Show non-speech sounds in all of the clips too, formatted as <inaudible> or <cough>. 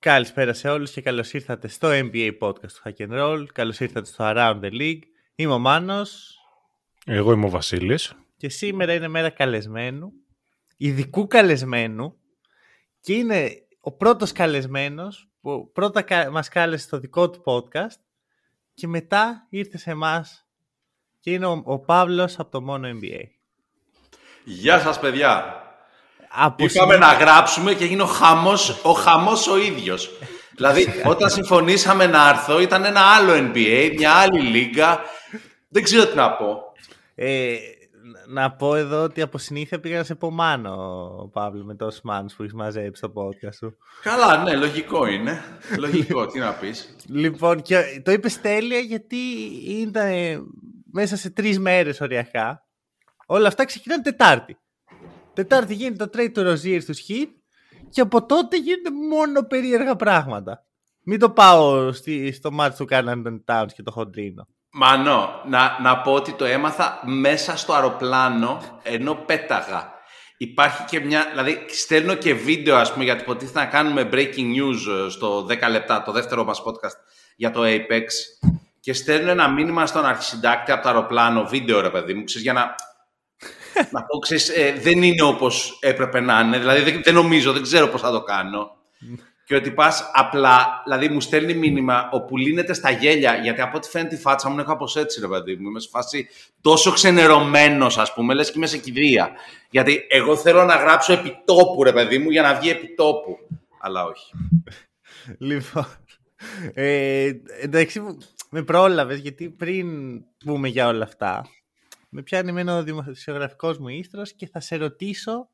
Καλησπέρα σε όλους και καλώς ήρθατε στο NBA Podcast του Hack and Roll. Καλώς ήρθατε στο Around the League. Είμαι ο Μάνος. Εγώ είμαι ο Βασίλης. Και σήμερα είναι μέρα καλεσμένου. Ειδικού καλεσμένου. Και είναι ο πρώτος καλεσμένος που πρώτα μας κάλεσε στο δικό του podcast και μετά ήρθε σε εμάς και είναι ο, ο Παύλος από το μόνο NBA. Γεια σας παιδιά. Από Είπαμε να γράψουμε και έγινε ο χαμός ο, χαμός ο ίδιος. δηλαδή όταν συμφωνήσαμε να έρθω ήταν ένα άλλο NBA, μια άλλη λίγα. Δεν ξέρω τι να πω. Ε, να πω εδώ ότι από συνήθεια πήγα να σε πω μάνο, Παύλο, με τόσους μάνους που έχεις μαζέψει στο podcast σου. Καλά, ναι, λογικό είναι. λογικό, τι να πεις. Λοιπόν, και το είπες τέλεια γιατί ήταν μέσα σε τρεις μέρες οριακά. Όλα αυτά ξεκινάνε Τετάρτη. Τετάρτη γίνεται το trade του Rozier στους Heat και από τότε γίνονται μόνο περίεργα πράγματα. Μην το πάω στη, στο μάτι του Κάναντον Towns και το χοντρίνο. Μανώ, να, να πω ότι το έμαθα μέσα στο αεροπλάνο ενώ πέταγα. Υπάρχει και μια, δηλαδή στέλνω και βίντεο ας πούμε γιατί υποτίθεται να κάνουμε breaking news στο 10 λεπτά, το δεύτερο μας podcast για το Apex και στέλνω ένα μήνυμα στον αρχισυντάκτη από το αεροπλάνο, βίντεο ρε παιδί μου, ξέρεις, για να, να πω, ξέρεις, ε, δεν είναι όπως έπρεπε να είναι, δηλαδή δεν, δεν νομίζω, δεν ξέρω πώς θα το κάνω. Και ότι πας απλά, δηλαδή μου στέλνει μήνυμα όπου λύνεται στα γέλια, γιατί από ό,τι φαίνεται η φάτσα μου είναι κάπως έτσι, ρε παιδί μου. Είμαι σε φάση τόσο ξενερωμένος, ας πούμε, λες και είμαι σε κηδεία. Γιατί εγώ θέλω να γράψω επιτόπου, ρε παιδί μου, για να βγει επιτόπου. Αλλά όχι. Λοιπόν. Ε, εντάξει, με πρόλαβες γιατί πριν πούμε για όλα αυτά, με πιάνει εμένα ο δημοσιογραφικός μου ίστρος και θα σε ρωτήσω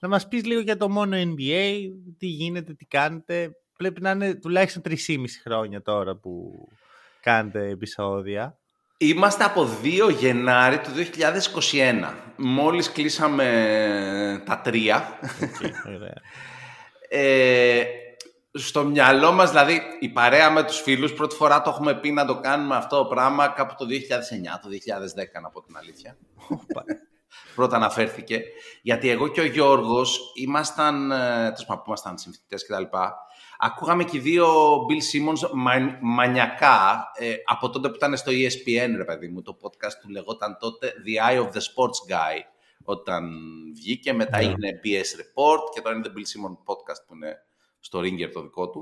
να μας πεις λίγο για το μόνο NBA, τι γίνεται, τι κάνετε. Πρέπει να είναι τουλάχιστον 3,5 χρόνια τώρα που κάνετε επεισόδια. Είμαστε από 2 Γενάρη του 2021. Μόλις κλείσαμε τα τρία. Ωραία. ε, στο μυαλό μας, δηλαδή, η παρέα με τους φίλους, πρώτη φορά το έχουμε πει να το κάνουμε αυτό το πράγμα κάπου το 2009, το 2010, να πω την αλήθεια. <laughs> Πρώτα αναφέρθηκε. Γιατί εγώ και ο Γιώργος ήμασταν, ε, τέλος που ήμασταν συμφιτητές κτλ. Ακούγαμε και οι δύο Bill Simmons μα, μανιακά ε, από τότε που ήταν στο ESPN, ρε παιδί μου. Το podcast του λεγόταν τότε The Eye of the Sports Guy όταν βγήκε. Μετά Ναι. έγινε BS Report και τώρα είναι The Bill Simmons Podcast που είναι στο Ringer το δικό του.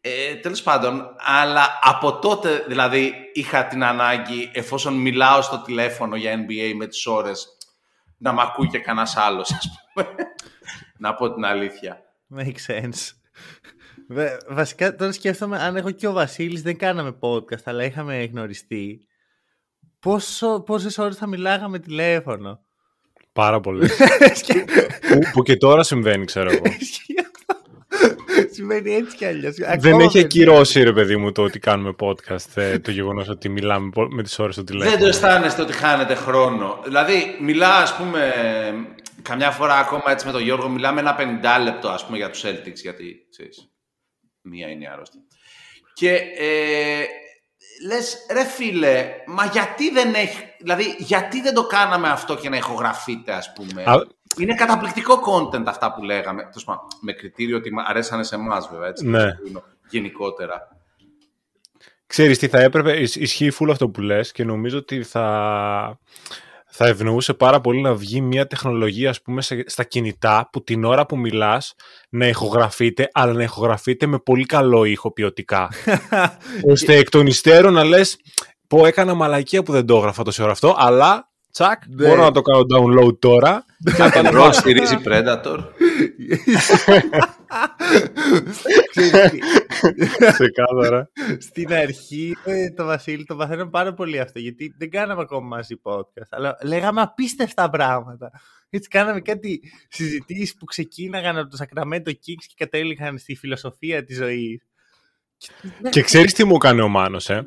Ε, τέλος πάντων, αλλά από τότε δηλαδή είχα την ανάγκη εφόσον μιλάω στο τηλέφωνο για NBA με τις ώρες να μ' ακούει και κανένας άλλος, ας πούμε. <laughs> να πω την αλήθεια. Makes sense. Βε- Βασικά τώρα σκέφτομαι αν έχω και ο Βασίλης δεν κάναμε podcast αλλά είχαμε γνωριστεί πόσο, πόσες ώρες θα μιλάγαμε τηλέφωνο; Πάρα πολύ. <laughs> που, που και τώρα συμβαίνει, ξέρω εγώ. <laughs> Συμβαίνει έτσι κι αλλιώς. Δεν Ακόμα έχει δεν- ακυρώσει, ρε παιδί μου, το ότι κάνουμε podcast, ε, το γεγονός ότι μιλάμε πο- με τις ώρες στο τηλέφωνο. Δεν το αισθάνεστε ότι χάνετε χρόνο. Δηλαδή, μιλά, ας πούμε, καμιά φορά ακόμα έτσι με τον Γιώργο, μιλάμε ένα 50 λεπτό, ας πούμε, για τους Celtics, γιατί, ξέρεις, μία είναι η άρρωστη. Και ε, λες, ρε φίλε, μα γιατί δεν έχει, δηλαδή, γιατί δεν το κάναμε αυτό και να ηχογραφείτε, ας πούμε; Α- Είναι καταπληκτικό content αυτά που λέγαμε, τέλος πάντων, με κριτήριο ότι μα- αρέσανε σε εμάς βέβαια, έτσι, Ναι. γενικότερα. Ξέρεις τι θα έπρεπε, ισ- ισχύει φούλο αυτό που λες και νομίζω ότι θα, θα ευνοούσε πάρα πολύ να βγει μια τεχνολογία ας πούμε σε- στα κινητά που την ώρα που μιλάς να ηχογραφείτε αλλά να ηχογραφείτε με πολύ καλό ήχο ποιοτικά. <laughs> Ώστε εκ των υστέρων να λες πω έκανα μαλακία που δεν το έγραφα τόση ώρα αυτό αλλά τσακ Ναι. μπορώ να το κάνω download τώρα και να το Ρο ανεβάσω. στηρίζει Predator. Ξέρεις τι, Ξεκάθαρα. Στην αρχή ε, το Βασίλη το παθαίνω πάρα πολύ αυτό γιατί δεν κάναμε ακόμα μαζί podcast αλλά λέγαμε απίστευτα πράγματα. Έτσι κάναμε κάτι συζητήσεις που ξεκίναγαν από το Sacramento Kings και κατέληγαν στη φιλοσοφία της ζωής. Και ξέρεις τι μου έκανε ο Μάνος, ε;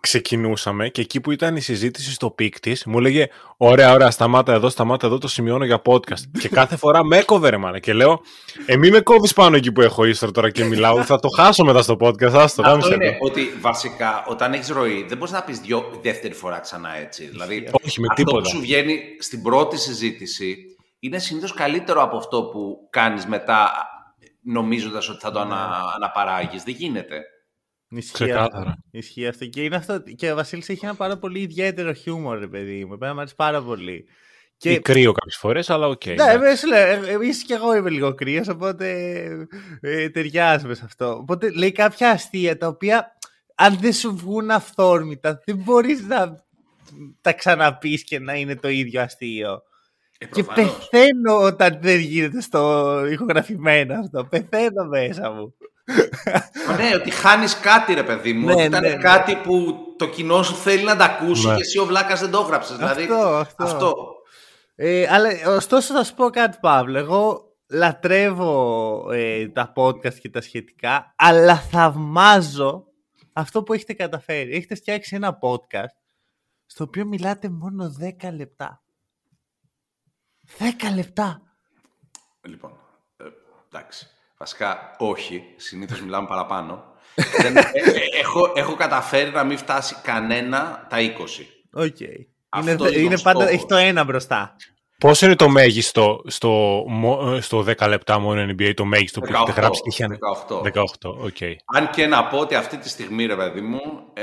Ξεκινούσαμε και εκεί που ήταν η συζήτηση στο peak της, μου έλεγε: Ωραία, ωραία, σταμάτα εδώ, σταμάτα εδώ, το σημειώνω για podcast. και κάθε φορά με έκοβε, ρε μάνα. Και λέω: Μη με κόβεις πάνω εκεί που έχω οίστρο τώρα και μιλάω. θα το χάσω μετά στο podcast. Άστο, Αυτό είναι ότι βασικά όταν έχεις ροή, δεν μπορείς να πεις δεύτερη φορά ξανά έτσι. Δηλαδή, Όχι, με αυτό τίποτα. που σου βγαίνει στην πρώτη συζήτηση είναι συνήθως καλύτερο από αυτό που κάνεις μετά νομίζοντας ότι θα το ανα, αναπαράγεις. Δεν γίνεται. Ισχύει Ξεκάθαρα. αυτό. Ισχύει αυτό. Και, είναι αυτό. και ο Βασίλης έχει ένα πάρα πολύ ιδιαίτερο χιούμορ, ρε παιδί μου. Εμένα μου αρέσει πάρα πολύ. Και... Ή κρύο κάποιες φορές, αλλά οκ. Ναι, εντάξει. εμείς λέω, εμείς και εγώ είμαι λίγο κρύος, οπότε ε, ταιριάζουμε σε αυτό. Οπότε λέει κάποια αστεία τα οποία αν δεν σου βγουν αυθόρμητα δεν μπορείς να τα ξαναπείς και να είναι το ίδιο αστείο. Ε, Και προφανώς. πεθαίνω όταν δεν γίνεται στο ηχογραφημένο αυτό. Πεθαίνω μέσα μου. Μα ναι, ότι χάνεις κάτι, ρε παιδί μου. Ναι, ότι ήταν ναι, ναι. κάτι που το κοινό σου θέλει να τα ακούσει Ναι. και εσύ ο βλάκας δεν το έγραψες. Δηλαδή, Αυτό, αυτό. Ε, αλλά ωστόσο θα σου πω κάτι Παύλο. Εγώ λατρεύω ε, τα podcast και τα σχετικά, αλλά θαυμάζω αυτό που έχετε καταφέρει. Έχετε φτιάξει ένα podcast στο οποίο μιλάτε μόνο 10 λεπτά. 10 λεπτά. Λοιπόν, ε, εντάξει. Βασικά, όχι. Συνήθως <laughs> μιλάμε παραπάνω. Δεν- ε, ε, έχω, έχω καταφέρει να μην φτάσει κανένα τα 20. Οκ. Αυτό Είναι, είναι ο είναι πάντα, στόχος. έχει το ένα μπροστά. Πόσο είναι το μέγιστο στο, μο- ε, στο 10 λεπτά μόνο NBA, το μέγιστο που έχετε 18, γράψει και είχε 18. 18, οκ. Αν και να πω ότι αυτή τη στιγμή, ρε παιδί μου, ε,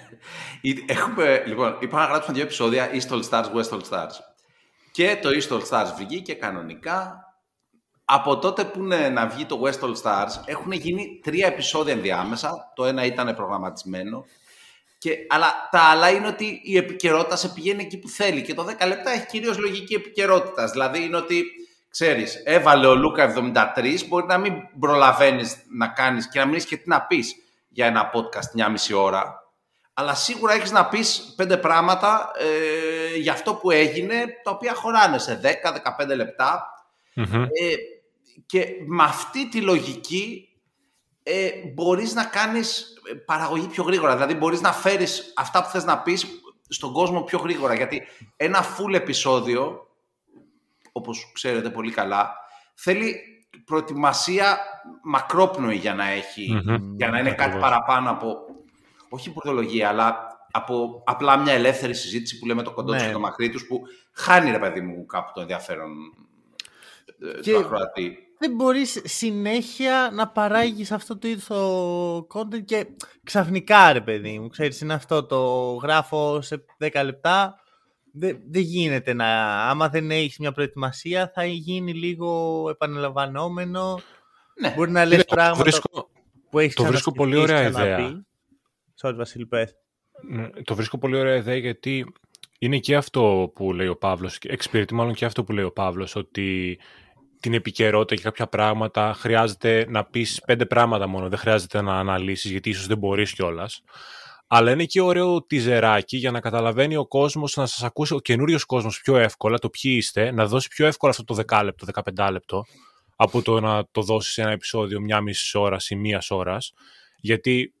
<laughs> ή- έχουμε, λοιπόν, είπα να γράψουμε δύο επεισόδια East All Stars, West All Stars. Και το East All Stars βγήκε κανονικά. Από τότε που είναι να βγει το West All Stars, έχουν γίνει τρία επεισόδια ενδιάμεσα. Το ένα ήταν προγραμματισμένο. Και, αλλά τα άλλα είναι ότι η επικαιρότητα σε πηγαίνει εκεί που θέλει. Και το 10 λεπτά έχει κυρίως λογική επικαιρότητα. Δηλαδή είναι ότι, ξέρεις, έβαλε ο Λούκα 73, μπορεί να μην προλαβαίνεις να κάνεις και να μην έχεις και τι να πεις για ένα podcast μια μισή ώρα. Αλλά σίγουρα έχεις να πεις πέντε πράγματα ε, για αυτό που έγινε, τα οποία χωράνε σε 10-15 λεπτά. Μμμ. Ε, και με αυτή τη λογική ε, μπορείς να κάνεις ε, παραγωγή πιο γρήγορα. Δηλαδή μπορείς να φέρεις αυτά που θες να πεις στον κόσμο πιο γρήγορα. Γιατί ένα full επεισόδιο, όπως ξέρετε πολύ καλά, θέλει προετοιμασία μακρόπνοη για να, έχει, Μμμ. για να είναι κάτι Ακριβώς. παραπάνω από, όχι πορτολογία, αλλά από απλά μια ελεύθερη συζήτηση που λέμε το κοντό τους Ναι. και το μακρύ τους, που χάνει ρε παιδί μου κάπου το ενδιαφέρον ε, Και- του ακροατή. Δεν μπορείς συνέχεια να παράγεις αυτό το είδος το content και ξαφνικά ρε παιδί μου, ξέρεις είναι αυτό το γράφω σε 10 λεπτά δεν, δεν γίνεται να, άμα δεν έχεις μια προετοιμασία θα γίνει λίγο επαναλαμβανόμενο Ναι. μπορεί να λες Είναι- το πράγματα βρίσκω- που έχεις το βρίσκω ξανασκεφτεί, πολύ ωραία έχεις ξαναπεί. ιδέα. Sorry Βασίλη πες. Ναι, Το βρίσκω πολύ ωραία ιδέα γιατί είναι και αυτό που λέει ο Παύλος, και εξυπηρετεί μάλλον και αυτό που λέει ο Παύλος, ότι την επικαιρότητα και κάποια πράγματα χρειάζεται να πεις πέντε πράγματα μόνο, δεν χρειάζεται να αναλύσεις γιατί ίσως δεν μπορείς κιόλας. Αλλά είναι και ωραίο τιζεράκι για να καταλαβαίνει ο κόσμος, να σας ακούσει ο καινούριος κόσμος πιο εύκολα, το ποιοι είστε, να δώσει πιο εύκολα αυτό το 10 λεπτό, 15 λεπτό, από το να το δώσεις σε ένα επεισόδιο μια μισής ώρας ή μίας ώρας. Γιατί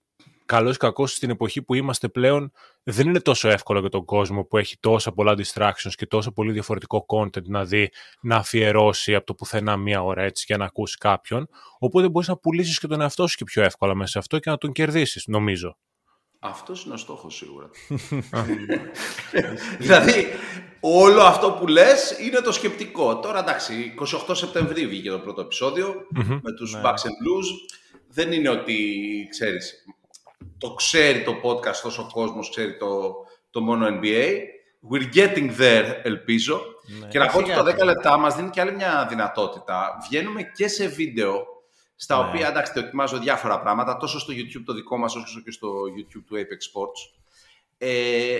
καλώς ή κακώς στην εποχή που είμαστε πλέον δεν είναι τόσο εύκολο για τον κόσμο που έχει τόσα πολλά distractions και τόσο πολύ διαφορετικό content να δει, να αφιερώσει από το πουθενά μία ώρα έτσι για να ακούσει κάποιον. Οπότε μπορείς να πουλήσεις και τον εαυτό σου και πιο εύκολα μέσα σε αυτό και να τον κερδίσεις, νομίζω. Αυτός είναι ο στόχος σίγουρα. <laughs> δηλαδή, όλο αυτό που λες είναι το σκεπτικό. Τώρα εντάξει, 28 Σεπτεμβρίου βγήκε το πρώτο επεισόδιο με τους Ναι. Bucks and Blues. Δεν είναι ότι, ξέρεις, το ξέρει το podcast τόσο ο κόσμος, ξέρει το, το μόνο NBA. We're getting there, ελπίζω. Ναι. Και να πω ότι Σιγά το 10 σιγά. λεπτά μας δίνει και άλλη μια δυνατότητα. Βγαίνουμε και σε βίντεο, στα Ναι. οποία εντάξει, δοκιμάζω διάφορα πράγματα, τόσο στο YouTube το δικό μας, όσο και στο YouTube του Apex Sports. Ε,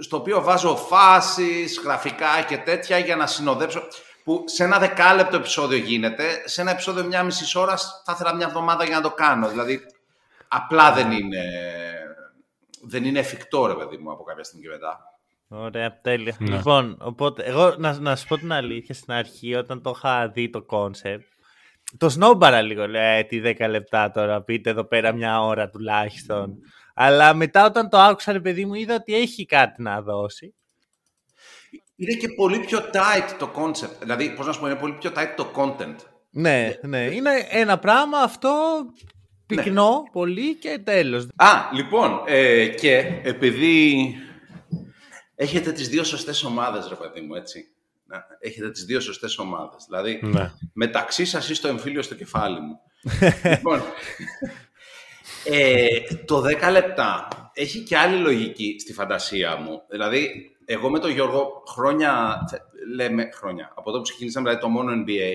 στο οποίο βάζω φάσεις, γραφικά και τέτοια για να συνοδέψω. Που σε ένα δεκάλεπτο επεισόδιο γίνεται, σε ένα επεισόδιο μια μισή ώρα θα ήθελα μια εβδομάδα για να το κάνω. Δηλαδή, απλά δεν είναι, δεν είναι εφικτό, ρε παιδί μου, από κάποια στιγμή και μετά. Ωραία, τέλεια. Ναι. Λοιπόν, οπότε, εγώ να, να σου πω την αλήθεια στην αρχή, όταν το είχα δει το concept, το σνόμπαρα λίγο, λέει, τι 10 λεπτά τώρα, πείτε εδώ πέρα μια ώρα τουλάχιστον. Αλλά μετά όταν το άκουσα, ρε παιδί μου, είδα ότι έχει κάτι να δώσει. Είναι και πολύ πιο tight το concept. Δηλαδή, πώς να σου πω, είναι πολύ πιο tight το content. Ναι, ναι. Είναι ένα πράγμα αυτό πυκνό Ναι. πολύ και τέλος. Α, λοιπόν, ε, και επειδή έχετε τις δύο σωστές ομάδες, ρε παιδί μου, έτσι. Να, Έχετε τις δύο σωστές ομάδες. Δηλαδή, Ναι. μεταξύ σας ή στο εμφύλιος στο κεφάλι μου. <laughs> λοιπόν, ε, το 10 λεπτά έχει και άλλη λογική στη φαντασία μου. Δηλαδή, εγώ με τον Γιώργο χρόνια, θε- λέμε χρόνια, από τότε που ξεκινήσαμε δηλαδή, το μόνο NBA,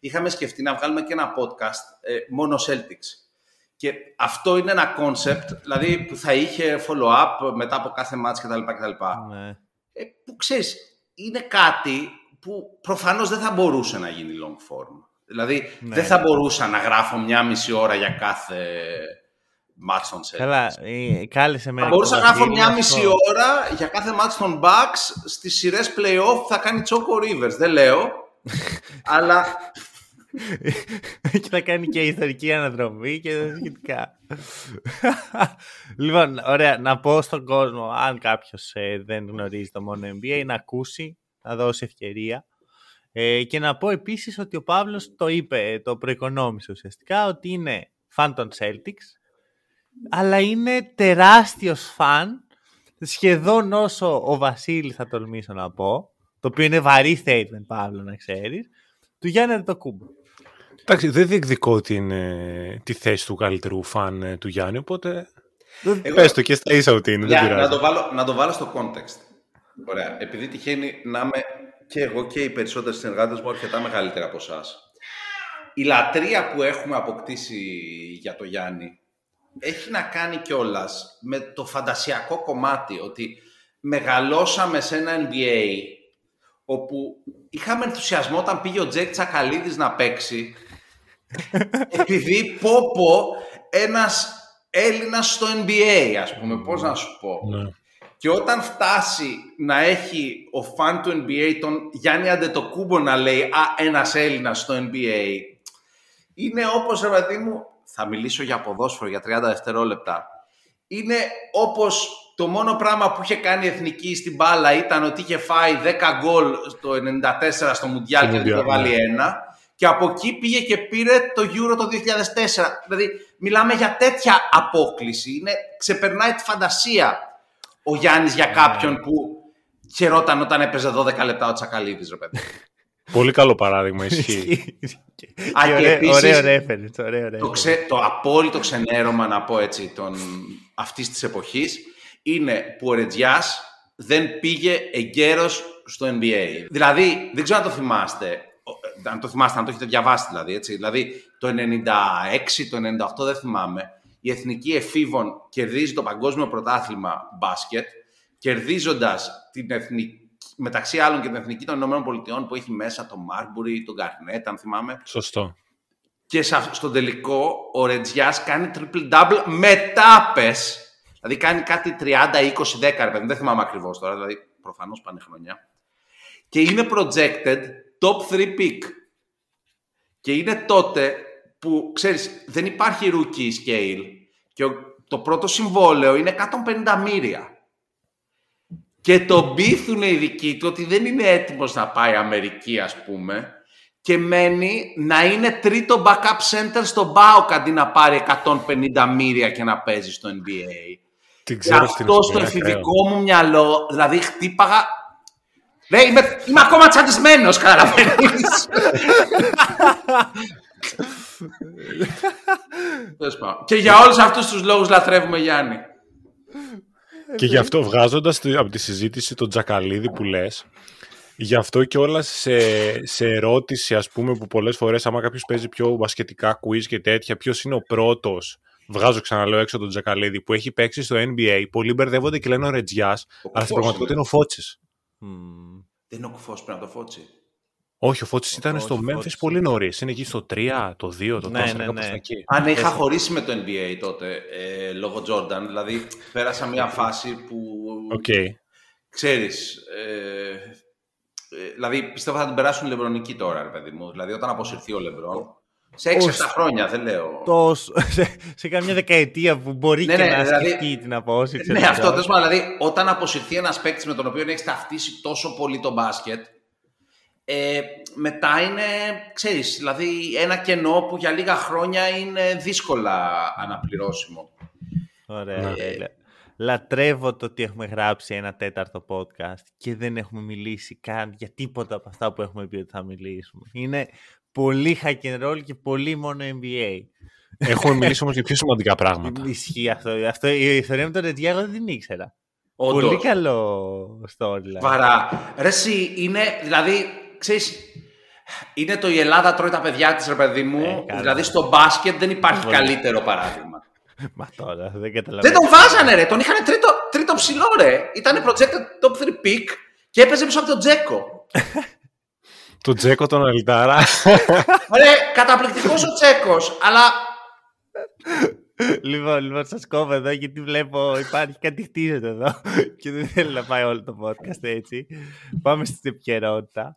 είχαμε σκεφτεί να βγάλουμε και ένα podcast ε, μόνο Celtics. Και αυτό είναι ένα concept, δηλαδή που θα είχε follow-up μετά από κάθε match κτλ. κτλ. Ναι. Ε, που ξέρεις, είναι κάτι που προφανώς δεν θα μπορούσε να γίνει long form. Δηλαδή, Ναι. δεν θα μπορούσα να γράφω μια μισή ώρα για κάθε match των Celtics. Καλά, ε, κάλεσε με. Θα μπορούσα να γράφω μια μισή ώρα για κάθε match των Bucks στις σειρές play-off που θα κάνει Choco Rivers. Δεν λέω, <laughs> αλλά <laughs> και θα κάνει και ιστορική αναδρομή και τα σχετικά. <laughs> λοιπόν, ωραία, να πω στον κόσμο, αν κάποιος δεν γνωρίζει το μόνο NBA, να ακούσει, να δώσει ευκαιρία. Ε, και να πω επίσης ότι ο Παύλος το είπε, το προοικονόμησε ουσιαστικά, ότι είναι φαν των Celtics, αλλά είναι τεράστιος φαν, σχεδόν όσο ο Βασίλης θα τολμήσω να πω, το οποίο είναι βαρύ statement, Παύλο, να ξέρεις, του Γιάννη Αντοκούμπο. Εντάξει, δεν διεκδικώ την, ε, τη θέση του καλύτερου φαν ε, του Γιάννη, οπότε Εγώ- πες το και στα ίσα ότι είναι, δεν Για, να, πειράζει. το βάλω, να το βάλω στο context. Ωραία. Επειδή τυχαίνει να είμαι και εγώ και οι περισσότεροι συνεργάτες μου αρκετά μεγαλύτερα από εσάς. Η λατρεία που έχουμε αποκτήσει για το Γιάννη έχει να κάνει κιόλας με το φαντασιακό κομμάτι ότι μεγαλώσαμε σε ένα NBA όπου είχαμε ενθουσιασμό όταν πήγε ο Τζέκ Τσακαλίδης να παίξει <laughs> επειδή πω πω ένας Έλληνας στο NBA, ας πούμε, πώς να σου πω. Ναι. Και όταν φτάσει να έχει ο φαν του NBA τον Γιάννη Αντετοκούμπο να λέει «Α, ένας Έλληνας στο NBA», είναι όπως, ρε παιδί μου, θα μιλήσω για ποδόσφαιρο για 30 δευτερόλεπτα, είναι όπως το μόνο πράγμα που είχε κάνει η Εθνική στην μπάλα ήταν ότι είχε φάει 10 γκολ στο 94 στο Μουντιάλ και δεν είχε Μουντιάλ, βάλει ναι. ένα και από εκεί πήγε και πήρε το Euro το 2004. Δηλαδή, μιλάμε για τέτοια απόκληση. Είναι, ξεπερνάει τη φαντασία ο Γιάννης για κάποιον που χαιρόταν όταν έπαιζε 12 λεπτά ο Τσακαλίδης, ρε παιδί. Πολύ καλό παράδειγμα, <laughs> ισχύει. Α, και ωραίο, επίσης- ωραίο reference, ωραίο το, reference. ξε, το απόλυτο ξενέρωμα, να πω έτσι, των, αυτής της εποχής, είναι που ο Ρετζιάς δεν πήγε εγκαίρος στο NBA. Δηλαδή, δεν ξέρω αν το θυμάστε, ο- αν το θυμάστε, αν το έχετε διαβάσει δηλαδή, έτσι. Δηλαδή, το 96, το 98 δεν θυμάμαι, η Εθνική Εφήβων κερδίζει το παγκόσμιο πρωτάθλημα μπάσκετ, κερδίζοντας την εθνική, μεταξύ άλλων και την Εθνική των Ηνωμένων Πολιτειών που έχει μέσα τον Μάρμπουρι, τον Γκαρνέτ, αν θυμάμαι. Σωστό. Και σε αυ- στον τελικό ο Ρετζιάς κάνει triple-double με τάπες. Δηλαδή κάνει κάτι 30-20-10, ρε παιδί, δεν θυμάμαι ακριβώς τώρα, δηλαδή προφανώς πάνε χρονιά. Και είναι projected top 3 pick. Και είναι τότε που, ξέρεις, δεν υπάρχει rookie scale και ο- το πρώτο συμβόλαιο είναι 150 μύρια. Και τον πείθουν οι δικοί του ότι δεν είναι έτοιμος να πάει Αμερική, ας πούμε, και μένει να είναι τρίτο backup center στο BAUK αντί να πάρει 150 μύρια και να παίζει στο NBA. Την Και ξέρω στην αυτό στο Ισπανία, ακραίο. εφηβικό μου μυαλό, δηλαδή χτύπαγα... Ναι, είμαι, είμαι ακόμα τσαντισμένος, καταλαβαίνεις. Τέλος πάντων. και για όλους αυτούς τους λόγους λατρεύουμε Γιάννη. Και γι' αυτό βγάζοντας από τη συζήτηση τον Τζακαλίδη που λες, γι' αυτό και όλα σε, σε ερώτηση, ας πούμε, που πολλές φορές, άμα κάποιος παίζει πιο μπασκετικά quiz και τέτοια, ποιος είναι ο πρώτος, βγάζω ξαναλέω έξω τον Τζακαλίδη, που έχει παίξει στο NBA, πολλοί μπερδεύονται και λένε ο Ρετζιάς, αλλά στην Κουφός πραγματικότητα είναι. είναι ο Φώτση. Μμμ. Δεν είναι ο κουφός πριν από το φώτσι. Όχι, ο Φώτση ήταν όχι, στο ο Memphis Φώτης. πολύ νωρίς. Είναι εκεί στο 3, το 2, το 4, Ναι, ναι, κάπως ναι. εκεί. Αν είχα χωρίσει με το NBA τότε, ε, λόγω Jordan, δηλαδή πέρασα μια <laughs> φάση που Οκ. ξέρεις, ε, ε, δηλαδή πιστεύω θα την περάσουν οι Λεμπρονικοί τώρα, ρε παιδί μου. Δηλαδή όταν αποσυρθεί ο Λεμπρόν, Σε 6-7 Ως- χρόνια, δεν λέω. Τόσο, σε, σε καμιά δεκαετία που μπορεί Ναι, και ναι, να δηλαδή- σκεφτεί την απόσυρση. Ναι, ξέρω αυτό εγώ. τέλος πάντων. Δηλαδή, όταν αποσυρθεί ένας παίκτης με τον οποίο έχεις ταυτίσει τόσο πολύ το μπάσκετ, ε, μετά είναι, ξέρεις, δηλαδή ένα κενό που για λίγα χρόνια είναι δύσκολα αναπληρώσιμο. Ωραία. Ναι. φίλε. Λατρεύω το ότι έχουμε γράψει ένα τέταρτο podcast και δεν έχουμε μιλήσει καν για τίποτα από αυτά που έχουμε πει ότι θα μιλήσουμε. Είναι πολύ hack and roll και πολύ μόνο NBA. Έχουμε μιλήσει όμως για πιο σημαντικά πράγματα. <laughs> Ισχύει αυτό. αυτό. Η ιστορία με τον Ρετζιά εγώ δεν την ήξερα. Όντως. Πολύ καλό storyline. Βαρά. Ρε εσύ, είναι, δηλαδή, ξέρεις, είναι το η Ελλάδα τρώει τα παιδιά της, ρε παιδί μου. Ε, καλά. δηλαδή, στο μπάσκετ δεν υπάρχει Πολύ. καλύτερο παράδειγμα. <laughs> Μα τώρα δεν δεν καταλαβαίνω. τον βάζανε, ρε. Τον είχαν τρίτο, τρίτο ψηλό, ρε. Ήταν projected top 3 pick και έπαιζε πίσω από τον Τζέκο. <laughs> Το Τζέκο τον Αλιτάρα. <laughs> Ρε, καταπληκτικός ο Τσέκος, αλλά Λοιπόν, λοιπόν, σας κόβω εδώ γιατί βλέπω υπάρχει κάτι χτίζεται εδώ και δεν θέλω να πάει όλο το podcast έτσι. Πάμε στην επικαιρότητα.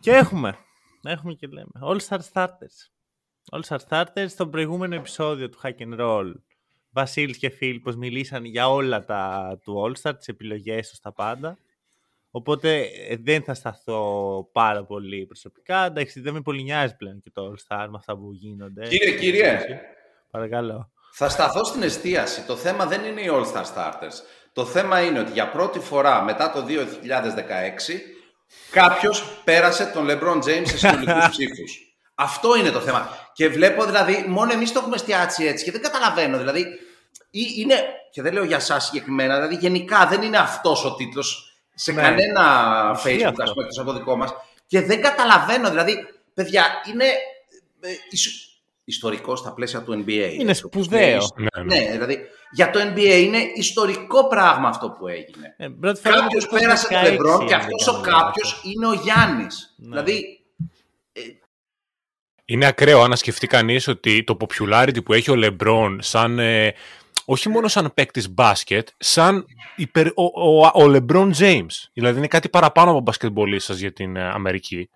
Και έχουμε. Έχουμε και λέμε. All Star Starters. All Star Starters στο προηγούμενο επεισόδιο του Hack and Roll. Βασίλης και Φίλιππος μιλήσαν για όλα τα του All Star, τις επιλογές τους, τα πάντα. Οπότε ε, δεν θα σταθώ πάρα πολύ προσωπικά. Εντάξει, δεν με πολύ νοιάζει πλέον και το All Star με αυτά που γίνονται. Κύριε, κύριε. Παρακαλώ. Θα σταθώ στην εστίαση. Το θέμα δεν είναι οι All Star Starters. Το θέμα είναι ότι για πρώτη φορά μετά το 2016 κάποιος πέρασε τον LeBron James σε συνολικούς <laughs> ψήφους. Αυτό είναι το θέμα. Και βλέπω δηλαδή, μόνο εμείς το έχουμε εστιάσει έτσι και δεν καταλαβαίνω. Δηλαδή, ή- είναι, και δεν λέω για εσάς συγκεκριμένα, δηλαδή γενικά δεν είναι αυτός ο τίτλος σε Ναι. κανένα Ισχύει Facebook, αυτό. ας πούμε, εκτός από δικό μας. Και δεν καταλαβαίνω, δηλαδή, παιδιά, είναι ε, ισ- ιστορικό στα πλαίσια του NBA. Είναι έτσι, όπως σπουδαίο. λέει. ναι, ναι. Ναι, δηλαδή για το NBA είναι ιστορικό πράγμα αυτό που έγινε. Ε, πρώτη φορά Κάποιος είναι το πέρασε τον 16, Λεμπρόν αν και δεν αυτός ο κάνω κάποιος λάθος. είναι ο Γιάννης. Ναι. Δηλαδή, Είναι ακραίο αν σκεφτεί κανείς ότι το popularity που έχει ο LeBron σαν. ε, όχι μόνο σαν παίκτης μπάσκετ, σαν υπερ, ο, ο, ο LeBron James. Δηλαδή είναι κάτι παραπάνω από μπασκετμπολίστας για την ε, Αμερική.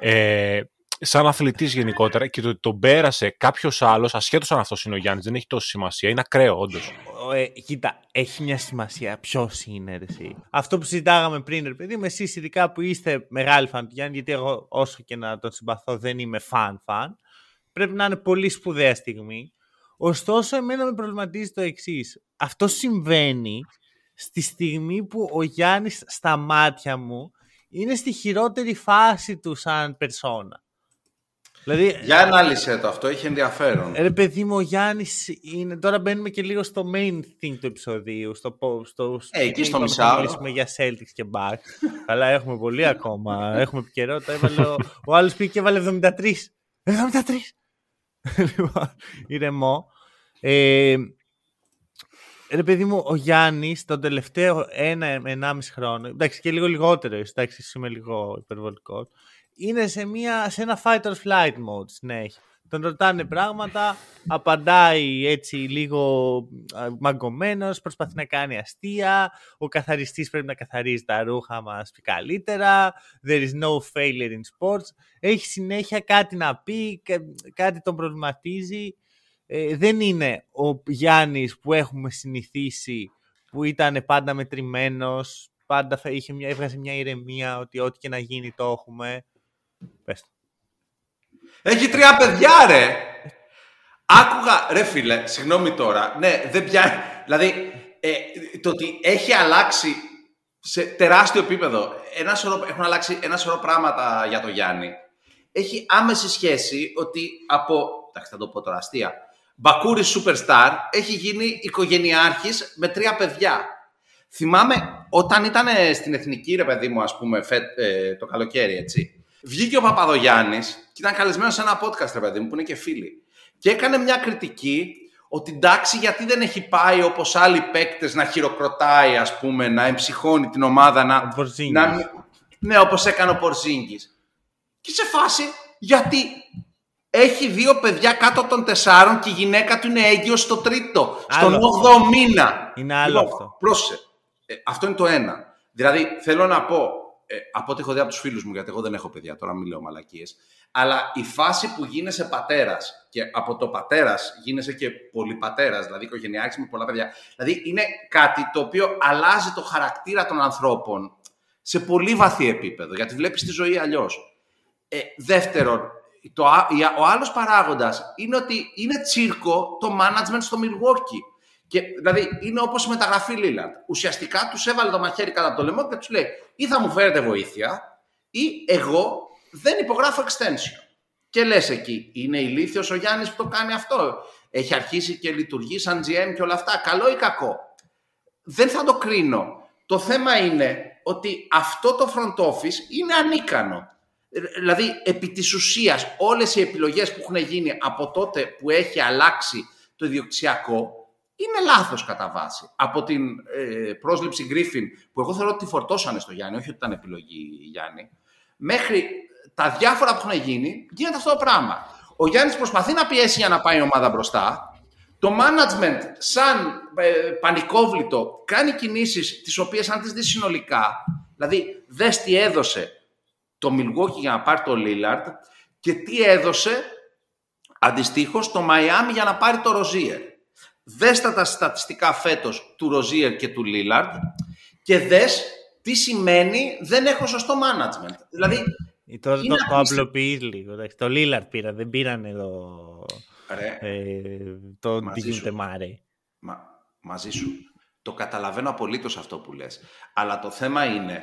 Ε, σαν αθλητής γενικότερα και το ότι τον πέρασε κάποιος άλλος, ασχέτως αν αυτός είναι ο Γιάννης, δεν έχει τόση σημασία. Είναι ακραίο, όντως. Ο, ε, κοίτα, έχει μια σημασία ποιος είναι ρε, εσύ. Αυτό που συζητάγαμε πριν, ρε παιδί μου, εσείς ειδικά που είστε μεγάλοι φαν του Γιάννη, γιατί εγώ όσο και να τον συμπαθώ δεν είμαι φαν-φαν, πρέπει να είναι πολύ σπουδαία στιγμή. Ωστόσο, εμένα με προβληματίζει το εξής. Αυτό συμβαίνει στη στιγμή που ο Γιάννης στα μάτια μου είναι στη χειρότερη φάση του σαν περσόνα. Δηλαδή, για ανάλυσε το αυτό, έχει ενδιαφέρον. Ρε παιδί μου, ο Γιάννης είναι. Τώρα μπαίνουμε και λίγο στο main thing του επεισοδίου. Στο, πο- στο, Ε, εκεί στο είπαμε μισάωρο. Θα μιλήσουμε για Celtics και Bucks. Αλλά έχουμε πολύ ακόμα. Έχουμε επικαιρότητα. Έβαλε ο, ο άλλος πήγε και έβαλε 73. 73! Λοιπόν, ηρεμό. Ε, ρε παιδί μου, ο Γιάννης τον τελευταίο ένα-ενάμιση χρόνο, εντάξει και λίγο λιγότερο, ίσως, εντάξει, ίσως είμαι λίγο υπερβολικός, είναι σε, μια, σε ένα fight or flight mode συνέχεια. Τον ρωτάνε πράγματα, απαντάει έτσι λίγο α, μαγκωμένος, προσπαθεί να κάνει αστεία, ο καθαριστής πρέπει να καθαρίζει τα ρούχα μας καλύτερα, there is no failure in sports, έχει συνέχεια κάτι να πει, κα- κάτι τον προβληματίζει. Ε, δεν είναι ο Γιάννης που έχουμε συνηθίσει, που ήταν πάντα μετρημένος, πάντα θα είχε μια, έβγαζε μια ηρεμία ότι ό,τι και να γίνει το έχουμε. Πες το. Έχει τρία παιδιά, ρε! Άκουγα, ρε φίλε, συγγνώμη τώρα. Ναι, δεν πιάνει. Δηλαδή, ε, το ότι έχει αλλάξει σε τεράστιο επίπεδο. Ένα σωρό, έχουν αλλάξει ένα σωρό πράγματα για το Γιάννη. Έχει άμεση σχέση ότι από. Εντάξει, θα το πω τώρα αστεία. Μπακούρη Superstar έχει γίνει οικογενειάρχης με τρία παιδιά. Θυμάμαι όταν ήταν στην εθνική, ρε παιδί μου, ας πούμε, φε- ε, το καλοκαίρι, έτσι. Βγήκε ο Παπαδογιάννης και ήταν καλεσμένος σε ένα podcast, ρε παιδί μου, που είναι και φίλοι. Και έκανε μια κριτική ότι εντάξει, γιατί δεν έχει πάει όπως άλλοι παίκτες να χειροκροτάει, ας πούμε, να εμψυχώνει την ομάδα, να... Ο Πορζίνγκης. να μην- ναι, όπως έκανε ο Πορζίνγκης. Και σε φάση, γιατί έχει δύο παιδιά κάτω από των τεσσάρων και η γυναίκα του είναι έγκυος στο τρίτο, στον Άλλο 8ο μήνα. Είναι άλλο Λοιπόν, αυτό. Πρόσεχε. Ε, αυτό είναι το ένα. Δηλαδή, θέλω να πω, ε, από ό,τι έχω δει από τους φίλους μου, γιατί εγώ δεν έχω παιδιά, τώρα μην λέω μαλακίες. Αλλά η φάση που γίνεσαι πατέρας και από το πατέρας γίνεσαι και πολυπατέρας, δηλαδή οικογενειάρχης με πολλά παιδιά. Δηλαδή είναι κάτι το οποίο αλλάζει το χαρακτήρα των ανθρώπων σε πολύ βαθύ επίπεδο, γιατί βλέπεις τη ζωή αλλιώς. Ε, δεύτερον, το, ο άλλος παράγοντας είναι ότι είναι τσίρκο το management στο Milwaukee. Και, δηλαδή είναι όπως η μεταγραφή Λίλαντ. Ουσιαστικά τους έβαλε το μαχαίρι κατά το λαιμό και τους λέει ή θα μου φέρετε βοήθεια ή εγώ δεν υπογράφω extension. Και λες εκεί, είναι ηλίθιος ο Γιάννης που το κάνει αυτό. Έχει αρχίσει και λειτουργεί σαν GM και όλα αυτά. Καλό ή κακό; Δεν θα το κρίνω. Το θέμα είναι ότι αυτό το front office είναι ανίκανο. Δηλαδή, επί της ουσίας, όλες οι επιλογές που έχουν γίνει από τότε που έχει αλλάξει το ιδιοκτησιακό, είναι λάθος κατά βάση. Από την ε, πρόσληψη Γκρίφιν, που εγώ θεωρώ ότι τη φορτώσανε στο Γιάννη, όχι ότι ήταν επιλογή Γιάννη, μέχρι τα διάφορα που έχουν γίνει, γίνεται αυτό το πράγμα. Ο Γιάννης προσπαθεί να πιέσει για να πάει η ομάδα μπροστά. Το management, σαν ε, πανικόβλητο, κάνει κινήσεις τις οποίες αν τις δεις συνολικά, δηλαδή δες τι έδωσε το Milwaukee για να πάρει το Lillard και τι έδωσε αντιστοίχως το Miami για να πάρει το Rozier. Δες τα, στατιστικά φέτος του Rozier και του Lillard και δες τι σημαίνει δεν έχω σωστό management. Δηλαδή, Τώρα το, το απλοποιείς λίγο. Το Lillard πήρα, δεν πήραν εδώ ε, το τι γίνεται Μάρε. Μα, μαζί σου. Το καταλαβαίνω απολύτως αυτό που λες. Αλλά το θέμα είναι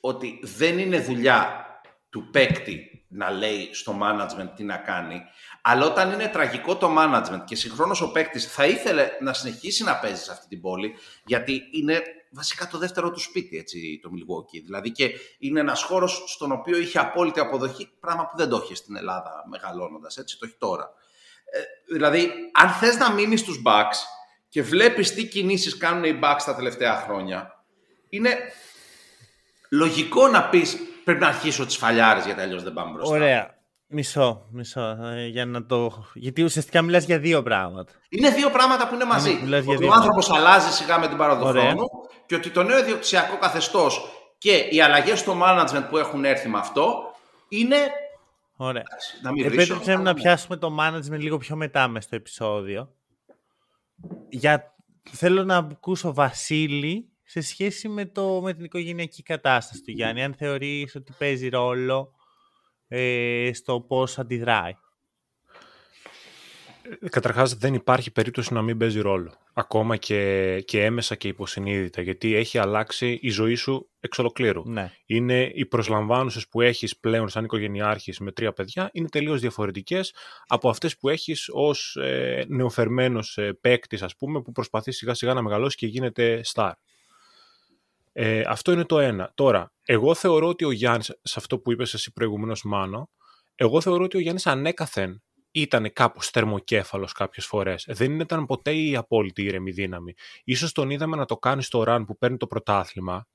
ότι δεν είναι δουλειά του παίκτη να λέει στο management τι να κάνει, αλλά όταν είναι τραγικό το management και συγχρόνως ο παίκτης θα ήθελε να συνεχίσει να παίζει σε αυτή την πόλη, γιατί είναι βασικά το δεύτερο του σπίτι, έτσι, το Milwaukee. Δηλαδή και είναι ένας χώρος στον οποίο είχε απόλυτη αποδοχή, πράγμα που δεν το είχε στην Ελλάδα μεγαλώνοντας, έτσι, το έχει τώρα. Ε, δηλαδή, αν θες να μείνεις στους Bucks και βλέπεις τι κινήσεις κάνουν οι Bucks τα τελευταία χρόνια, είναι λογικό να πεις πρέπει να αρχίσω τις φαλιάρες γιατί αλλιώς δεν πάμε μπροστά. Ωραία. Μισό, μισό. Ε, για να το... Γιατί ουσιαστικά μιλάς για δύο πράγματα. Είναι δύο πράγματα που είναι μαζί. Είναι, ότι ο άνθρωπος αλλάζει σιγά με την παράδοση χρόνου και ότι το νέο ιδιοκτησιακό καθεστώς και οι αλλαγές στο management που έχουν έρθει με αυτό είναι. Ωραία. Να μην Επέτρεψε να πιάσουμε το management λίγο πιο μετά μες στο επεισόδιο. Για... Θέλω να ακούσω Βασίλη σε σχέση με, το, με την οικογενειακή κατάσταση του Γιάννη, αν θεωρείς ότι παίζει ρόλο ε, στο πώς αντιδράει. Ε, καταρχάς δεν υπάρχει περίπτωση να μην παίζει ρόλο. Ακόμα και, και έμεσα και υποσυνείδητα. Γιατί έχει αλλάξει η ζωή σου εξ ολοκλήρου. Ναι. Είναι οι προσλαμβάνουσες που έχεις πλέον σαν οικογενειάρχης με τρία παιδιά είναι τελείως διαφορετικές από αυτές που έχεις ως ε, νεοφερμένος ε, παίκτης, ας πούμε, που προσπαθεί σιγά σιγά να μεγαλώσει και γίνεται star. Ε, αυτό είναι το ένα. Τώρα, εγώ θεωρώ ότι ο Γιάννης, σε αυτό που είπες εσύ προηγουμένως, Μάνο, εγώ θεωρώ ότι ο Γιάννης ανέκαθεν ήταν κάπως θερμοκέφαλος κάποιες φορές. Δεν ήταν ποτέ η απόλυτη ήρεμη δύναμη. σω τον είδαμε να το κάνει στο ραν που παίρνει το πρωτάθλημα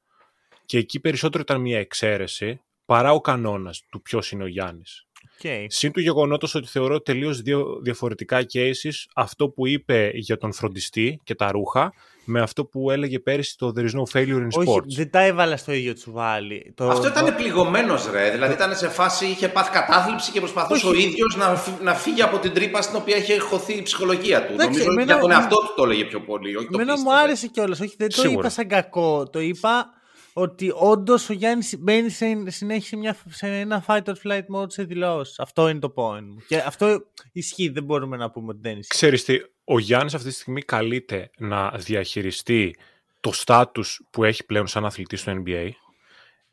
και εκεί περισσότερο ήταν μια εξαίρεση παρά ο κανόνας του ποιος είναι ο Γιάννης. Okay. Συν του γεγονότος ότι θεωρώ τελείως δύο διαφορετικά cases αυτό που είπε για τον φροντιστή και τα ρούχα με αυτό που έλεγε πέρυσι το There is no failure in sports. Όχι, δεν τα έβαλα στο ίδιο τσουβάλι. Το... Αυτό ήταν πληγωμένο, ρε. Δηλαδή ήταν σε φάση, είχε πάθει κατάθλιψη και προσπαθούσε Όχι. ο ίδιος να, να φύγει από την τρύπα στην οποία είχε χωθεί η ψυχολογία του. Νομίζω ότι για τον εαυτό του το έλεγε πιο πολύ. Όχι εμένα μου άρεσε κιόλας. Όχι, δεν το είπα σαν κακό. Το είπα ότι όντως ο Γιάννης μπαίνει σε, συνέχεια σε, μια, σε ένα fight or flight mode σε δηλώσεις. Αυτό είναι το point μου. Και αυτό ισχύει, δεν μπορούμε να πούμε ότι δεν ισχύει. Ξέρεις τι, ο Γιάννης αυτή τη στιγμή καλείται να διαχειριστεί το στάτους που έχει πλέον σαν αθλητής στο NBA,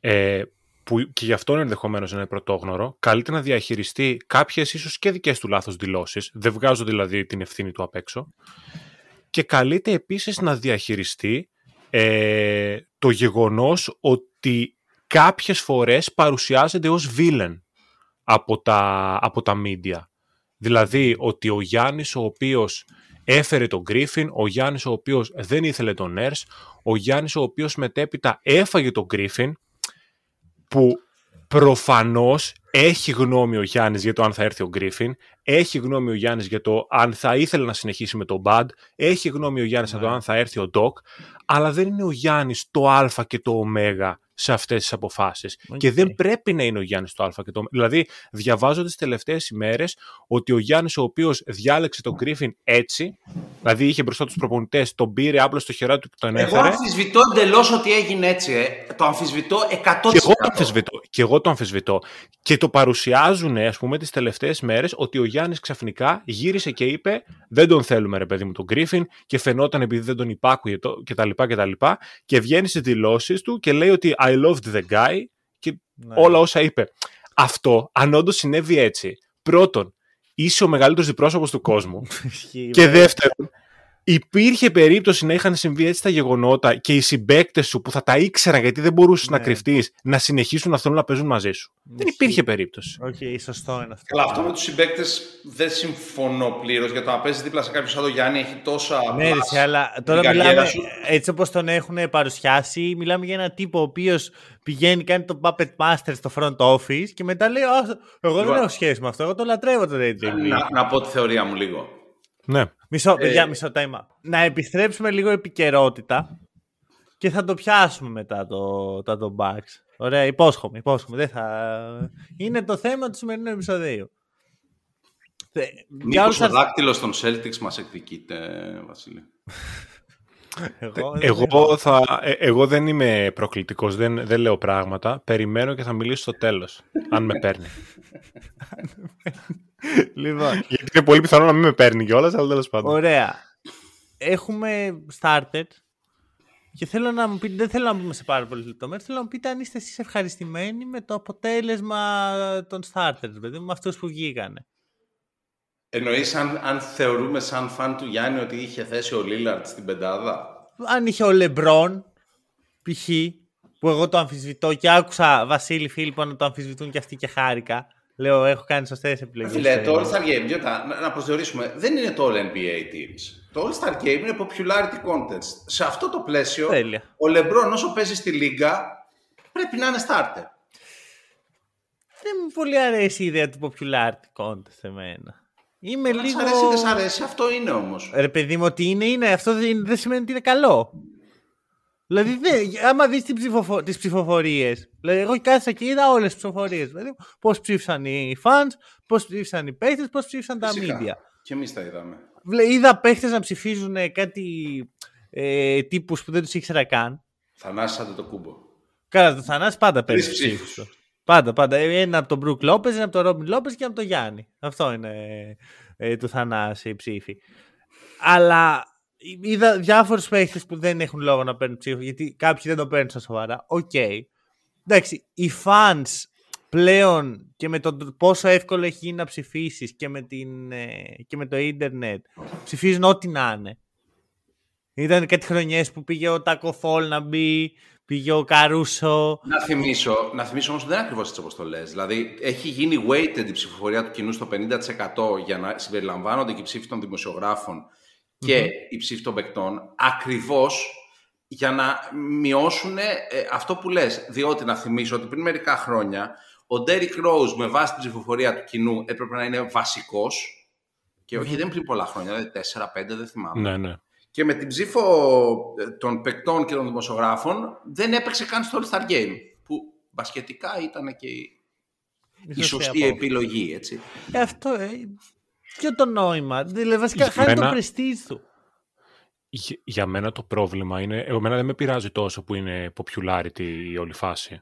ε, που και γι' αυτό είναι ενδεχομένως να είναι πρωτόγνωρο, καλείται να διαχειριστεί κάποιες ίσως και δικές του λάθος δηλώσεις. Δεν βγάζω δηλαδή την ευθύνη του απ' έξω. Και καλείται επίσης να διαχειριστεί ε, το γεγονός ότι κάποιες φορές παρουσιάζεται ως villain από τα, από τα media. Δηλαδή ότι ο Γιάννης ο οποίος έφερε τον Γκρίφιν, ο Γιάννης ο οποίος δεν ήθελε τον Νέρς, ο Γιάννης ο οποίος μετέπειτα έφαγε τον Γκρίφιν, που προφανώς έχει γνώμη ο Γιάννης για το αν θα έρθει ο Γκρίφιν. Έχει γνώμη ο Γιάννης για το αν θα ήθελε να συνεχίσει με τον Μπαντ. Έχει γνώμη ο Γιάννης για το Ναι. αν θα έρθει ο Ντοκ. Αλλά δεν είναι ο Γιάννης το Α και το Ω σε αυτές τις αποφάσεις. Οκ. Και δεν πρέπει να είναι ο Γιάννης το Α και το Ω. Δηλαδή, διαβάζω τις τελευταίες ημέρες ότι ο Γιάννης, ο οποίος διάλεξε τον Γκρίφιν έτσι, δηλαδή είχε μπροστά τους προπονητές, τον πήρε, άπλωσε το χεράκι του και τον Εγώ έφερε. αμφισβητώ εντελώς ότι έγινε έτσι. Ε. Το αμφισβητώ 100%. Και εγώ το αμφισβητώ. Και εγώ το αμφισβητώ. Και το παρουσιάζουν, ας πούμε, τις τελευταίες μέρες ότι ο Γιάννης ξαφνικά γύρισε και είπε: Δεν τον θέλουμε, ρε παιδί μου, τον Γκρίφιν. Και φαινόταν επειδή δεν τον υπάκουγε το, και τα λοιπά και τα λοιπά. Και βγαίνει στις δηλώσεις του και λέει ότι I loved the guy. Και Ναι. όλα όσα είπε. Αυτό, αν όντως συνέβη έτσι, πρώτον, είσαι ο μεγαλύτερος διπρόσωπος του κόσμου. <laughs> Ισχύει, Και βέβαια. δεύτερον, υπήρχε περίπτωση να είχαν συμβεί έτσι τα γεγονότα και οι συμπαίκτες σου που θα τα ήξεραν γιατί δεν μπορούσες να Ναι. κρυφτείς να συνεχίσουν να θέλουν να παίζουν μαζί σου. Δεν Ισχύει. υπήρχε περίπτωση. Οκ, σωστό είναι αυτό. Καλά, αυτό με τους συμπαίκτες δεν συμφωνώ πλήρως για το να παίζεις δίπλα σε κάποιον σαν τον Γιάννη έχει τόσα. Ναι, ρε, plus σε, αλλά στην τώρα καριέρα μιλάμε σου. έτσι όπως τον έχουν παρουσιάσει, μιλάμε για έναν τύπο ο οποίος πηγαίνει, κάνει το Puppet Master στο front office και μετά λέει «Α, εγώ δεν Λοιπόν. έχω σχέση με αυτό, εγώ το λατρεύω το Daydream. Να, να πω τη θεωρία μου λίγο. Ναι. Μισό, παιδιά, Ε, μισό time out. Να επιστρέψουμε λίγο επικαιρότητα και θα το πιάσουμε μετά το, το, το Bucks. Ωραία, υπόσχομαι, υπόσχομαι. Δεν θα... Είναι το θέμα του σημερινού επεισοδίου. Θε- Για Μήπως όλους ο σας- δάκτυλος των Celtics μας εκδικείται, Βασίλη; Εγώ, δεν Εγώ, έχω. θα, ε, εγώ δεν είμαι προκλητικός, δεν, δεν λέω πράγματα. Περιμένω και θα μιλήσω στο τέλος, αν με παίρνει. <laughs> <laughs> Λοιπόν, Γιατί είναι πολύ πιθανό να μην με παίρνει κιόλας, αλλά τέλος πάντων. Ωραία. Έχουμε started και θέλω να μου πείτε, δεν θέλω να μπούμε σε πάρα πολλές λεπτομέρειες, θέλω να μου πείτε αν είστε εσείς ευχαριστημένοι με το αποτέλεσμα των starters, παιδί μου, με αυτούς που βγήκανε. Εννοείς αν, αν θεωρούμε σαν φαν του Γιάννη ότι είχε θέσει ο Λίλαρτ στην πεντάδα; Αν είχε ο Λεμπρόν, π.χ., που εγώ το αμφισβητώ και άκουσα Βασίλη Φίλιππο να το αμφισβητούν και αυτοί και χάρηκα. Λέω, έχω κάνει σωστές επιλογές. Φίλε, Ε, το All-Star Game, Γιώτα, να, να προσδιορίσουμε, δεν είναι το All-NBA Teams. Το All-Star Game είναι popularity contest. Σε αυτό το πλαίσιο, Τέλεια. ο Λεμπρόν όσο παίζει στη Λίγκα, πρέπει να είναι starter. Δεν μου πολύ αρέσει η ιδέα του popularity contest εμένα. Είμαι Αν λίγο... σ' αρέσει ή δεν σ' αρέσει, αυτό είναι όμως. Ρε παιδί μου, ότι είναι, είναι. Αυτό δεν, δεν σημαίνει ότι είναι καλό. Δηλαδή, δεν, άμα δεις ψηφοφο... τις ψηφοφορίες. Δηλαδή, εγώ κάθισα και είδα όλες τις ψηφοφορίες. Δηλαδή, πώς ψήφισαν οι fans, πώς ψήφισαν οι παίχτες, πώς ψήφισαν τα Φυσικά. media. Και εμείς τα είδαμε. Βλέ- Είδα παίχτες να ψηφίζουν ε, κάτι ε, τύπους που δεν τους ήξερα καν. Θανάσης Αντετοκούνμπο. Καλά, το Θανάσης πάντα παίρνει Τρεις ψήφους. ψήφους. Πάντα, πάντα. Ε, Ένα από τον Μπρουκ Λόπες, ένα από τον Ρόμπιν Λόπες και ένα από τον Γιάννη. Αυτό είναι ε, του Θανάση η ψήφη. Αλλά είδα διάφορους παίχτες που δεν έχουν λόγο να παίρνουν ψήφο, γιατί κάποιοι δεν το παίρνουν στα σοβαρά. Οκ. Εντάξει, οι fans πλέον και με το πόσο εύκολο έχει γίνει να ψηφίσεις και, με την, ε, και με το ίντερνετ ψηφίζουν ό,τι να είναι. Ήταν κάτι χρονιές που πήγε ο Τάκο Φόλ να μπει, πήγε ο Καρούσο. Να θυμίσω, να θυμίσω όμως ότι δεν είναι ακριβώς έτσι όπως το λες. Δηλαδή, έχει γίνει weighted η ψηφοφορία του κοινού στο 50% για να συμπεριλαμβάνονται και οι ψήφοι των δημοσιογράφων και οι ψήφοι των παικτών, ακριβώς για να μειώσουν ε, αυτό που λες. Διότι να θυμίσω ότι πριν μερικά χρόνια ο Derrick Rose με βάση την ψηφοφορία του κοινού έπρεπε να είναι βασικός και όχι δεν πριν πολλά χρόνια, δηλαδή 4-5 δεν θυμάμαι. Ναι, ναι. Και με την ψήφο ε, των παικτών και των δημοσιογράφων δεν έπαιξε καν στο All-Star Game. Που μπασκετικά ήταν και η, η σωστή απόφαση. επιλογή, έτσι. Ε, αυτό, ε, ποιο το νόημα; Δηλαδή, βασικά Για χάνει το μένα- πρεστίζ του. Για- Για μένα το πρόβλημα είναι, εμένα δεν με πειράζει τόσο που είναι popularity η όλη φάση.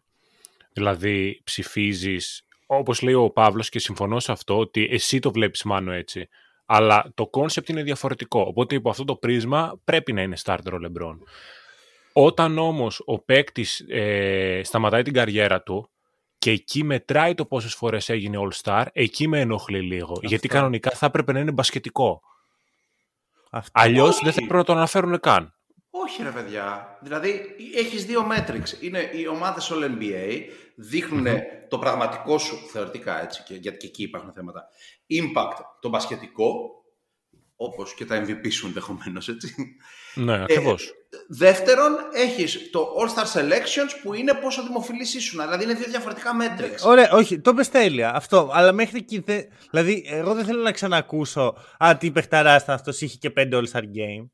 Δηλαδή ψηφίζεις, όπως λέει ο Παύλος και συμφωνώ σε αυτό, ότι εσύ το βλέπεις μάνο έτσι. Αλλά το κόνσεπτ είναι διαφορετικό. Οπότε υπό αυτό το πρίσμα πρέπει να είναι starter ο LeBron. Όταν όμως ο παίκτης ε, σταματάει την καριέρα του και εκεί μετράει το πόσες φορές έγινε All-Star, εκεί με ενοχλεί λίγο. Γιατί κανονικά θα έπρεπε να είναι μπασκετικό. Αυτό. Αλλιώς Όχι. δεν θα έπρεπε να το αναφέρουν καν. Όχι ρε παιδιά. Δηλαδή έχεις δύο metrics. Είναι οι ομάδες All NBA, δείχνουν το πραγματικό σου θεωρητικά έτσι, και, γιατί και εκεί υπάρχουν θέματα. Impact το μπασκετικό όπως και τα MVP σου ενδεχομένως, έτσι. Ναι, ακριβώς. δεύτερον, έχεις το All-Star Selections που είναι πόσο δημοφιλής ήσουν. Δηλαδή είναι δύο διαφορετικά metrics. Ωραία, όχι, το πες τέλεια. Αυτό. Αλλά μέχρι εκεί. Δε... Δηλαδή, εγώ δεν θέλω να ξανακούσω. Α, τι παιχταράς ήταν αυτός, είχε και 5 All-Star Game.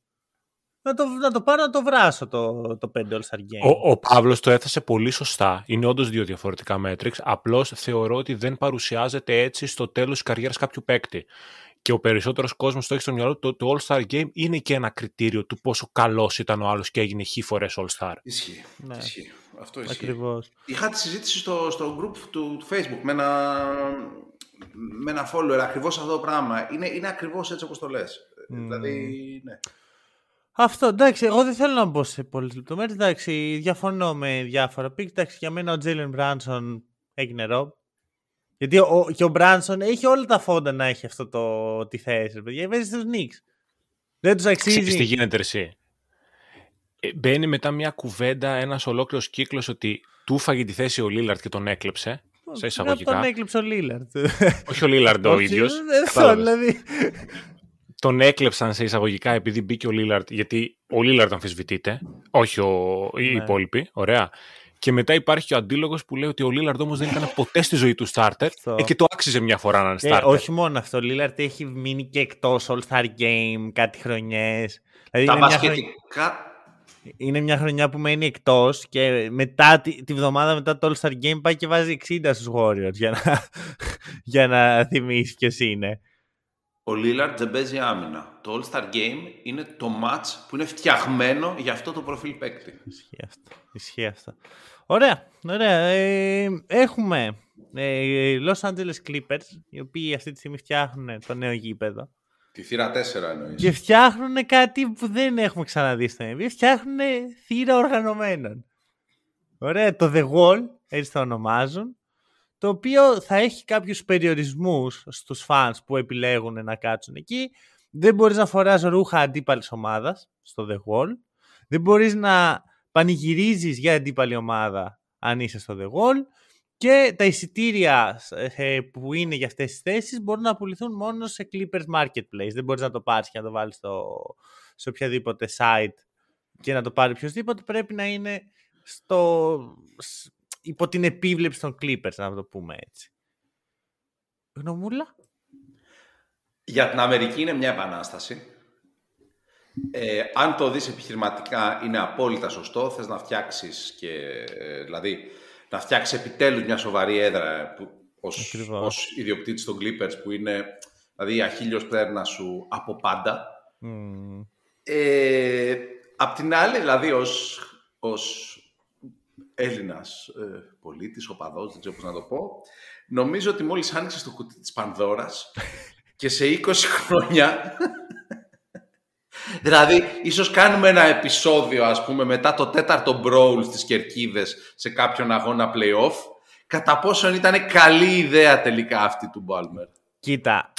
Να το, να το πάρω να το βράσω το, το 5 All-Star Game. Ο, ο Παύλος το έθεσε πολύ σωστά. Είναι όντως δύο διαφορετικά metrics. Απλώς θεωρώ ότι δεν παρουσιάζεται έτσι στο τέλος της καριέρας κάποιου παίκτη. Και ο περισσότερος κόσμος το έχει στο μυαλό του. Το, το All-Star Game είναι και ένα κριτήριο του πόσο καλός ήταν ο άλλος και έγινε χι φορέ All-Star. Ισχύει. Ναι. Ισχύει. Αυτό ισχύει. Ακριβώς. Είχα τη συζήτηση στο, στο group του, του Facebook με ένα, με ένα follower ακριβώς αυτό το πράγμα. Είναι, είναι ακριβώς έτσι όπως το λες. Δηλαδή, ναι. Αυτό, εντάξει, εγώ δεν θέλω να μπω σε πολλές λεπτομέρειες. Εντάξει, διαφωνώ με διάφορα pick. Εντάξει, για μένα ο Τζέιλεν Μπράνσον έγινε ρομπ. Γιατί ο, και ο Μπράνσον έχει όλα τα φόντα να έχει αυτό το, τη θέση. ρε παιδιά. Παίζει στους Νίξ. Δεν τους αξίζει. Ξέρεις τι γίνεται εσύ. Ε, μπαίνει μετά μια κουβέντα, ένας ολόκληρος κύκλος ότι του φάγει τη θέση ο Λίλαρντ και τον έκλεψε. Σε εισαγωγικά. Τον έκλεψε ο Λίλαρντ. Όχι ο Λίλαρντ ο Όχι, ίδιος. Αυτό δηλαδή. Τον έκλεψαν σε εισαγωγικά επειδή μπήκε ο Λίλαρντ, γιατί ο Λίλαρντ αμφισβητείται, όχι ο, οι Ναι. υπόλοιποι. Ωραία. Και μετά υπάρχει και ο αντίλογος που λέει ότι ο Λίλαρντ όμως δεν ήταν ποτέ στη ζωή του starter Αυτό. ε, και το άξιζε μια φορά να είναι Ε, starter. όχι μόνο αυτό. Ο Λίλαρντ έχει μείνει και εκτός All-Star Game κάτι χρονιές. Δηλαδή Τα είναι μια, χρονιά, μπασκετικά... είναι μια χρονιά που μένει εκτός και μετά τη, τη βδομάδα μετά το All-Star Game πάει και βάζει 60 στους Warriors για να, <laughs> για να θυμίσεις ποιος είναι. Ο Λίλαρτ δεν παίζει άμυνα. Το All-Star Game είναι το match που είναι φτιαγμένο για αυτό το προφίλ παίκτη. Ισχύει αυτό. Ισχύει αυτό. Ωραία. ωραία. Ε, έχουμε ε, Los Angeles Clippers, οι οποίοι αυτή τη στιγμή φτιάχνουν το νέο γήπεδο. Τη θύρα 4 εννοείς. Και φτιάχνουν κάτι που δεν έχουμε ξαναδεί στο NBA. Φτιάχνουν θύρα οργανωμένων. Ωραία, το The Wall, έτσι το ονομάζουν, το οποίο θα έχει κάποιους περιορισμούς στους fans που επιλέγουν να κάτσουν εκεί. Δεν μπορείς να φοράς ρούχα αντίπαλης ομάδας στο The Wall. Δεν μπορείς να πανηγυρίζεις για αντίπαλη ομάδα αν είσαι στο The Wall. Και τα εισιτήρια ε, που είναι για αυτές τις θέσεις μπορούν να πουληθούν μόνο σε Clippers Marketplace. Δεν μπορείς να το πάρεις και να το βάλεις στο, σε οποιαδήποτε site και να το πάρει οποιοδήποτε. Πρέπει να είναι στο, σ- υπό την επίβλεψη των Clippers, να το πούμε έτσι. Γνωμούλα; Για την Αμερική είναι μια επανάσταση. Ε, αν το δεις επιχειρηματικά είναι απόλυτα σωστό. Θες να φτιάξεις και, ε, δηλαδή, να φτιάξεις επιτέλους μια σοβαρή έδρα που, ως, Ακριβώς. ως ιδιοκτήτης των Clippers που είναι δηλαδή η αχίλιος πτέρνα σου από πάντα. Μμμ. Ε, απ' την άλλη, δηλαδή, ως, ως Έλληνας ε, πολίτης, οπαδός, δεν ξέρω πώς να το πω, νομίζω ότι μόλις άνοιξες το κουτί της Πανδώρας <laughs> και σε 20 χρόνια... <laughs> δηλαδή, ίσως κάνουμε ένα επεισόδιο, ας πούμε, μετά το τέταρτο brawl στις Κερκίδες σε κάποιον αγώνα play-off, κατά πόσον ήταν καλή ιδέα τελικά αυτή του Μπάλμερ; Κοίτα.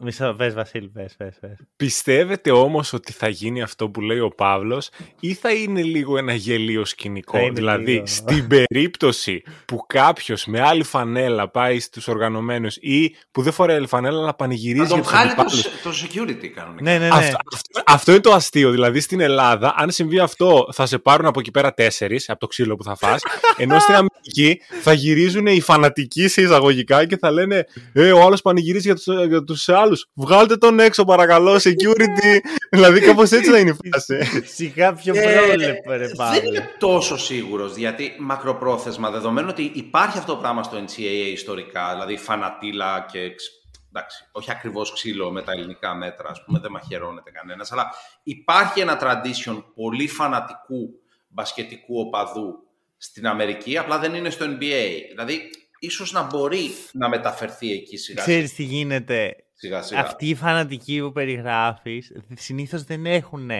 Μισό, πες Βασίλη, πες, πες, πες. Πιστεύετε όμως ότι θα γίνει αυτό που λέει ο Παύλος ή θα είναι λίγο ένα γελίο Θα σκηνικό. είναι Δηλαδή, λίγο. στην περίπτωση που κάποιος με άλλη φανέλα πάει στους οργανωμένους ή που δεν φοράει άλλη φανέλα να πανηγυρίζει Να τον για τους βγάλει το, αντιπάλους. το security κανονικά. Ναι, ναι, ναι. Αυτό, αυτό, αυτό είναι το αστείο. Δηλαδή στην Ελλάδα, αν συμβεί αυτό, θα σε πάρουν από εκεί πέρα τέσσερις από το ξύλο που θα φας <laughs> ενώ στην Αμερική θα γυρίζουν οι φανατικοί σε εισαγωγικά και θα λένε Ε, ο άλλος πανηγυρίζει για τους για τους άλλους. Βγάλτε τον έξω, παρακαλώ, security. <laughs> δηλαδή, κάπως έτσι θα είναι η φάση. Σιγά πιο Ε, πρόλεπε, ρε δεν Παύλε. είμαι τόσο σίγουρος, γιατί μακροπρόθεσμα, δεδομένου ότι υπάρχει αυτό το πράγμα στο NCAA ιστορικά, δηλαδή φανατήλα και ξ- εντάξει, όχι ακριβώς ξύλο με τα ελληνικά μέτρα, ας πούμε, δεν μαχαιρώνεται κανένας, αλλά υπάρχει ένα tradition πολύ φανατικού μπασκετικού οπαδού στην Αμερική, απλά δεν είναι στο NBA. Δηλαδή, ίσως να μπορεί να μεταφερθεί εκεί σιγά Ξέρεις τι γίνεται; Σιγά. σιγά. Αυτοί οι φανατικοί που περιγράφεις συνήθως δεν έχουν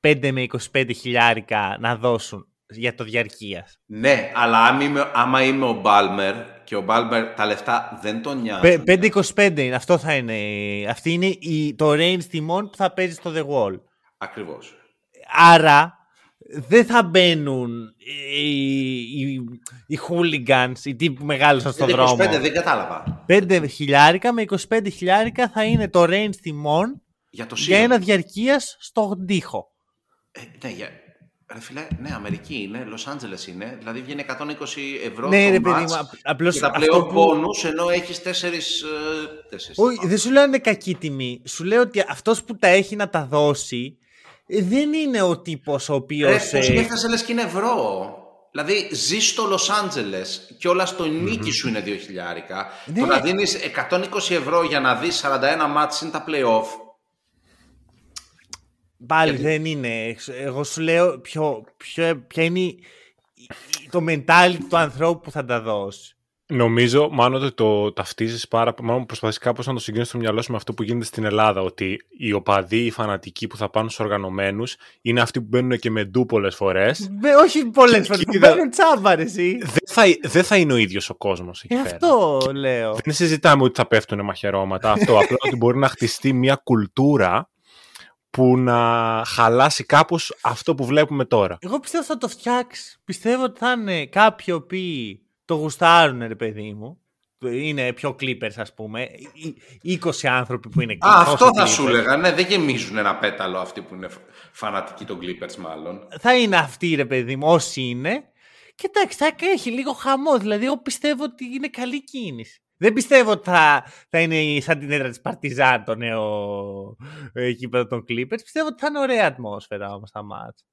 5 με 25 χιλιάρικα να δώσουν για το διαρκείας. Ναι, αλλά άμα είμαι, άμα είμαι ο Μπάλμερ και ο Μπάλμερ τα λεφτά δεν τον νοιάζουν. 5-25 είναι, αυτό θα είναι. Αυτή είναι η, το range τιμών που θα παίζει στο The Wall. Ακριβώς. Άρα δεν θα μπαίνουν οι, οι, οι hooligans, οι τύποι που μεγάλωσαν στον 25 δρόμο. δεν κατάλαβα. 5 χιλιάρικα με 25 χιλιάρικα θα είναι το range τιμών Για το για σύλλογο. ένα διαρκείας στον τοίχο. Ε, ναι, για... Ρε φίλε, ναι, Αμερική είναι, Λος Άντζελες είναι, δηλαδή βγαίνει 120 ευρώ Ναι, το ρε παιδί μάτς μου, απ- απλώς και τα αυτό πλέον που- πόνους, ενώ έχεις τέσσερις... ε, τέσσερις Όχι, δεν σου λέω είναι κακή τιμή. Σου λέω ότι αυτός που τα έχει να τα δώσει ε, δεν είναι ο τύπος ο οποίος. Ρε, το σκέφτεσαι λες και είναι ευρώ. Δηλαδή, ζεις στο Λος Άντζελες και όλα στο νίκη σου είναι 2 χιλιάρικα. Ναι. Το να δίνεις 120 ευρώ για να δεις 41 μάτς είναι τα play-off. Πάλι Γιατί- δεν είναι. Εγώ σου λέω ποιο, ποιο, ποια είναι η- η- το mentality του ανθρώπου που θα τα δώσεις. Νομίζω μάλλον ότι το ταυτίζεις πάρα πολύ. Μάλλον προσπαθείς κάπως να το συγκρίνεις στο μυαλό σου με αυτό που γίνεται στην Ελλάδα. Ότι οι οπαδοί, οι φανατικοί που θα πάνε στους οργανωμένους είναι αυτοί που μπαίνουν και με ντου πολλές φορές. Με, όχι πολλές φορές. Κοίτα. Μπαίνουν τσάμπα, ρε, εσύ. δεν, θα, δεν θα είναι ο ίδιος ο κόσμος εκεί Ε, πέρα. αυτό λέω. Δεν συζητάμε ότι θα πέφτουν μαχαιρώματα. Αυτό <laughs> απλά ότι μπορεί να χτιστεί μια κουλτούρα που να χαλάσει κάπως αυτό που βλέπουμε τώρα. Εγώ πιστεύω ότι θα το φτιάξει. Πιστεύω ότι θα είναι κάποιοι οι οποίοι το γουστάρουν, ρε παιδί μου. Είναι πιο clippers, ας πούμε. Οι 20 άνθρωποι που είναι Α, τόσο αυτό θα Clippers. σου έλεγα. Ναι, δεν γεμίζουν ένα πέταλο αυτοί που είναι φανατικοί των Clippers μάλλον. Θα είναι αυτοί, ρε παιδί μου, όσοι είναι. Και εντάξει, θα έχει λίγο χαμό. Δηλαδή, εγώ πιστεύω ότι είναι καλή κίνηση. Δεν πιστεύω ότι θα, θα είναι σαν την έδρα της Παρτιζάν το νέο ε, γήπεδο των Clippers. Πιστεύω ότι θα είναι ωραία ατμόσφαιρα όμως τα μάτια.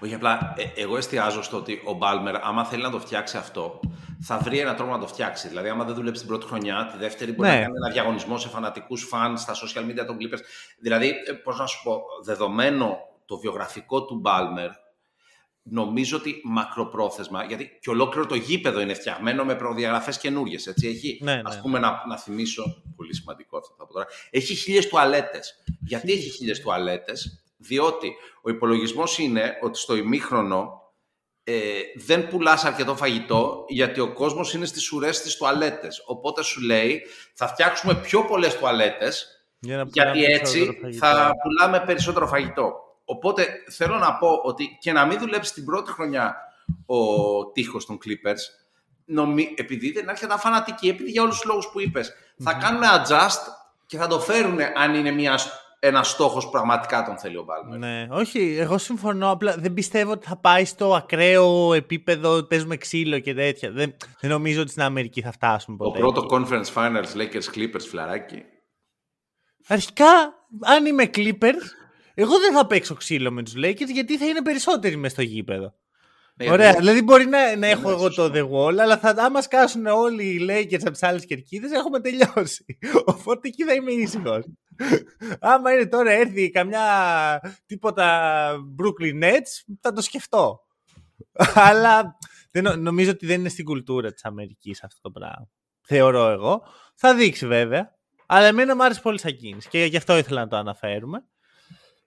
Όχι, απλά ε, εγώ εστιάζω στο ότι ο Μπάλμερ, άμα θέλει να το φτιάξει αυτό, θα βρει έναν τρόπο να το φτιάξει. Δηλαδή, άμα δεν δουλέψει την πρώτη χρονιά, τη δεύτερη μπορεί Ναι. να κάνει ένα διαγωνισμό σε φανατικούς φανς στα social media των Clippers. Δηλαδή, πώς να σου πω, δεδομένο το βιογραφικό του Μπάλμερ, νομίζω ότι μακροπρόθεσμα, γιατί και ολόκληρο το γήπεδο είναι φτιαγμένο με προδιαγραφές καινούριε. Έχει, Ναι, ναι. ας πούμε, να, να θυμίσω, πολύ σημαντικό αυτό θα πω τώρα, έχει χίλιες τουαλέτες. Γιατί έχει χίλιες τουαλέτες, διότι ο υπολογισμός είναι ότι στο ημίχρονο ε, δεν πουλάς αρκετό φαγητό γιατί ο κόσμος είναι στις ουρές στις τουαλέτες. Οπότε σου λέει θα φτιάξουμε πιο πολλές τουαλέτες Για να γιατί πουλάμε έτσι περισσότερο φαγητό. θα πουλάμε περισσότερο φαγητό. Οπότε θέλω να πω ότι και να μην δουλέψει την πρώτη χρονιά ο τείχος των Clippers, νομι... επειδή δεν είναι αρκετά φανατικοί, επειδή για όλους τους λόγους που είπες, θα κάνουν adjust και θα το φέρουν αν είναι μια, ένα στόχος που πραγματικά τον θέλει ο Μπάλμερ. Ναι, όχι, εγώ συμφωνώ. Απλά δεν πιστεύω ότι θα πάει στο ακραίο επίπεδο. Παίζουμε ξύλο και τέτοια. Δεν, δεν νομίζω ότι στην Αμερική θα φτάσουμε Το ποτέ. πρώτο εκεί. Conference Finals Lakers Clippers φιλαράκι. Αρχικά, αν είμαι Clippers, εγώ δεν θα παίξω ξύλο με τους Lakers γιατί θα είναι περισσότεροι μες στο γήπεδο. Ναι, Ωραία, γιατί- δηλαδή μπορεί να, να έχω ναι, εγώ το σωστό. The Wall, αλλά θα, άμα σκάσουν όλοι οι Lakers από τις άλλες κερκίδες, έχουμε τελειώσει. <laughs> Οπότε εκεί θα είμαι ήσυχος. <laughs> άμα είναι τώρα έρθει καμιά τίποτα Brooklyn Nets, θα το σκεφτώ. <laughs> αλλά δεν, νο- νομίζω ότι δεν είναι στην κουλτούρα της Αμερικής αυτό το πράγμα. Θεωρώ εγώ. Θα δείξει βέβαια. Αλλά εμένα μου άρεσε πολύ σαν κίνηση και γι' αυτό ήθελα να το αναφέρουμε.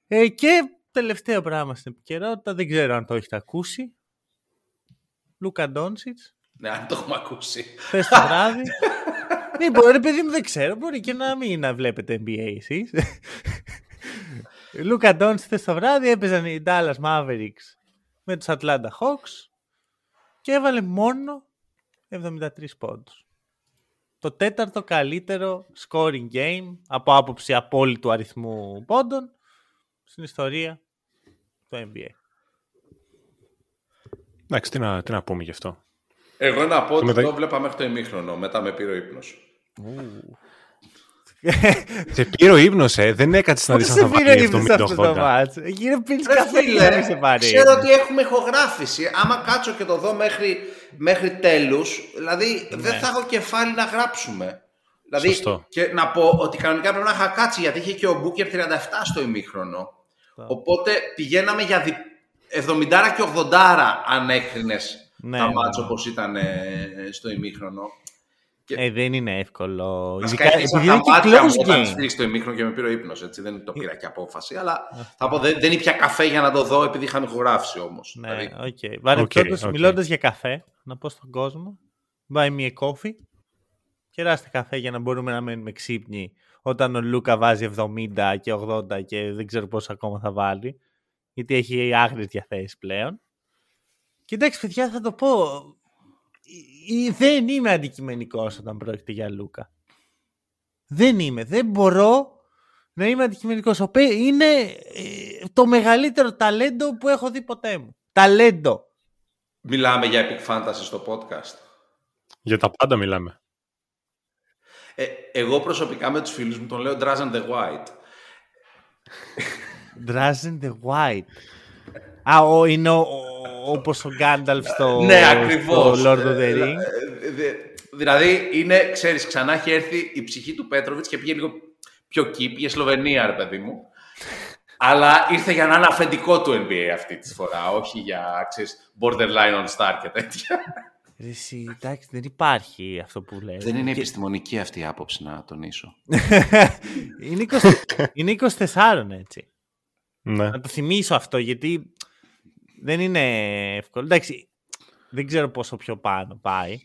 Ε, και τελευταίο πράγμα στην επικαιρότητα, δεν ξέρω αν το έχετε ακούσει. Λούκα Ντόνσιτς, Ναι, αν το έχουμε ακούσει. χθες το βράδυ. ναι, μπορεί, παιδί μου, δεν ξέρω. Μπορεί και να μην να βλέπετε NBA εσείς. Λούκα Ντόνσιτς χθες το βράδυ έπαιζαν οι Dallas Mavericks με τους Atlanta Hawks και έβαλε μόνο 73 πόντους. Το τέταρτο καλύτερο scoring game από άποψη απόλυτου αριθμού πόντων στην ιστορία του NBA. Εντάξει, τι να, τι να πούμε γι' αυτό. Εγώ να πω ότι μετα- το βλέπα μέχρι το ημίχρονο. Μετά με πήρε ο ύπνος. Σε πήρε ο ύπνος, ε. Δεν έκατσε να Πώς δεις αν σε θα πήρε βάλει ύπνος αυτό το 70-80. μάτς; Γύρω πίνεις Ρε καφέ και φίλε, δεν σε πάρει. ξέρω ύπνος. ότι έχουμε ηχογράφηση. Άμα κάτσω και το δω μέχρι, μέχρι τέλους, δηλαδή δεν θα έχω κεφάλι να γράψουμε. Δηλαδή, Σωστό. και να πω ότι κανονικά πρέπει να είχα κάτσει γιατί είχε και ο Μπούκερ 37 στο ημίχρονο. Οπότε πηγαίναμε για δι... 70 και 80 αν έκρινες Ναι, τα ναι, μάτς ναι. όπως ήταν ε, στο ημίχρονο. Ε, δεν είναι εύκολο. Βασικά Ειδικά έκλεισα επειδή είναι τα και μάτια μου close όταν game. σφύριξε το ημίχρονο και με πήρε ο ύπνος, έτσι. Δεν το πήρα και απόφαση, αλλά θα πω, δεν, δεν ήπια καφέ για να το δω επειδή είχαμε ηχογράφηση όμως. Ναι, Δηλαδή, οκ. Παρεμπιπτόντως, οκ. μιλώντας για καφέ, να πω στον κόσμο, buy me a coffee, κεράστε καφέ για να μπορούμε να μένουμε ξύπνοι όταν ο Λούκα βάζει 70 και 80 και δεν ξέρω πόσο ακόμα θα βάλει, γιατί έχει άγριες διαθέσεις πλέον. Και εντάξει, παιδιά, θα το πω, ε, ε, δεν είμαι αντικειμενικός όταν πρόκειται για Λούκα. Δεν είμαι. Δεν μπορώ να είμαι αντικειμενικός. Είναι ε, το μεγαλύτερο ταλέντο που έχω δει ποτέ μου. Ταλέντο. Μιλάμε για Epic Fantasy στο podcast. Για τα πάντα μιλάμε. Ε, εγώ προσωπικά με τους φίλους μου τον λέω Drazen the White. Drazen the White. Α, ο, είναι ο, όπως ο Γκάνταλφ στο, ναι, ακριβώς. στο Lord of the Ε, Rings. Δηλαδή, είναι, ξέρεις, ξανά έχει έρθει η ψυχή του Πέτροβιτς και πήγε λίγο πιο κύπ, για Σλοβενία, ρε παιδί μου. Αλλά ήρθε για να είναι αφεντικό του NBA αυτή τη φορά, όχι για, ξέρεις, borderline on star και τέτοια. Ρε Εσύ, εντάξει, δεν υπάρχει αυτό που λέει. Δεν είναι επιστημονική αυτή η άποψη, να τονίσω. <laughs> είναι, 20, είναι 24, έτσι. Ναι. Να το θυμίσω αυτό, γιατί δεν είναι εύκολο. Εντάξει, δεν ξέρω πόσο πιο πάνω πάει.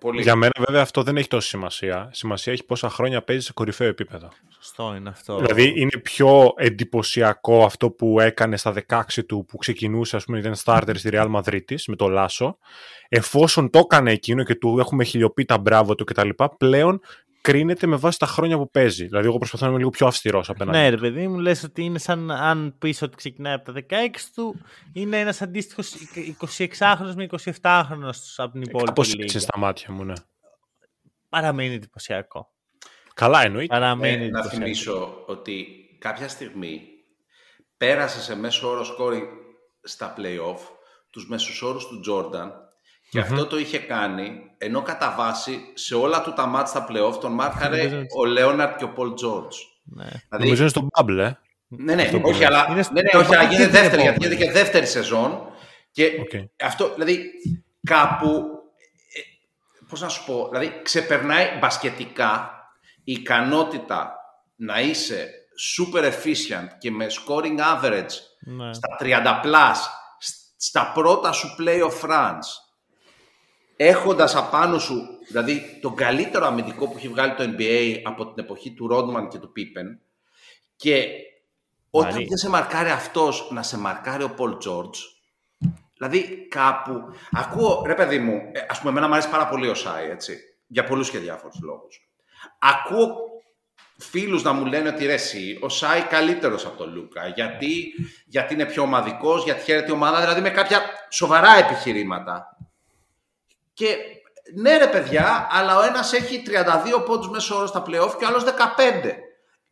Πολύ. Για μένα βέβαια αυτό δεν έχει τόση σημασία. Σημασία έχει πόσα χρόνια παίζει σε κορυφαίο επίπεδο. Σωστό είναι αυτό. Δηλαδή είναι πιο εντυπωσιακό αυτό που έκανε στα 16 του που ξεκινούσε, ας πούμε, ήταν starter στη Real Madrid της, με το Λάσο. Εφόσον το έκανε εκείνο και του έχουμε χιλιοποιεί τα μπράβο του κτλ. Πλέον κρίνεται με βάση τα χρόνια που παίζει. Δηλαδή, εγώ προσπαθώ να είμαι λίγο πιο αυστηρός απέναντι. Ναι, ρε παιδί μου, λες ότι είναι σαν αν πεις ότι ξεκινάει από τα 16 του, είναι ένας αντίστοιχος 26χρονος με 27χρονος από την υπόλοιπη Κάπως λίγα. έτσι στα μάτια μου, ναι. Παραμένει εντυπωσιακό. Καλά, εννοείται. Παραμένει Ε, να εντυπωσιακό. θυμίσω ότι κάποια στιγμή πέρασε σε μέσο όρο scoring στα play-off τους μέσους όρους του Jordan και αυτό το είχε κάνει ενώ κατά βάση σε όλα του τα μάτς στα play-off τον μάρκαρε ο Λέοναρτ και ο Πολ Τζόρτζ. Ναι. Δηλαδή, Νομίζω είναι στο bubble, ε. ναι, ναι, αυτό που όχι, λες. αλλά, Είναι στο- ναι, ναι, όχι, αλλά και γίνεται την δεύτερη, γιατί επόμενη. γίνεται και δεύτερη σεζόν και Οκ. αυτό, δηλαδή, κάπου, ε, πώς να σου πω, δηλαδή, ξεπερνάει μπασκετικά η ικανότητα να είσαι super efficient και με scoring average Ναι. στα 30 plus, σ- στα πρώτα σου playoff runs, έχοντας απάνω σου, δηλαδή, τον καλύτερο αμυντικό που έχει βγάλει το NBA από την εποχή του Rodman και του Pippen και όταν Βαρύ. δεν σε μαρκάρει αυτός, να σε μαρκάρει ο Paul George, δηλαδή κάπου, ακούω, ρε παιδί μου, ε, ας πούμε, εμένα μου αρέσει πάρα πολύ ο Σάι, έτσι, για πολλούς και διάφορους λόγους. Ακούω φίλους να μου λένε ότι ρε εσύ, ο Σάι καλύτερος από τον Λούκα, γιατί, γιατί είναι πιο ομαδικός, γιατί χαίρεται η ομάδα, δηλαδή με κάποια σοβαρά επιχειρήματα. Και ναι ρε παιδιά, αλλά ο ένας έχει 32 πόντους μέσω όρο στα play-off και ο άλλος 15.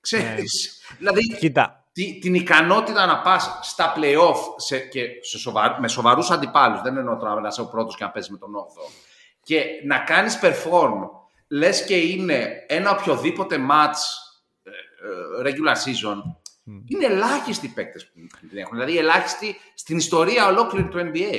Ξέρεις, δηλαδή Κοίτα, τη- την ικανότητα να πας στα play-off σε, και σε σοβα, με σοβαρούς αντιπάλους, δεν εννοώ τώρα να είσαι ο πρώτος και να παίζεις με τον 8ο, και να κάνεις perform, λες και είναι ένα οποιοδήποτε match ε, ε, regular season, είναι ελάχιστοι οι παίκτες που την έχουν. Δηλαδή ελάχιστοι στην ιστορία ολόκληρη του NBA.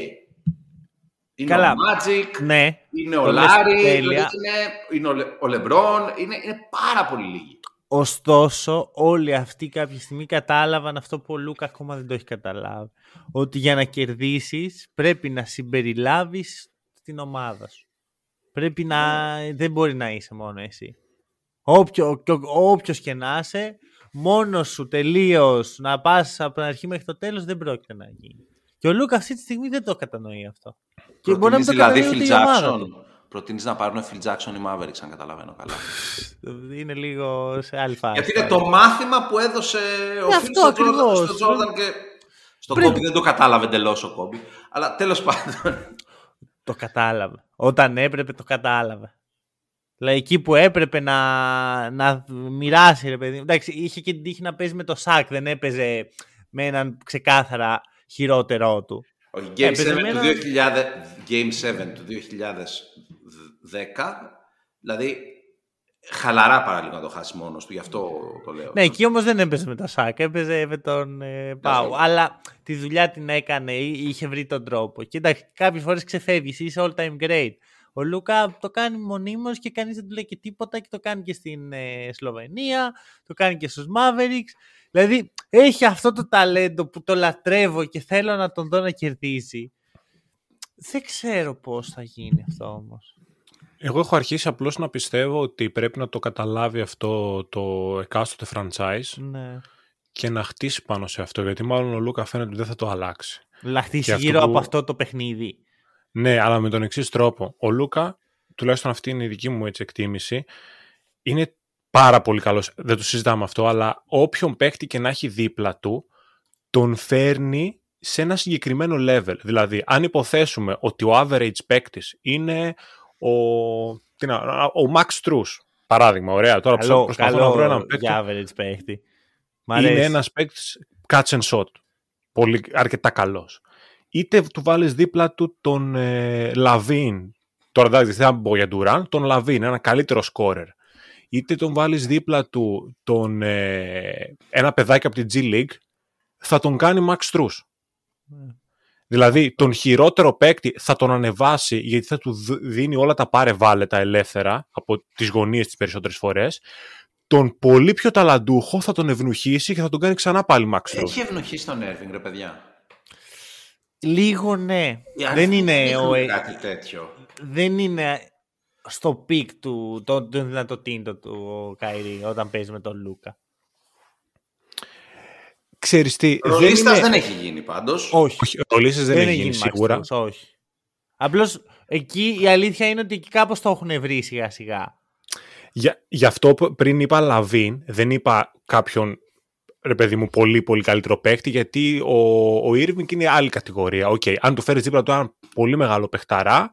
Είναι Καλά. ο Magic, ναι. είναι το ο λες Λάρι, τέλεια. δηλαδή είναι, είναι ο, Λε- ο Λεμπρόν, είναι, είναι πάρα πολύ λίγοι. Ωστόσο, όλοι αυτοί κάποια στιγμή κατάλαβαν αυτό που ο Λούκα ακόμα δεν το έχει καταλάβει. Ότι για να κερδίσεις πρέπει να συμπεριλάβεις την ομάδα σου. Πρέπει να... Δεν μπορεί να είσαι μόνο εσύ. Όποιο, και ο- όποιος και να είσαι, μόνος σου τελείως να πας από την αρχή μέχρι το τέλος δεν πρόκειται να γίνει. Και ο Λούκα αυτή τη στιγμή δεν το κατανοεί αυτό. Και μπορεί να μην Προτείνεις το δηλαδή κατανοεί Phil ούτε η ομάδα Jackson. του. Προτείνεις να πάρουν Phil Jackson ή Mavericks, αν καταλαβαίνω καλά. <laughs> Είναι λίγο σε άλλη φάση. Γιατί είναι το μάθημα που έδωσε ο Ναι, Phil αυτό στον Jordan- ακριβώς. στον Jordan και... Στον Πρέπει- Kobe δεν το κατάλαβε εντελώς ο Kobe. Αλλά τέλος πάντων. Το κατάλαβε. Όταν έπρεπε το κατάλαβε. Δηλαδή εκεί που έπρεπε να, να μοιράσει ρε παιδί. μου. Εντάξει, είχε και την τύχη να παίζει με το Σάκ. Δεν έπαιζε με έναν ξεκάθαρα χειρότερό του. Όχι, Game, Έπαιζε 7 με του ένα- 2000, Game 7 του 2010, δηλαδή χαλαρά παραλίγο να το χάσεις μόνος του, γι' αυτό το λέω. Ναι, εκεί όμως δεν έπαιζε με το Σάκ. Έπαιζε με τον ε, Πάου. Σάκ. Αλλά τη δουλειά την έκανε ή είχε βρει τον τρόπο. Και εντάξει, κάποιες φορές ξεφεύγεις. Είσαι all time great. Ο Λούκα το κάνει μονίμως και κανείς δεν του λέει και τίποτα και το κάνει και στην ε, Σλοβενία, το κάνει και στους Mavericks. Δηλαδή έχει αυτό το ταλέντο που το λατρεύω και θέλω να τον δω να κερδίσει. Δεν ξέρω πώς θα γίνει αυτό όμως. Εγώ έχω αρχίσει απλώς να πιστεύω ότι πρέπει να το καταλάβει αυτό το εκάστοτε franchise Ναι. και να χτίσει πάνω σε αυτό, γιατί μάλλον ο Λούκα φαίνεται ότι δεν θα το αλλάξει. Λαχτίσει Και αυτό γύρω που- από αυτό το παιχνίδι. Ναι, αλλά με τον εξής τρόπο. Ο Λούκα, τουλάχιστον αυτή είναι η δική μου έτσι, εκτίμηση, είναι πάρα πολύ καλός, δεν το συζητάμε αυτό, αλλά όποιον παίκτη και να έχει δίπλα του, τον φέρνει σε ένα συγκεκριμένο level. Δηλαδή, αν υποθέσουμε ότι ο average παίκτης είναι ο, τι να, ο Max Strus, παράδειγμα, ωραία, τώρα Καλό, προσπαθώ καλό να βρω έναν παίκτη. για average παίχτη. Μ' είναι αρέσει. ένας παίκτης catch and shoot. Πολύ, αρκετά καλός. Είτε του βάλεις δίπλα του τον ε, Λαβίν, τώρα εντάξει δεν θα πω για Durant, τον Λαβίν, ένα καλύτερο scorer. Είτε τον βάλεις δίπλα του τον, ε, ένα παιδάκι από την G League, θα τον κάνει Max Strus. Δηλαδή, τον χειρότερο παίκτη θα τον ανεβάσει γιατί θα του δ- δίνει όλα τα πάρε βάλε τα ελεύθερα από τις γωνίες τις περισσότερες φορές. Τον πολύ πιο ταλαντούχο θα τον ευνουχίσει και θα τον κάνει ξανά πάλι Max Strus. Έχει ευνουχίσει τον Έρβινγκ, ρε παιδιά. Λίγο ναι. Οι αριθμοί Δεν είναι, δείχνουν ο, ε- κάτι τέτοιο. δεν είναι στο peak του, το, το δυνατοτήτων του ο Κάιρι όταν παίζει με τον Λούκα. Ξέρεις τι, δεν, Ρολίστας είναι... δεν έχει γίνει πάντως. Όχι. Όχι, ρολίστες δεν, έχει γίνει Max σίγουρα. Strus, όχι. Απλώς εκεί η αλήθεια είναι ότι εκεί κάπως το έχουν βρει σιγά σιγά. Για, γι' αυτό που πριν είπα LaVine, δεν είπα κάποιον ρε παιδί μου πολύ πολύ καλύτερο παίκτη, γιατί ο, ο Irving είναι άλλη κατηγορία. Οκ, αν του φέρεις δίπλα του έναν πολύ μεγάλο παιχταρά, ε,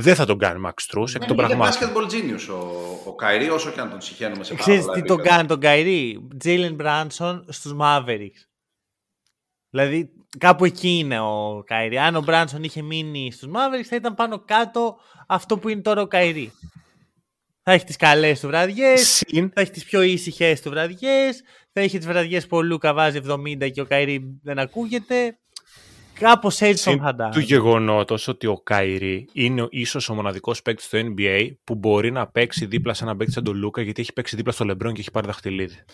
δεν θα τον κάνει Max Strus εκ των Είναι πραγμάτων. basketball genius ο, ο Kyrie, όσο και αν τον συχαίνουμε σε πάρα Ξέρεις πολλά τι τον επίπεδα. κάνει τον Kyrie. Jalen Brunson στους Mavericks. Δηλαδή κάπου εκεί είναι ο Kyrie. Αν ο Μπράνσον είχε μείνει στους Mavericks θα ήταν πάνω κάτω αυτό που είναι τώρα ο Kyrie. Θα έχει τις καλές του βραδιές, Συν, θα έχει τις πιο ήσυχες του βραδιές, θα έχει τις βραδιές που ο Λούκα βάζει 70 και ο Kyrie δεν ακούγεται. Κάπως έτσι τον συν του φαντάζομαι. γεγονότος ότι ο Kyrie είναι ίσως ο μοναδικός παίκτης στο NBA που μπορεί να παίξει δίπλα σε έναν παίκτη σαν τον Λούκα γιατί έχει παίξει δίπλα στο Λεμπρόν και έχει πάρει δαχτυλίδι.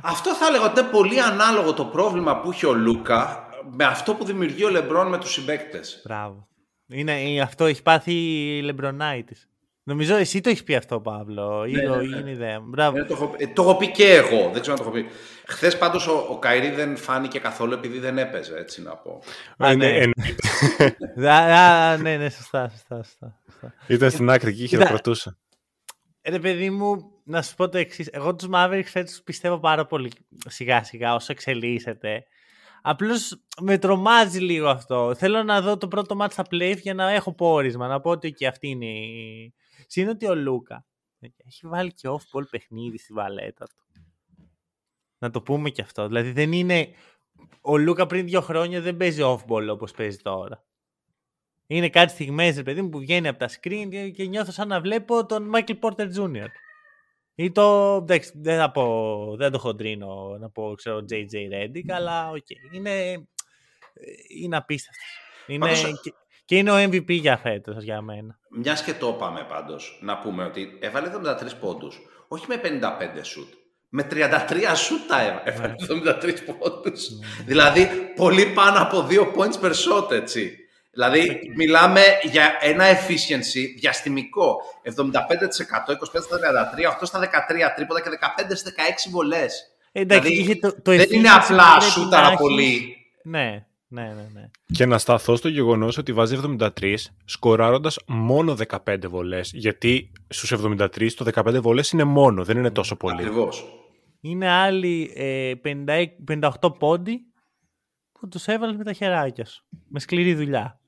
Αυτό θα έλεγα ότι είναι πολύ ανάλογο το πρόβλημα που έχει ο Λούκα με αυτό που δημιουργεί ο Λεμπρόν με τους συμπαίκτες. Μπράβο. Είναι, ε, αυτό έχει πάθει η Λεμπρονάιτης. Νομίζω εσύ το έχεις πει αυτό, Παύλο. Ή, Ναι, ναι, ο- ναι. ή είναι ιδέα μου. Μπράβο. Ε, το, έχω, ε, το έχω πει και εγώ, δεν ξέρω αν το έχω πει. Χθες πάντως ο, ο Καϊρή δεν φάνηκε καθόλου επειδή δεν έπαιζε, έτσι να πω. Α, Είναι- ναι. εννοείται. <laughs> Α, α, ναι, ναι, σωστά, σωστά, σωστά. σωστά. Ήταν στην άκρη και Κοίτα, χειροκροτούσε. Ε, Ρε παιδί μου, να σου πω το εξής. Εγώ τους Mavericks φέτος τους πιστεύω πάρα πολύ σιγά σιγά όσο εξελίσσεται. Απλώς με τρομάζει λίγο αυτό. Θέλω να δω το πρώτο μάτς στα playoff για να έχω πόρισμα. Να πω ότι και αυτή είναι η... Συν ότι ο Λούκα έχει βάλει και off-ball παιχνίδι στη βαλέτα του. Να το πούμε και αυτό. Δηλαδή δεν είναι... Ο Λούκα πριν δύο χρόνια δεν παίζει off-ball όπως παίζει τώρα. Είναι κάτι στιγμές, ρε παιδί μου, που βγαίνει από τα screen και, και νιώθω σαν να βλέπω τον Michael Porter Jr. Ή το, εντάξει, δεν θα πω, δεν το χοντρύνω να πω, ξέρω, JJ Redick, αλλά οκ, είναι, είναι απίστευτος. Είναι, Πάντως- και, και είναι ο MVP για φέτος, για μένα. Μιας και το είπαμε πάντως, να πούμε ότι έβαλε 73 πόντους, όχι με 55 σουτ. Με 33 σουτ τα έβαλε. Έβαλε 73 πόντους. δηλαδή, πολύ πάνω από 2 points per shot, έτσι. Δηλαδή, μιλάμε για ένα efficiency διαστημικό. 75%, 25 στα 33, 8 στα 13 τρίποτα και 15 στα 16 βολές. Ε, εντάξει, Δηλαδή, είχε το, το δεν efficiency είναι που απλά πρέπει σούταρα να έχεις. πολύ. Ναι, ναι, ναι, ναι. Και να σταθώ στο γεγονός ότι βάζει 73, σκοράροντα μόνο 15 βολές. Γιατί στους 73 το 15 βολές είναι μόνο, δεν είναι τόσο πολύ. Ακριβώς. Είναι άλλοι ε, 56 58 πόντι που τους έβαλες με τα χεράκια σου. Με σκληρή δουλειά.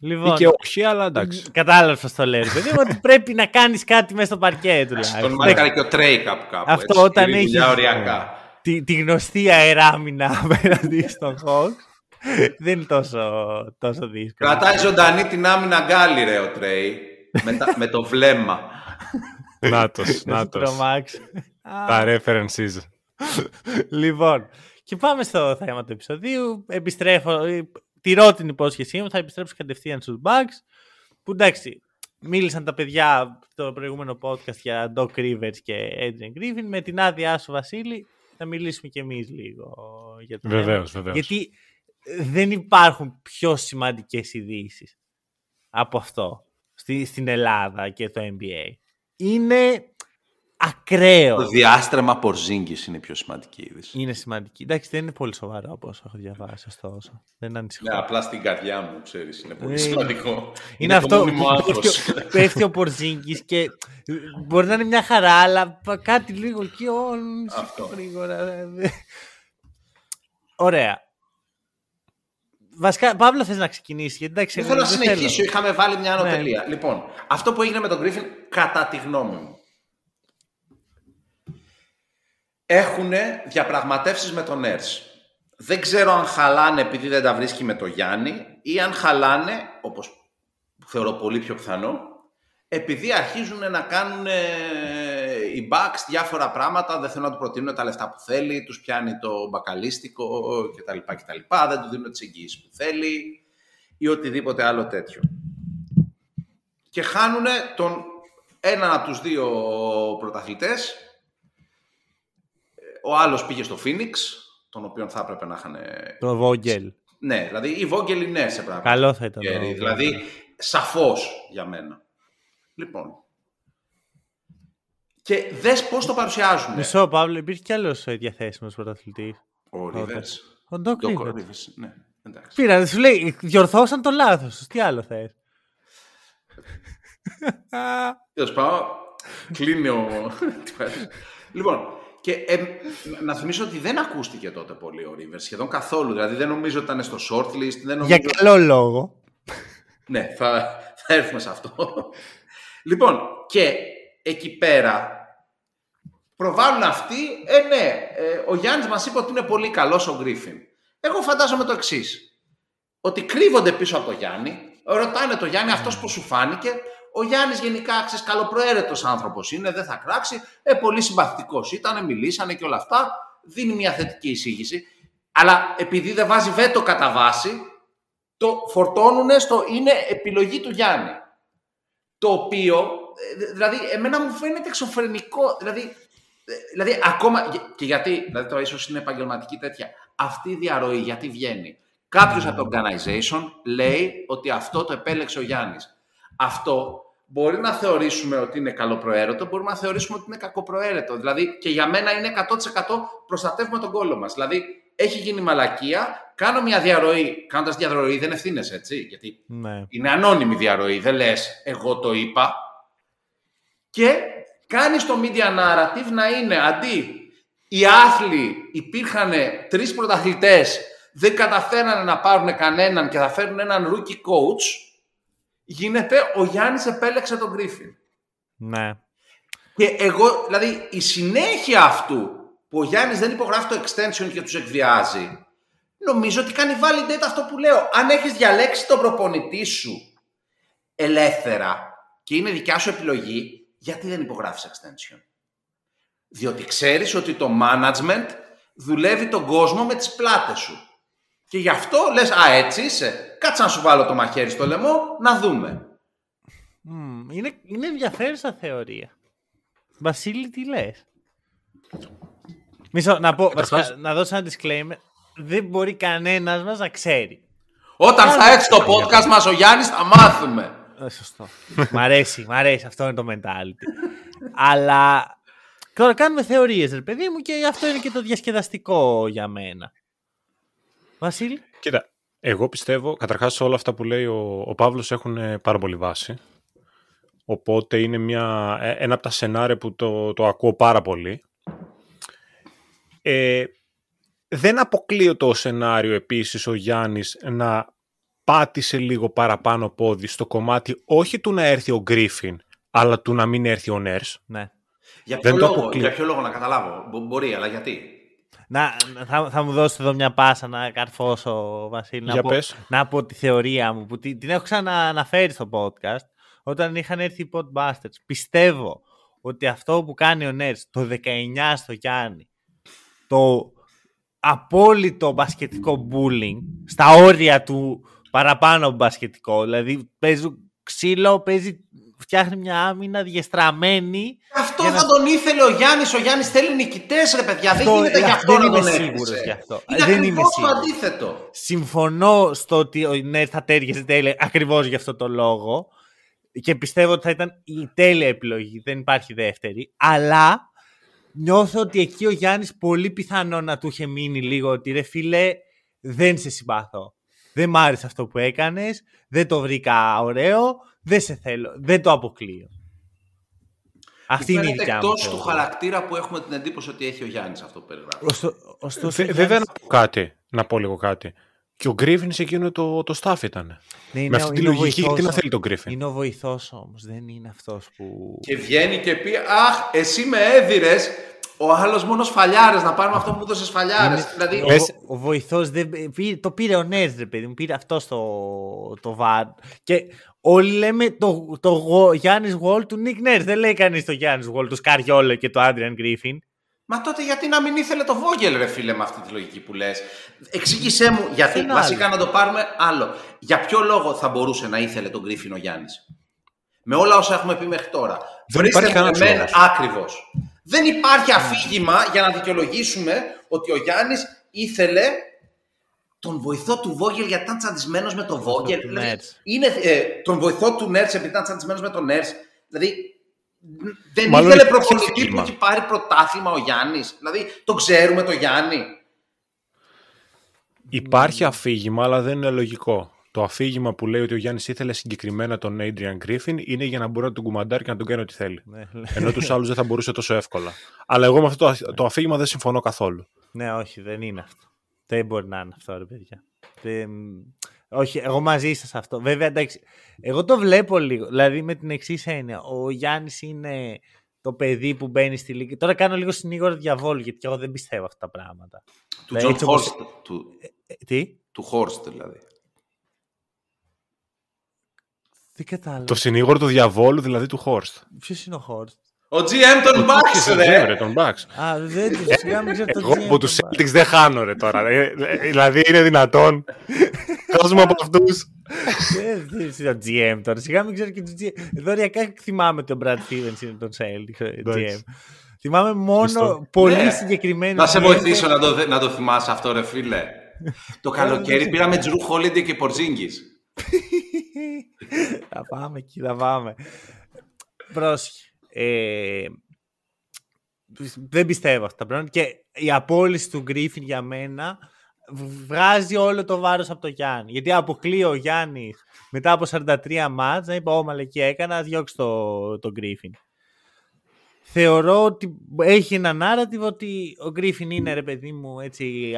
Λοιπόν, Ή και όχι, αλλά εντάξει. Κατάλαβες πώς το λέω. ρε παιδί μου, ότι πρέπει να κάνεις κάτι μέσα στο παρκέ τουλάχιστον. Τον μάρκαρε και ο Τρέι κάπου κάπου. Αυτό έτσι, όταν σκληρή έχεις- δουλειά οριακά. Τη, τη γνωστή αεράμινα <laughs> απέναντι στον Hawks δεν είναι τόσο, τόσο δύσκολο. Κρατάει ζωντανή την άμυνα γκάλι, ρε, ο Τρέι. με, τα- με το βλέμμα. Νάτος, Να σου νάτος. τρομάξει. Τα references. λοιπόν, και πάμε στο θέμα του επεισοδίου. Επιστρέφω, ε, τηρώ την υπόσχεσή μου, θα επιστρέψω κατευθείαν στους Bucks. Που εντάξει, μίλησαν τα παιδιά στο προηγούμενο podcast για Doc Rivers και Adrian Griffin. Με την άδειά σου, Βασίλη, θα μιλήσουμε κι εμείς λίγο για το θέμα. Βεβαίως, βεβαίως. Γιατί ε, δεν υπάρχουν πιο σημαντικές ειδήσεις από αυτό στη, στην Ελλάδα και το NBA. Είναι ακραίο. Το διάστρεμα Πορζίνγκης είναι η πιο σημαντική είδηση. Είναι σημαντική. Εντάξει, δεν είναι πολύ σοβαρό όπω έχω διαβάσει, ωστόσο. Δεν ανησυχώ. Ναι, απλά στην καρδιά μου, ξέρεις, είναι πολύ Ε, σημαντικό. Είναι, αυτό το μόνιμο που άγχος. πέφτει, ο- πέφτει ο Πορζίνγκης και μπορεί να είναι μια χαρά, αλλά πα- κάτι λίγο εκεί όλ, Αυτό. γρήγορα. δε- Ωραία. Βασικά, Παύλο, θες να ξεκινήσεις, γιατί εντάξει, Δεν θέλω να δεν συνεχίσω, είχαμε βάλει μια Ναι. ανωτελεία. Λοιπόν, αυτό που έγινε με τον Γκρίφιν, κατά τη γνώμη μου, έχουν διαπραγματεύσεις με τον Νέρς. Δεν ξέρω αν χαλάνε επειδή δεν τα βρίσκει με τον Γιάννη ή αν χαλάνε, όπως θεωρώ πολύ πιο πιθανό, επειδή αρχίζουν να κάνουν ε, οι Bucks διάφορα πράγματα, δεν θέλουν να του προτείνουν τα λεφτά που θέλει, τους πιάνει το μπακαλίστικο κτλ. κτλ δεν του δίνουν τις εγγύησεις που θέλει ή οτιδήποτε άλλο τέτοιο. Και χάνουν τον έναν από τους δύο πρωταθλητές. Ο άλλος πήγε στο Phoenix, τον οποίο θα έπρεπε να είχαν... Το Βόγγελ. Ναι, δηλαδή η Vogel είναι σε πράγμα. Καλό θα ήταν. το Γέρι, Vogel. Δηλαδή, σαφώς για μένα. Λοιπόν. Και δες πώς το παρουσιάζουν. Μισό, Παύλο, υπήρχε κι άλλος διαθέσιμος πρωταθλητής. Ο Rivers. Ο Doc Το Rivers. Rivers, ναι. Εντάξει. Πήραν, σου λέει, διορθώσαν το λάθος. Τι άλλο θες; Τέλος πάντων, κλείνει ο. <laughs> λοιπόν, και ε, να θυμίσω ότι δεν ακούστηκε τότε πολύ ο Rivers, σχεδόν καθόλου. Δηλαδή δεν νομίζω ότι ήταν στο shortlist. Δεν νομίζω... Για καλό λόγο. Ναι, θα, θα έρθουμε σε αυτό. λοιπόν, και εκεί πέρα προβάλλουν αυτοί, ε ναι, ε, ο Γιάννης μας είπε ότι είναι πολύ καλός ο Γκρίφιν. Εγώ φαντάζομαι το εξής. Ότι κρύβονται πίσω από το Γιάννη, ρωτάνε το Γιάννη αυτός που σου φάνηκε, ο Γιάννης γενικά ξέρεις, καλοπροαίρετος άνθρωπος είναι, δεν θα κράξει, ε, πολύ συμπαθητικός ήταν, μιλήσανε και όλα αυτά, δίνει μια θετική εισήγηση, αλλά επειδή δεν βάζει βέτο κατά βάση, το φορτώνουν στο είναι επιλογή του Γιάννη. Το οποίο, ε, δηλαδή, εμένα μου φαίνεται εξωφρενικό. Δηλαδή, ε, δηλαδή ακόμα, και γιατί, δηλαδή τώρα ίσως είναι επαγγελματική τέτοια, αυτή η διαρροή γιατί βγαίνει. Κάποιος από το organization λέει ότι αυτό το επέλεξε ο Γιάννης. Αυτό μπορεί να θεωρήσουμε ότι είναι καλοπροαίρετο, μπορούμε να θεωρήσουμε ότι είναι κακοπροαίρετο. Δηλαδή και για μένα είναι 100% προστατεύουμε τον κόλλο μας. Δηλαδή έχει γίνει μαλακία, κάνω μια διαρροή, κάνοντας διαρροή δεν ευθύνε έτσι, γιατί Ναι. είναι ανώνυμη διαρροή, δεν λες εγώ το είπα. Και κάνεις το media narrative να είναι αντί οι άθλοι υπήρχαν τρεις πρωταθλητές, δεν καταφέρανε να πάρουν κανέναν και θα φέρουν έναν rookie coach, γίνεται ο Γιάννης επέλεξε τον Γκρίφιν. Ναι. Και εγώ, δηλαδή, η συνέχεια αυτού που ο Γιάννης δεν υπογράφει το extension και τους εκβιάζει, νομίζω ότι κάνει validate αυτό που λέω. Αν έχεις διαλέξει τον προπονητή σου ελεύθερα και είναι δικιά σου επιλογή, γιατί δεν υπογράφεις extension; Διότι ξέρεις ότι το management δουλεύει τον κόσμο με τις πλάτες σου. Και γι' αυτό λες, α έτσι είσαι, κάτσε να σου βάλω το μαχαίρι στο λαιμό, να δούμε. Μμμ, είναι, είναι ενδιαφέρουσα θεωρία. Βασίλη, τι λες; Μισό, να πω, βασικά, να δώσω ένα disclaimer. Δεν μπορεί κανένας μας να ξέρει. Όταν θα έρθει το podcast μας ο Γιάννης θα μάθουμε. Ε, σωστό. μ' αρέσει, μ' αρέσει. Αυτό είναι το mentality. Αλλά τώρα κάνουμε θεωρίες, ρε παιδί μου, και αυτό είναι και το διασκεδαστικό για μένα. Βασίλη. Κοίτα, εγώ πιστεύω, καταρχάς όλα αυτά που λέει ο, ο Παύλος έχουν ε, πάρα πολύ βάση. Οπότε είναι μια, ε, ένα από τα σενάρια που το, το ακούω πάρα πολύ. Ε, δεν αποκλείω το σενάριο επίσης ο Γιάννης να πάτησε λίγο παραπάνω πόδι στο κομμάτι όχι του να έρθει ο Γκρίφιν, αλλά του να μην έρθει ο Νέρς. Ναι. Για Δεν ποιο, το λόγο, αποκλείω. για ποιο λόγο να καταλάβω; Μπο- μπορεί, αλλά γιατί; Να, θα, θα μου δώσετε εδώ μια πάσα να καρφώσω, Βασίλη. Για να, πω, πες. να πω τη θεωρία μου, που την, την έχω ξανααναφέρει στο podcast, όταν είχαν έρθει οι Podbusters. Πιστεύω ότι αυτό που κάνει ο Νέρς το 19 στο Γιάννη, το απόλυτο μπασκετικό bullying, στα όρια του παραπάνω μπασκετικό, δηλαδή παίζει ξύλο, παίζει, φτιάχνει μια άμυνα διεστραμμένη. Αυτό Για θα να- τον ήθελε ο Γιάννης. Ο Γιάννης θέλει νικητές, ρε παιδιά. δεν Αυτό- γίνεται γι' ε, αυτό δεν να είμαι τον έφερε. σίγουρος γι' αυτό. Είναι Δεν είμαι ακριβώς το σίγουρος. αντίθετο. Συμφωνώ στο ότι ο Νέρ θα τέριαζε τέλεια ακριβώς για αυτό το λόγο. και πιστεύω ότι θα ήταν η τέλεια επιλογή, δεν υπάρχει δεύτερη, αλλά νιώθω ότι εκεί ο Γιάννης πολύ πιθανό να του είχε μείνει λίγο ότι ρε φίλε δεν σε συμπαθώ. Δεν μ' άρεσε αυτό που έκανες, δεν το βρήκα ωραίο, δεν σε θέλω, δεν το αποκλείω. Αυτή είναι η δικιά μου. Εκτός του χαρακτήρα που έχουμε την εντύπωση ότι έχει ο Γιάννης αυτό που περιγράφει. Βέβαια να πω κάτι, να πω λίγο κάτι. Και ο Γκρίφινς σε εκείνο το, το staff ήταν. Ναι, Με αυτή τη λογική, γιατί να θέλει τον Γκρίφιν; Είναι ο βοηθός όμως, δεν είναι αυτός που. Και βγαίνει και πει: Αχ, εσύ με έδιρες. Ο άλλος μόνος σφαλιάρε, να πάρουμε αυτό που έδωσες σφαλιάρε. Δηλαδή... Ο, ο βοηθός το πήρε ο Νέρ, ρε παιδί μου, πήρε αυτό το, το βάρ. Και όλοι λέμε το, το, το Γιάννης Γουόλ του Νίκ Νέρ. Δεν λέει κανείς το Γιάννης Γουόλ τους Σκαριόλο και το Άντριαν Γκρίφιν. Μα τότε γιατί να μην ήθελε το Βόγγελ, ρε φίλε, με αυτή τη λογική που λες; Εξήγησέ μου, γιατί βασικά να το πάρουμε άλλο. Για ποιο λόγο θα μπορούσε να ήθελε τον Γκρίφιν ο Γιάννης; Με όλα όσα έχουμε πει μέχρι τώρα. Δεν υπάρχει κανένας Ακριβώς. Δεν υπάρχει αφήγημα για να δικαιολογήσουμε ότι ο Γιάννης ήθελε τον βοηθό του Βόγγελ γιατί ήταν τσαντισμένος με το Βόγγελ. Δηλαδή, είναι, ε, τον βοηθό του Nurse επειδή ήταν τσαντισμένος με τον Nurse. Δηλαδή, δεν Μάλλον ήθελε προπονητή που έχει πάρει πρωτάθλημα ο Γιάννης. Δηλαδή, το ξέρουμε το Γιάννη. Υπάρχει αφήγημα, αλλά δεν είναι λογικό. Το αφήγημα που λέει ότι ο Γιάννης ήθελε συγκεκριμένα τον Adrian Griffin είναι για να μπορεί να τον κουμαντάρει και να τον κάνει ό,τι θέλει. Ναι, ναι. Ενώ τους άλλους δεν θα μπορούσε τόσο εύκολα. Αλλά εγώ με αυτό το αφήγημα δεν συμφωνώ καθόλου. Ναι, όχι, δεν είναι αυτό. Δεν μπορεί να είναι αυτό, ρε παιδιά. Όχι, εγώ μαζί σας αυτό. Βέβαια, εντάξει, εγώ το βλέπω λίγο. Δηλαδή, με την εξής έννοια. Ο Γιάννης είναι το παιδί που μπαίνει στη λίγκα. Τώρα κάνω λίγο συνήγορο διαβόλου, γιατί εγώ δεν πιστεύω αυτά τα πράγματα. Του Τζον δηλαδή, Horst. Του... Ε, ε, τι; Του Horst, δηλαδή. Τι κατάλαβα. Το συνήγορο του διαβόλου, δηλαδή του Horst. Ποιος είναι ο Horst; Ο GM των Bucks, ρε. τον Bucks. Α, δεν του σιγά μην ξέρω Εγώ από τους Celtics δεν χάνω, ρε, τώρα. Ε, δηλαδή, είναι δυνατόν. Κόσμου από αυτούς. Δεν είναι το GM τώρα. Σιγά μην ξέρω και του GM. Δωριακά θυμάμαι τον Brad Stevens είναι τον Celtics GM. Θυμάμαι μόνο πολύ ναι. συγκεκριμένο. Να σε βοηθήσω να το, να το θυμάσαι αυτό, ρε φίλε. <laughs> το καλοκαίρι πήραμε Τζρου Χόλιντι και Πορζίνγκης. <laughs> θα πάμε εκεί, θα πάμε. Πρόσχε. Ε, δεν πιστεύω αυτά τα πράγματα. Και η απόλυση του Γκρίφιν για μένα βγάζει όλο το βάρος από το Γιάννη. Γιατί αποκλείει ο Γιάννης μετά από 43 μάτς να είπε «Ω μαλακή έκανα, να διώξει το, το Γκρίφιν». Θεωρώ ότι έχει ένα narrative ότι ο Γκρίφιν είναι ρε παιδί μου έτσι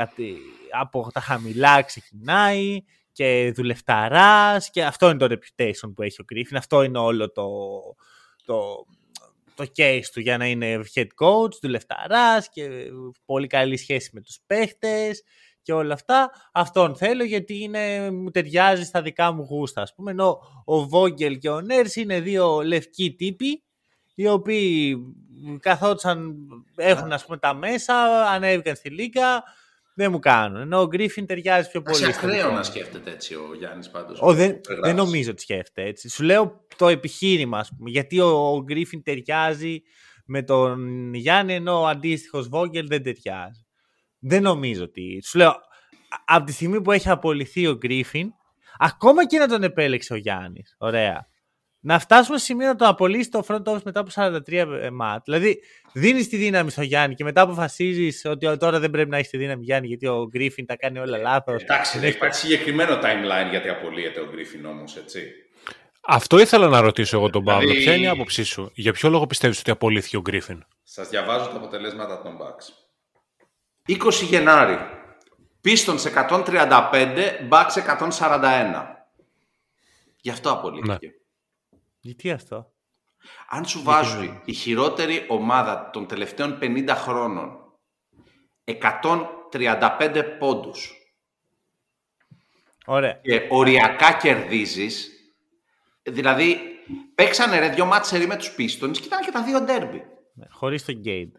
από τα χαμηλά ξεκινάει και δουλευταράς και αυτό είναι το reputation που έχει ο Γκρίφιν. Αυτό είναι όλο το, το, το case του για να είναι head coach, δουλευταράς και πολύ καλή σχέση με τους παίχτες και όλα αυτά. Αυτόν θέλω γιατί είναι, μου ταιριάζει στα δικά μου γούστα. Ας πούμε, ενώ ο Βόγγελ και ο Νέρς είναι δύο λευκοί τύποι οι οποίοι καθόντουσαν, έχουν ας πούμε τα μέσα, ανέβηκαν στη Λίγκα, δεν μου κάνουν. Ενώ ο Γκρίφιν ταιριάζει πιο πολύ. Είναι ακραίο να σκέφτεται έτσι ο Γιάννης πάντως. Δεν, δεν νομίζω ότι σκέφτεται έτσι. Σου λέω το επιχείρημα, ας πούμε. Γιατί ο, Γκρίφιν ταιριάζει με τον Γιάννη, ενώ ο αντίστοιχος Βόγγελ δεν ταιριάζει. Δεν νομίζω ότι. Σου λέω, από τη στιγμή που έχει απολυθεί ο Γκρίφιν, ακόμα και να τον επέλεξε ο Γιάννης. Ωραία να φτάσουμε σε σημείο να το απολύσεις το front office μετά από 43 μάτ. Δηλαδή, δίνεις τη δύναμη στο Γιάννη και μετά αποφασίζεις ότι τώρα δεν πρέπει να έχεις τη δύναμη Γιάννη γιατί ο Γκρίφιν τα κάνει όλα λάθος. Εντάξει, δεν υπάρχει συγκεκριμένο timeline γιατί απολύεται ο Γκρίφιν όμως, έτσι. Αυτό ήθελα να ρωτήσω εγώ τον Παύλο. Δηλαδή... Ποια είναι η άποψή σου, για ποιο λόγο πιστεύεις ότι απολύθηκε ο Γκρίφιν; Σας διαβάζω τα αποτελέσματα των Bucks. 20 Γενάρη. Πίστον 135, Bucks 141. Γι' αυτό απολύθηκε. Ναι. Γιατί αυτό; Αν σου βάζουν η χειρότερη ομάδα των τελευταίων 50 χρόνων 135 πόντους Ωραία. και οριακά κερδίζεις, δηλαδή παίξανε ρε δυο μάτσερι με τους Pistons και ήταν και τα δύο ντέρμπι. Ναι, χωρίς το Γκέιντ.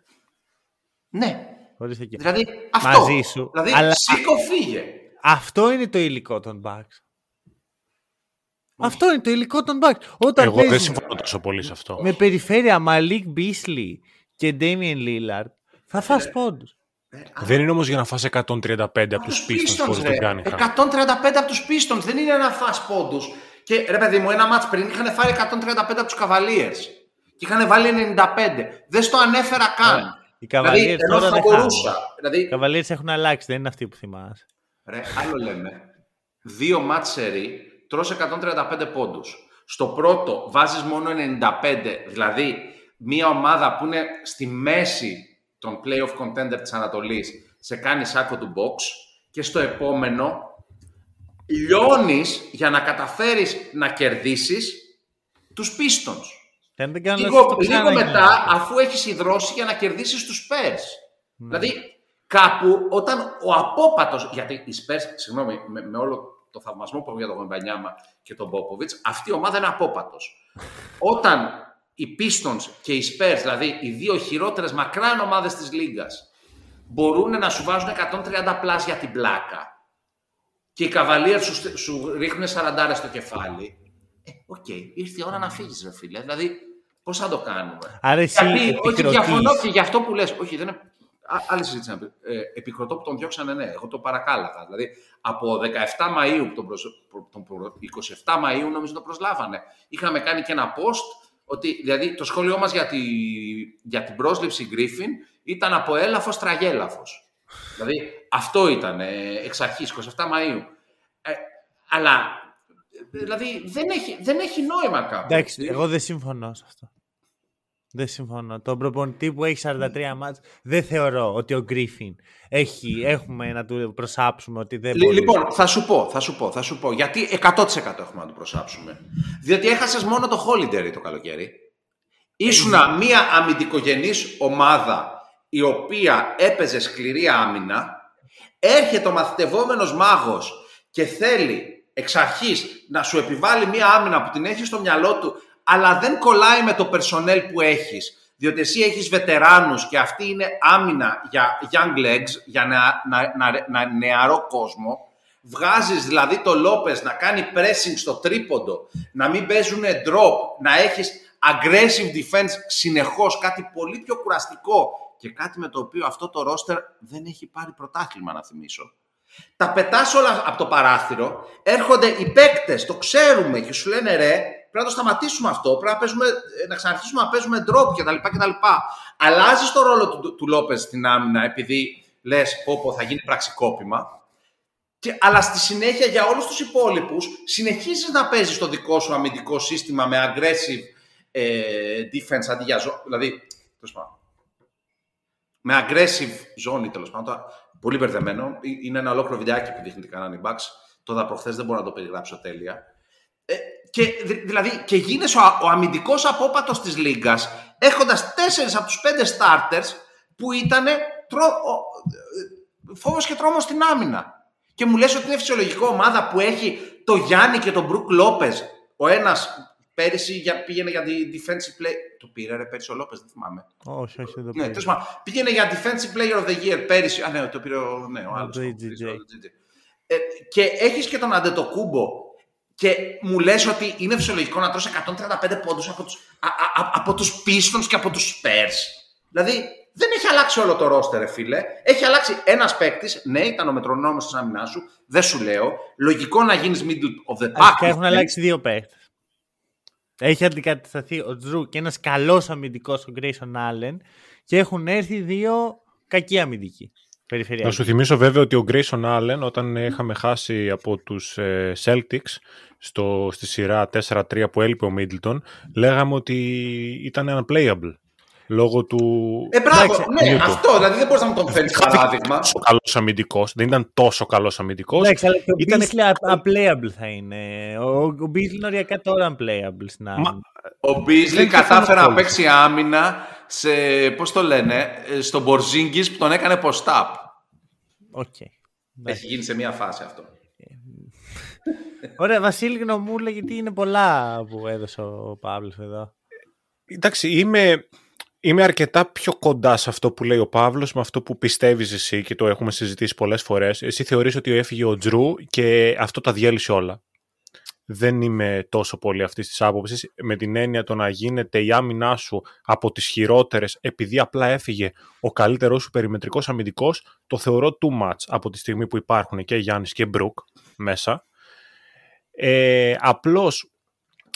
Ναι. Χωρίς το Δηλαδή αυτό. Μαζί σου. Δηλαδή αλλά... σήκω φύγε. Αυτό είναι το υλικό των Bucks. Αυτό είναι το υλικό των Bucks. Όταν Εγώ δεν συμφωνώ τόσο πολύ σε αυτό. Με περιφέρεια Μαλίκ Μπίσλι και Ντέμιεν Λίλαρντ θα φας ε, πόντους. Ε, δεν είναι όμως για να φας 135 από τους Pistons που τον κάνει. 135 από τους Pistons δεν είναι να φας πόντους. Και ρε παιδί μου, ένα μάτς πριν είχαν φάρει 135 από τους Cavaliers και είχαν βάλει 95. Δεν στο ανέφερα καν. Ε, οι Cavaliers δηλαδή, ενώ τώρα θα δεν μπορούσα. χάνουν. Δηλαδή, Οι Cavaliers έχουν αλλάξει, δεν είναι αυτοί που θυμάσαι. Ρε, άλλο λέμε. Δύο μάτς σερί, τρως 135 πόντους. Στο πρώτο βάζεις μόνο 95, δηλαδή μια ομάδα που είναι στη μέση των playoff contender της Ανατολής σε κάνει σάκο του box και στο επόμενο λιώνεις για να καταφέρεις να κερδίσεις τους Pistons. Δεν, δεν κάνω Λίγο, λάθος, το λίγο ξαναγίνει. μετά, αφού έχεις υδρώσει για να κερδίσεις τους Spurs. Δηλαδή, κάπου όταν ο απόπατος, γιατί οι Spurs, συγγνώμη, με, με όλο το θαυμασμό που έχω για τον Γομπανιάμα και τον Πόποβιτς, αυτή η ομάδα είναι απόπατος. όταν οι Pistons και οι Spurs, δηλαδή οι δύο χειρότερες μακράν ομάδες της Λίγκας, μπορούν να σου βάζουν 130 plus για την πλάκα και οι Cavaliers σου, σου ρίχνουν 40 στο κεφάλι, ε, οκ, ήρθε η ώρα να φύγεις ρε φίλε. Δηλαδή, πώς θα το κάνουμε; Άρα εσύ Γιατί, όχι, επικροτείς. διαφωνώ και για αυτό που λες. Όχι, δεν είναι... Α- Άλλη συζήτηση να πει. Ε, επικροτώ που τον διώξανε, ναι. Εγώ το παρακάλαγα. Δηλαδή, από 17 Μαΐου, που τον, προσ- προ- τον προ- 27 Μαΐου, νομίζω το προσλάβανε. Είχαμε κάνει και ένα post, ότι δηλαδή το σχόλιο μας για, τη, για την πρόσληψη Γκρίφιν ήταν από έλαφος τραγέλαφος. δηλαδή, αυτό ήταν ε, εξ αρχής, 27 Μαΐου. Ε, αλλά, ε, δηλαδή, δεν έχει, δεν έχει νόημα κάπου. Εντάξει, εγώ δεν συμφωνώ σε αυτό. Δεν συμφωνώ. Τον προπονητή που έχει 43 μάτς δεν θεωρώ ότι ο Γκρίφιν έχει, έχουμε να του προσάψουμε ότι δεν Λι- μπορεί. Λοιπόν, θα σου πω, θα σου πω, θα σου πω. Γιατί 100% έχουμε να το προσάψουμε. Διότι έχασες μόνο το Holiday το καλοκαίρι. Ήσουνα μία αμυντικογενής ομάδα η οποία έπαιζε σκληρή άμυνα. Έρχεται ο μαθητευόμενος μάγος και θέλει εξ αρχής να σου επιβάλλει μία άμυνα που την έχεις στο μυαλό του αλλά δεν κολλάει με το personnel που έχεις. Διότι εσύ έχεις βετεράνους και αυτή είναι άμυνα για young legs, για να, να, να, να- νεαρό κόσμο. Βγάζεις δηλαδή το Λόπες να κάνει pressing στο τρίποντο, να μην παίζουν drop, να έχεις aggressive defense συνεχώς, κάτι πολύ πιο κουραστικό και κάτι με το οποίο αυτό το roster δεν έχει πάρει πρωτάθλημα να θυμίσω. Τα πετάς όλα από το παράθυρο, έρχονται οι παίκτες, το ξέρουμε και σου λένε ρε, πρέπει να το σταματήσουμε αυτό, πρέπει να, παίζουμε, ε, να ξαναρχίσουμε να παίζουμε drop κτλ. κτλ. Αλλάζει το ρόλο του, του Λόπες στην άμυνα επειδή λες, πω, πω θα γίνει πραξικόπημα. Και, αλλά στη συνέχεια για όλους τους υπόλοιπους συνεχίζεις να παίζεις το δικό σου αμυντικό σύστημα με aggressive ε, defense αντί για ζω... Δηλαδή, τέλος πάντων, με aggressive ζώνη τέλος πάντων. Τώρα, Πολύ μπερδεμένο. Ε, Είναι ένα ολόκληρο βιντεάκι που δείχνει τι κάνανε οι Bucks. Το δα προχθές δεν μπορώ να το περιγράψω τέλεια. Ε, και, δη- δηλαδή, και γίνεσαι ο, α- ο αμυντικός απόπατος της Λίγκας έχοντας τέσσερις από τους πέντε starters που ήταν τρο, ο, ε, φόβος και τρόμος στην άμυνα. Και μου λες ότι είναι φυσιολογικό ομάδα που έχει το Γιάννη και τον Μπρουκ Λόπεζ. Ο ένας πέρυσι για, πήγαινε για τη defensive play. Το πήρε ρε πέρυσι ο Λόπεζ, δεν θυμάμαι. Όχι, όχι, δεν το Ναι, πήρε. τέλος πάντων, πήγαινε για defensive player of the year πέρυσι. Α, ναι, το πήρε ο, ναι, ο Ο άλλος. JJJ. ο JJJ. Ε, και έχεις και τον Αντετοκούμπο και μου λες ότι είναι φυσιολογικό να τρώσει 135 πόντους από τους, α, α, α- από τους Pistons και από τους Spurs. Δηλαδή, δεν έχει αλλάξει όλο το roster, ρε φίλε. Έχει αλλάξει ένας παίκτης. Ναι, ήταν ο μετρονόμος της άμυνάς σου. Δεν σου λέω. Λογικό να γίνεις middle of the pack. Αρχικά έχουν αλλάξει δύο παίχτε. Έχει αντικατασταθεί ο Τζρου και ένας καλός αμυντικός ο Grayson Allen και έχουν έρθει δύο κακοί αμυντικοί. Περιφερειακοί. Να σου θυμίσω βέβαια ότι ο Grayson Allen όταν είχαμε χάσει από τους ε, Celtics στο, στη σειρά 4-3 που έλειπε ο Middleton λέγαμε ότι ήταν unplayable λόγω του... Ε, μπράβο, Εντάξει, ναι, Νιούτο. αυτό. Δηλαδή δεν μπορείς να μου τον φέρεις παράδειγμα. τόσο καλός αμυντικός, δεν ήταν τόσο καλός αμυντικός. Εντάξει, αλλά και ο Ήτανε- Beasley unplayable θα είναι. Ο, ο Beasley είναι οριακά τώρα unplayable στην άμυνα. Ο Μπίζλι Δεν κατάφερε να συμφωνώ παίξει άμυνα σε, πώς το λένε, ε, στον Porzingis που τον έκανε post-up. Οκ. Έχει γίνει σε μία φάση αυτό. Ωραία, Βασίλη γνωμούλα, γιατί είναι πολλά που έδωσε ο Παύλος εδώ. Εντάξει, είμαι, είμαι αρκετά πιο κοντά σε αυτό που λέει ο Παύλος με αυτό που πιστεύεις εσύ και το έχουμε συζητήσει πολλές φορές. Εσύ θεωρείς ότι έφυγε ο Jrue και αυτό τα διέλυσε όλα. Δεν είμαι τόσο πολύ αυτής της άποψης, με την έννοια το να γίνεται η άμυνά σου από τις χειρότερες επειδή απλά έφυγε ο καλύτερός σου περιμετρικός αμυντικός, το θεωρώ too much από τη στιγμή που υπάρχουν και Γιάννης και Μπρουκ μέσα. Ε, απλώς,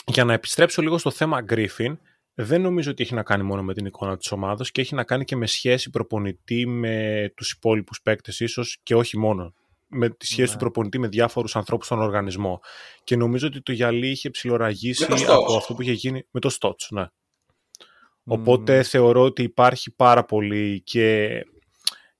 για να επιστρέψω λίγο στο θέμα Griffin, δεν νομίζω ότι έχει να κάνει μόνο με την εικόνα της ομάδας και έχει να κάνει και με σχέση προπονητή με τους υπόλοιπους παίκτες ίσως και όχι μόνο με τη σχέση του Ναι. προπονητή με διάφορους ανθρώπους στον οργανισμό. Και νομίζω ότι το γυαλί είχε ψιλοραγήσει Με το από Stotts. αυτό που είχε γίνει με το Στότς, ναι. Οπότε θεωρώ ότι υπάρχει πάρα πολύ και,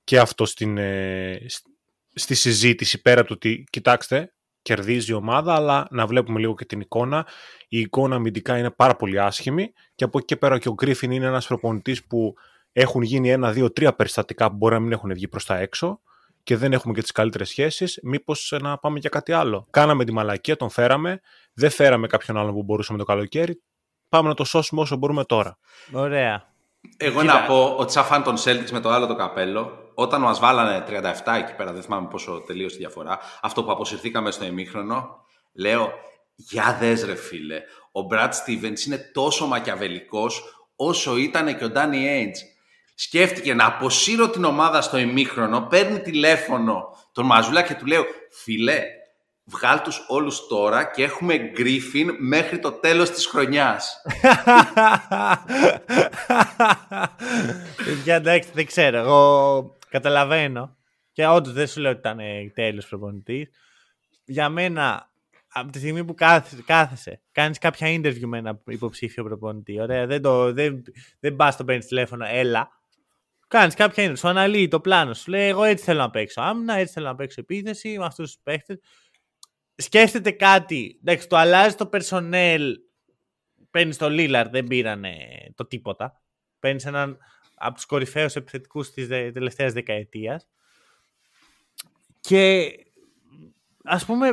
και αυτό στην, ε, σ- στη συζήτηση πέρα του ότι κοιτάξτε, κερδίζει η ομάδα, αλλά να βλέπουμε λίγο και την εικόνα. Η εικόνα αμυντικά είναι πάρα πολύ άσχημη και από εκεί και πέρα και ο Γκρίφιν είναι ένας προπονητής που έχουν γίνει ένα, δύο, τρία περιστατικά που μπορεί να μην έχουν βγει προς τα έξω και δεν έχουμε και τις καλύτερες σχέσεις, μήπως ε, να πάμε για κάτι άλλο. Κάναμε τη μαλακία, τον φέραμε, δεν φέραμε κάποιον άλλον που μπορούσαμε το καλοκαίρι, πάμε να το σώσουμε όσο μπορούμε τώρα. Ωραία. Εγώ να πω ότι σαν φαν των Celtics με το άλλο το καπέλο, όταν μας βάλανε 37 εκεί πέρα, δεν θυμάμαι πόσο τελείωσε η διαφορά, αυτό που αποσυρθήκαμε στο ημίχρονο, λέω, για δες ρε φίλε, ο Brad Stevens είναι τόσο μακιαβελικός όσο ήταν και ο Danny Ainge. Σκέφτηκε να αποσύρω την ομάδα στο ημίχρονο, παίρνει τηλέφωνο τον Μαζούλα και του λέω, φίλε, βγάλ τους όλους τώρα και έχουμε Griffin μέχρι το τέλος της χρονιάς. <laughs> Για εντάξει, δεν ξέρω. Εγώ καταλαβαίνω. Και όντως δεν σου λέω ότι ήταν τέλειο προπονητής. Για μένα, από τη στιγμή που κάθεσαι, κάθεσαι κάνεις κάποια interview με ένα υποψήφιο προπονητή. Ωραία, δεν, το, δεν, δεν πας το παίρνεις τηλέφωνο, έλα. Κάνεις κάποια interview, σου αναλύει το πλάνο σου. Λέει: Εγώ έτσι θέλω να παίξω άμυνα, έτσι θέλω να παίξω επίθεση με αυτού τους παίχτες. Σκέφτεται κάτι. Εντάξει, το αλλάζει το personnel. Παίρνεις το Lillard, δεν πήρανε το τίποτα. Παίρνεις έναν από τους κορυφαίους επιθετικούς της τελευταίας δεκαετίας. Και ας πούμε,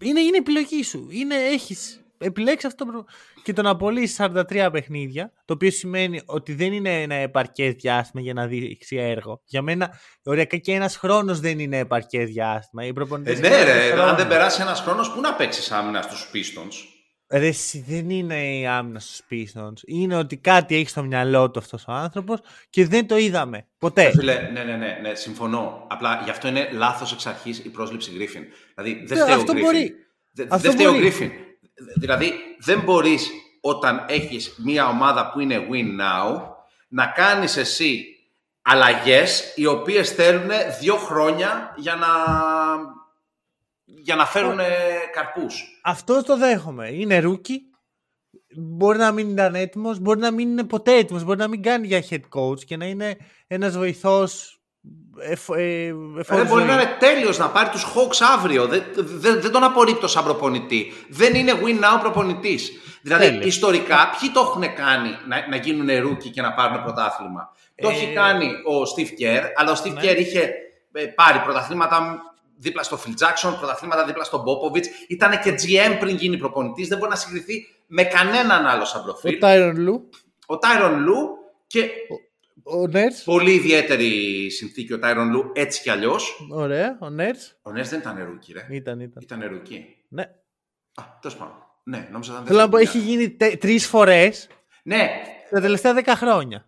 είναι, είναι επιλογή σου. Είναι, έχεις επιλέξει αυτό το προ- και το να απολύσει 43 παιχνίδια, το οποίο σημαίνει ότι δεν είναι ένα επαρκές διάστημα για να δείξει έργο. Για μένα, οριακά και ένας χρόνος δεν είναι επαρκές διάστημα. Οι Ε, προπονητές ναι, κάνουν ρε, χρόνο. αν δεν περάσει ένας χρόνος, πού να παίξεις άμυνα στους Pistons; Ρε, εσύ, δεν είναι η άμυνα στους Pistons. Είναι ότι κάτι έχει στο μυαλό του αυτός ο άνθρωπος και δεν το είδαμε. Ποτέ. Ε, Φίλε, ναι, ναι, ναι, ναι, συμφωνώ. Απλά γι' αυτό είναι λάθος εξ αρχής η πρόσληψη Griffin. Δηλαδή δεν Ναι, φταίει ο αυτό Griffin. μπορεί. Δε- Αυτό Δεν φταίει ο μπορεί. Griffin. Δηλαδή δεν μπορείς όταν έχεις μια ομάδα που είναι win now να κάνεις εσύ αλλαγές οι οποίες θέλουν δύο χρόνια για να, για να φέρουν καρπούς. Αυτό το δέχομαι. Είναι rookie. Μπορεί να μην ήταν έτοιμος, μπορεί να μην είναι ποτέ έτοιμος, μπορεί να μην κάνει για head coach και να είναι ένας βοηθός. Εφ, ε, εφ- Δεν μπορεί ζωή. να είναι τέλειος να πάρει τους Hawks αύριο. Δεν, δεν, δεν τον απορρίπτω σαν προπονητή. Δεν είναι win now προπονητής. Δηλαδή, Τέλεια. ιστορικά, ποιοι το έχουν κάνει να, να γίνουν rookie και να πάρουν πρωτάθλημα; Το έχει κάνει ο Steve Kerr, αλλά ο Steve ναι. Kerr είχε ε, πάρει πρωταθλήματα δίπλα στο Phil Jackson, πρωταθλήματα δίπλα στον Popovich. Ήταν και GM πριν γίνει προπονητής. Δεν μπορεί να συγκριθεί με κανέναν άλλο σαν Ο προφίλ. Tyronn Lue, Ο Tyronn Lue και ο Nurse. πολύ ιδιαίτερη συνθήκη ο Tyronn Lue έτσι κι αλλιώς. Ωραία, ο Nurse. Ο Nurse δεν ήταν rookie, ρε. Ήταν, ήταν. Ήταν rookie. Ναι. Α, τέλος πάντων. Ναι, νόμιζα ήταν Θέλω να πω, δεύτερη έχει γίνει τρεις φορές Ναι, τα τελευταία δέκα χρόνια.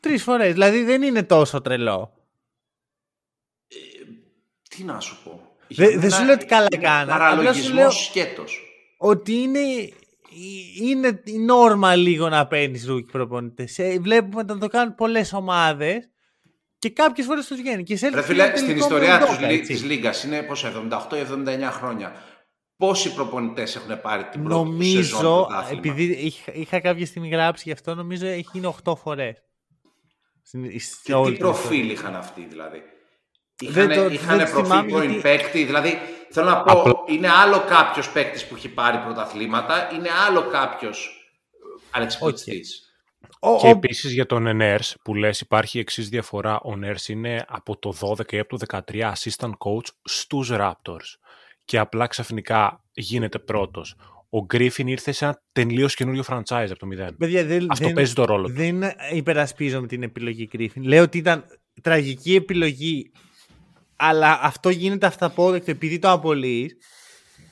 Τρεις φορές. Δηλαδή δεν είναι τόσο τρελό. τι να σου πω. Δε- Για δεν μένα σου λέω ότι καλά είναι κάνα, απλά σου Παραλογισμός λέω- σκέτος. ότι είναι, είναι η νόρμα λίγο να παίρνεις rookie προπονητές. Βλέπουμε να το κάνουν πολλές ομάδες και κάποιες φορές τους βγαίνει. Και σε Ρε φίλε, στην ιστορία τους, λι- της Λίγκας είναι πόσο, 78 ή 79 χρόνια. Πόσοι προπονητές έχουν πάρει την πρώτη σεζόν Νομίζω, πρωτάθλημα; επειδή είχα, είχα κάποια στιγμή γράψει γι' αυτό, νομίζω έχει γίνει 8 φορές. Και τι προφίλ είχαν αυτοί δηλαδή; Δεν Είχαν, το- είχαν δεν το προφίλ θυμάμαι πρώην γιατί- παίκτη. Δηλαδή, θέλω να πω, είναι άλλο κάποιος παίκτης που έχει πάρει πρωταθλήματα, είναι άλλο κάποιος αλεξιπτωτιστή. Και επίσης για τον Ενέρς που λες υπάρχει εξής διαφορά. Ο Νέρς είναι από το 12 ή από το 13 assistant coach στους Raptors και απλά ξαφνικά γίνεται πρώτος. Ο Γκρίφιν ήρθε σε ένα τελείως καινούριο franchise από το μηδέν. Παιδιά, δεν, Αυτό δεν, παίζει το ρόλο του. Δεν υπερασπίζομαι την επιλογή Griffin. Λέω ότι ήταν τραγική επιλογή, αλλά αυτό γίνεται αυταπόδεκτο επειδή το απολύεις.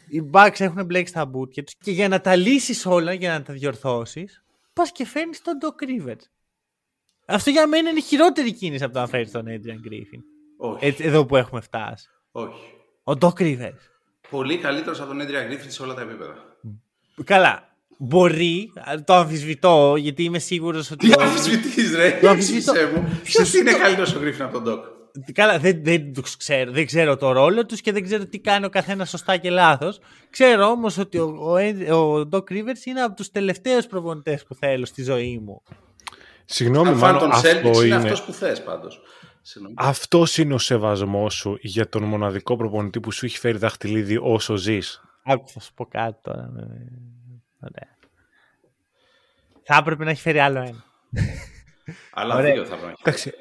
Οι Bucks έχουν μπλέξει τα μπουτια τους και για να τα λύσεις όλα, για να τα διορθώσεις, πας και φέρνεις τον Doc Rivers. Αυτό για μένα είναι χειρότερη κίνηση από το να φέρεις τον Adrian Griffin. Όχι. Έτσι, εδώ που έχουμε φτάσει. Όχι. Ο Doc Rivers. Πολύ καλύτερος από τον Έντρια Γκρίφιν σε όλα τα επίπεδα. Καλά. Μπορεί, το αμφισβητώ, γιατί είμαι σίγουρος ότι. Τι ο- αμφισβητείς, ρε. Το αμφισβητώ. Εξήγησέ μου. Ποιος Ποιος είναι το- καλύτερος ο Γκρίφιν από τον Ντοκ. Καλά, δεν, δεν, τους ξέρω, δεν ξέρω το ρόλο τους και δεν ξέρω τι κάνει ο καθένας σωστά και λάθος. Ξέρω όμως ότι ο, ο, Ed- ο Doc Rivers είναι από τους τελευταίους προπονητές που θέλω στη ζωή μου. Συγγνώμη, Αν φαν μάλλον τον Celtics αυτό είναι είναι. αυτός που θες πάντως. Αυτός είναι ο σεβασμός σου για τον μοναδικό προπονητή που σου έχει φέρει δαχτυλίδι όσο ζεις. Άκου, θα σου πω κάτι τώρα. ε, Ωραία. Θα έπρεπε να έχει φέρει άλλο ένα. <laughs> Αλλά Ωραία. δύο θα πρέπει να έχει. Εντάξει,